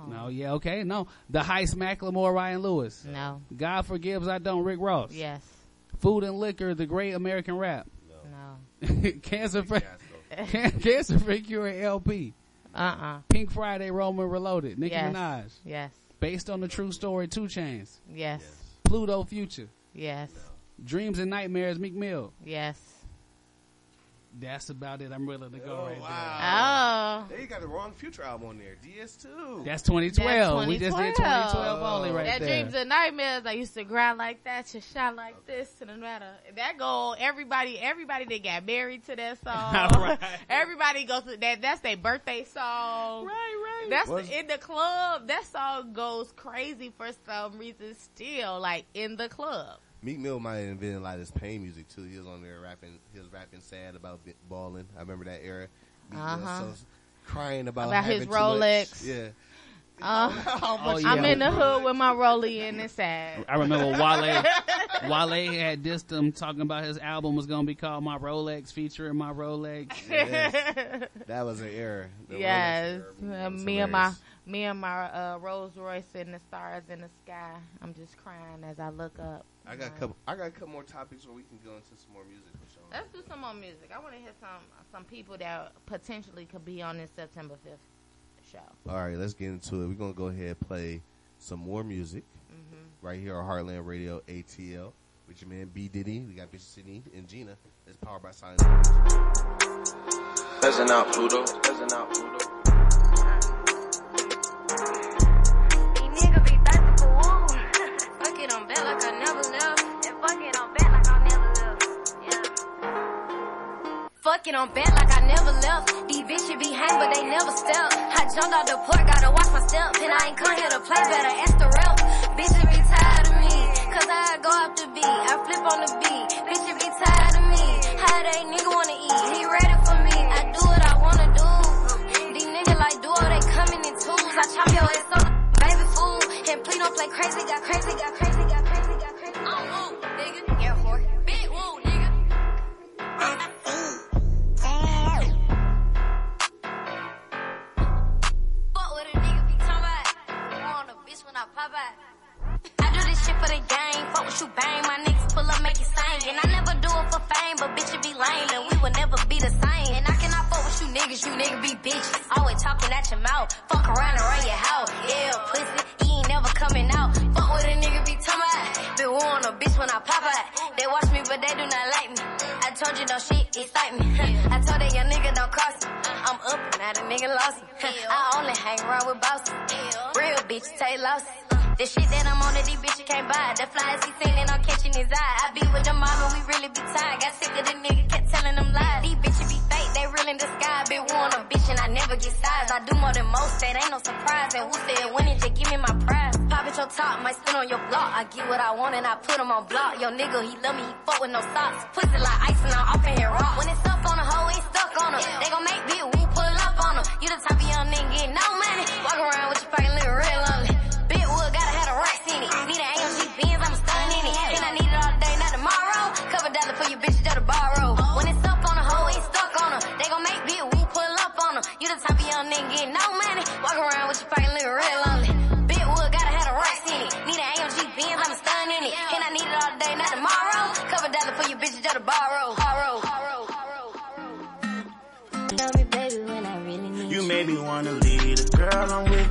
No.
No, yeah, okay, no. The Heist, Macklemore, Ryan Lewis.
No.
God Forgives, I Don't, Rick Ross.
Yes.
Food and Liquor, The Great American Rap.
No. [LAUGHS]
Cancer Free, [LAUGHS] Can- Cancer Free Cure, El-P.
Uh-uh.
Pink Friday, Roman Reloaded, Nicki
Yes.
Minaj.
Yes.
Based on the true story, 2 Chainz.
Yes.
Pluto Future.
Yes.
Dreams and Nightmares, Meek Mill.
Yes.
That's about it. I'm willing to go oh, right there.
Oh.
They got the wrong future album on there. DS2.
That's 2012. We just did 2012 only right
that
there.
dreams and nightmares. I used to grind like that, to shine like this, and no matter that go. Everybody, everybody that got married to that [LAUGHS] song.
Right.
Everybody goes to that. That's their birthday song.
Right, right.
That's
Was-
in the club. That song goes crazy for some reason. Still, like in the club.
Meek Mill might have invented a lot of this pain music too. He was on there rapping. He was rapping sad about bi- balling. I remember that era. Meek
Uh-huh.
so crying about
About his
having too much.
Rolex.
Yeah.
Uh, [LAUGHS]
How much
Oh,
I'm in the hood with my rollie and it's sad.
I remember Wale. [LAUGHS] Wale had dissed him talking about his album was gonna be called My Rolex, featuring my Rolex. [LAUGHS]
Yes. That was an era. The
yes,
era.
uh,
It was
me and my me and my uh, Rolls Royce and the stars in the sky. I'm just crying as I look up.
I got a couple. I got a couple more topics where we can go into some more music for sure.
Let's do some more music. I want to hear some some people that potentially could be on this September 5th show.
All right, let's get into it. We're gonna go ahead and play some more music
Mm-hmm.
right here on Heartland Radio ATL with your man B Diddy. We got Bishop City and Gina. It's powered by Silence.
Peasant out, Pluto. Peasant out, Pluto.
Fuck on back like I never left. These bitches be hang, but they never step. I jumped out the port, gotta watch my step. And I ain't come here to play, better ask the rep. Bitches be tired of me, cause I go off the beat. I flip on the beat. Bitches be tired of me. How they nigga wanna eat? He ready for me. I do what I wanna do. These niggas like duo, they coming in twos. I chop your ass up, baby fool. And please don't play crazy, got crazy, got crazy, what you bang. My niggas pull up, make it sing. And I never do it for fame, but bitch, it be lame. And we will never be the same. And I cannot fuck with you niggas. You niggas be bitches. Always talking at your mouth. Fuck around around your house. Yeah, pussy. You ain't never coming out. Fuck what a nigga be talking about. Been want a bitch when I pop out. They watch me, but they do not like me. I told you no shit excite me. [LAUGHS] I nigga lost me. I only hang around with bosses. Real bitch, take losses. The shit that I'm on that these bitches can't buy. The flies he seen and I'm catching his eye. I be with the mama, we really be tired. Got sick of the nigga, kept telling them lies. These bitches be fake, real in the sky. Been want a bitch and I never get size. I do more than most, that ain't no surprise. And who said winning, just give me my prize. Pop at your top, might spin on your block. I get what I want and I put him on block. Yo nigga, he love me, he fuck with no socks. Pussy like ice and I'm off in here rock. When it's up on a hoe, ain't stuck on her. They gon' make big, we pull up on her. You the type of young nigga no money. Walk around with your fucking little real lonely. Big the type of nigga getting no money. Walk around with your little real lonely. Big wood, gotta have the in it. Need an AMG Benz, I'm stunning in it. And I need it all day, not tomorrow. Couple dollar for you bitches that'll borrow. Borrow. Tell me, baby, when I really need
You made me wanna leave the girl I'm with,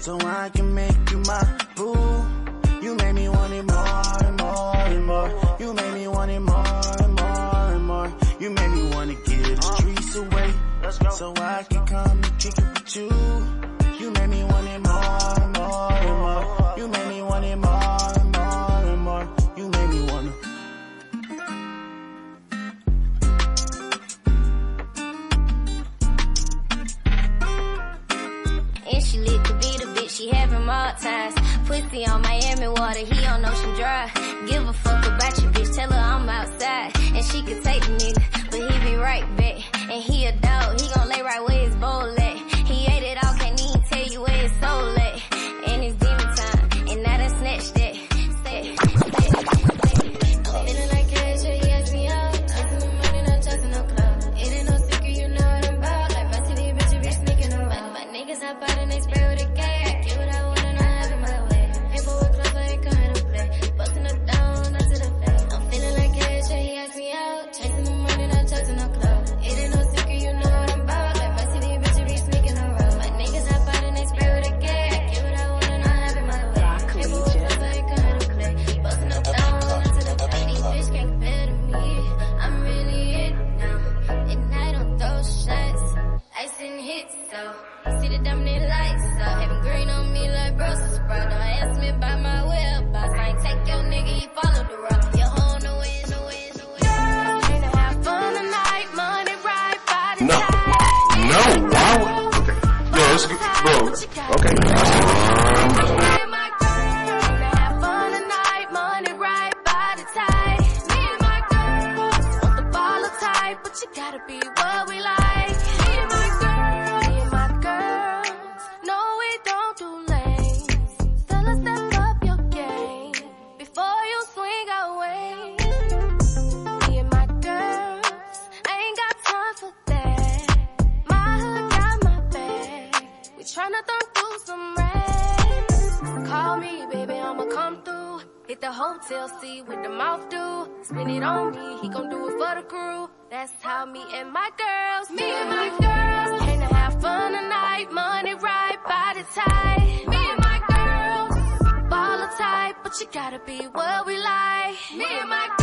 so I can make you my boo. You made me want it more and more and more. You made me want it more and more and more. You made me wanna give the streets away, so I can come and it with you. You made me want it more and more and more. You made me want it more and more and more. You made me wanna.
And she lit to be the bitch, she him all times. Pussy on Miami water, he on Ocean Drive. Give a fuck about your bitch, tell her I'm outside. And she could take the nigga, but he be right back. And he a dog, he gon' lay right where his bowl
gotta be what we like. Me and my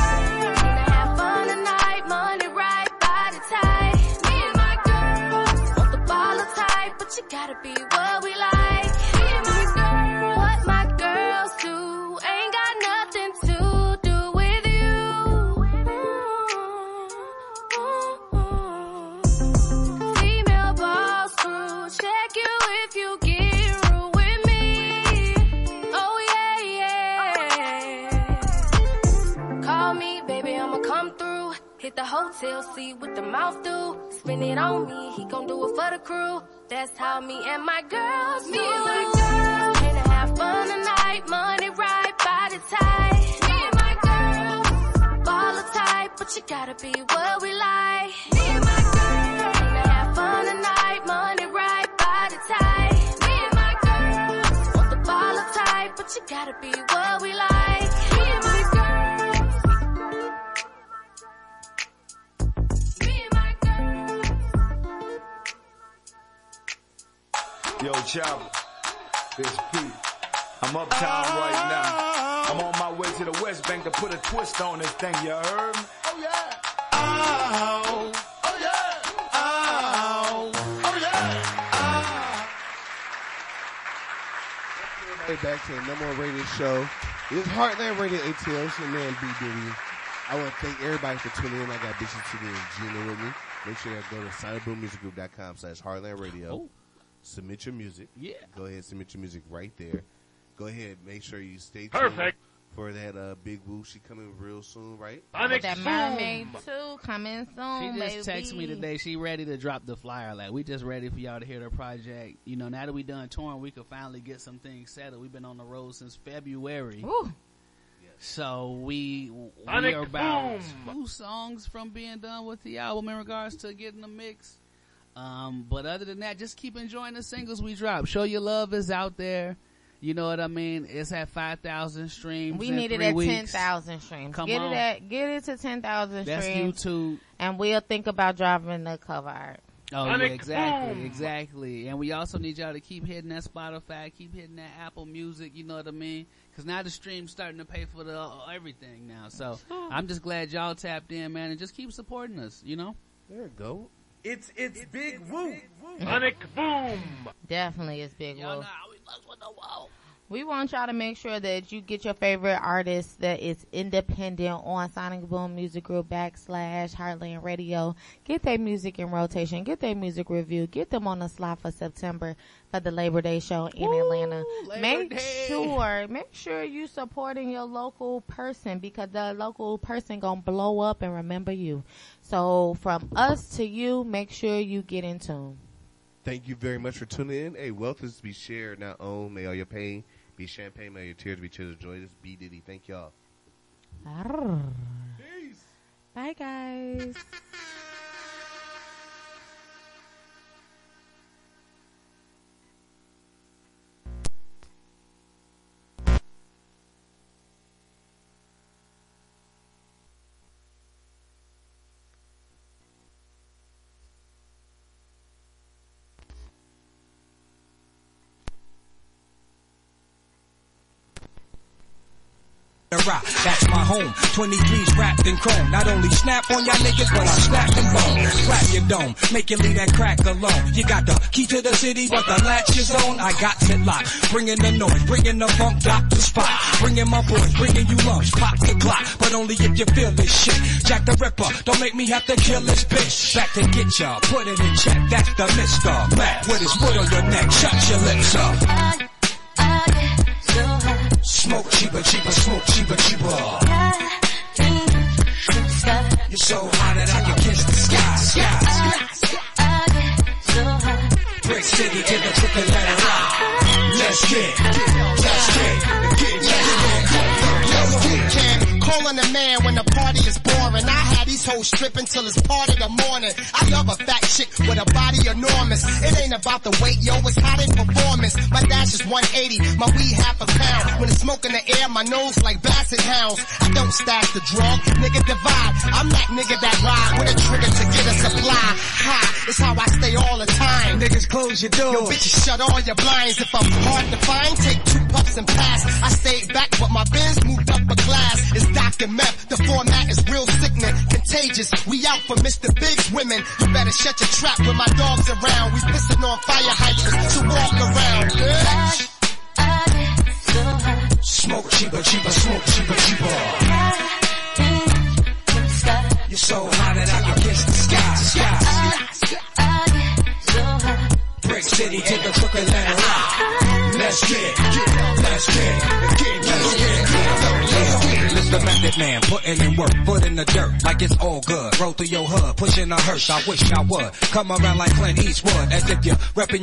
hotel, see what the mouth do. Spin it on me, he gon' do it for the crew. That's how me and my girls, me and my girls, came to have fun tonight. Money right by the tide. Me and my girls, baller type, but you gotta be what we like. Me and my girls, came to have fun tonight. Money right by the tide. Me and my girls, want the baller type, but you gotta be
Yo, Chopper, it's Pete. I'm uptown right now. I'm on my way to the West Bank to put a twist on this thing, you heard me?
Oh yeah.
Oh,
Oh yeah. Oh. Oh yeah.
Hey, back to the number one rated show. It's Heartland Radio ATL. It's your man B Diddy. I want to thank everybody for tuning in. I got Bishop City and Gina with me. Make sure you go to sonicboommusicgroup.com slash Heartland Radio. Oh. Submit your music.
Yeah.
Go ahead, submit your music right there. Go ahead, make sure you stay tuned
Perfect.
for that uh, big woo. She coming real soon, right?
I'm With that mermaid too coming soon,
She just
baby.
texted me today. She ready to drop the flyer. Like we just ready for y'all to hear the project. You know, now that we done touring, we could finally get some things settled. We've been on the road since February. So we we
Sonic
are about
boom.
two songs from being done with the album in regards to getting the mix. Um, but other than that, just keep enjoying the singles we drop. Show your love is out there. You know what I mean? It's at five thousand streams.
We
in
need it at ten thousand streams.
Come
get
on.
it at get it to ten thousand
That's
streams.
YouTube.
And we'll think about dropping the cover art.
Oh yeah, exactly, exactly. And we also need y'all to keep hitting that Spotify, keep hitting that Apple Music. You know what I mean? Because now the stream's starting to pay for the uh, everything now. So I'm just glad y'all tapped in, man, and just keep supporting us. You know?
There you go.
It's it's Big Woo.
Sonic boom. Definitely is Big Woo. We want y'all to make sure that you get your favorite artist that is independent on Sonic Boom Music Group backslash Heartland Radio. Get their music in rotation. Get their music review. Get them on the slot for September for the Labor Day show in Atlanta. Make sure, make sure you supporting your local person because the local person gonna blow up and remember you. So from us to you, make sure you get in tune.
Thank you very much for tuning in. Hey, wealth is to be shared, not owned. May all your pain be champagne. May your tears be tears of joy. This is B Diddy. Thank y'all. Peace.
Bye guys.
Rock. That's my home. 23s wrapped in chrome. Not only snap on y'all niggas, but I snap them bones. Crack your dome. Make you leave that crack alone. You got the key to the city, but the latch is on. I got it locked. Bringing the noise, bringing the funk, drop the spot. Bringing my boys, bringing you lunch, pop the clock. But only if you feel this shit. Jack the Ripper, don't make me have to kill this bitch. Back to get ya, put it in check. That's the Mr. Mac with his foot on your neck. Shut your lips up. Uh, Smoke cheaper, cheaper, smoke cheaper, cheaper. You're so hot that I can kiss the sky, sky. Brick City to the crooked letter rock. Let's get, let's get, get, get.
Calling a man when the party is boring. I had these hoes stripping till it's part of the morning. I love a fat chick with a body enormous. It ain't about the weight, yo, it's how they performance. My dash is 180, my weed half a pound. When it's smoke in the air, my nose like basset hounds. I don't stash the drug, nigga divide. I'm that nigga that ride with a trigger to get a supply. High, it's how I stay all the time.
Niggas close your door.
Yo, bitches shut all your blinds. If I'm hard to find, take two puffs and pass. I stayed back, but my bins moved up a class. It's Dr. Meth, the format is real sickening, contagious. We out for Mr. Big's women. You better shut your trap when my dog's around. We pissing on fire hydrants to walk around.
Smoke cheaper, cheaper, smoke cheaper, cheaper. You're so hot that I can kiss the sky, sky. Brick City to the crooked letter. Let's get, get, let's get, get, get, Mr. Method Man, putting in work, foot in the dirt, like it's all good. Roll through your hood, pushing a hearse. I wish I would come around like Clint Eastwood, as if you're repping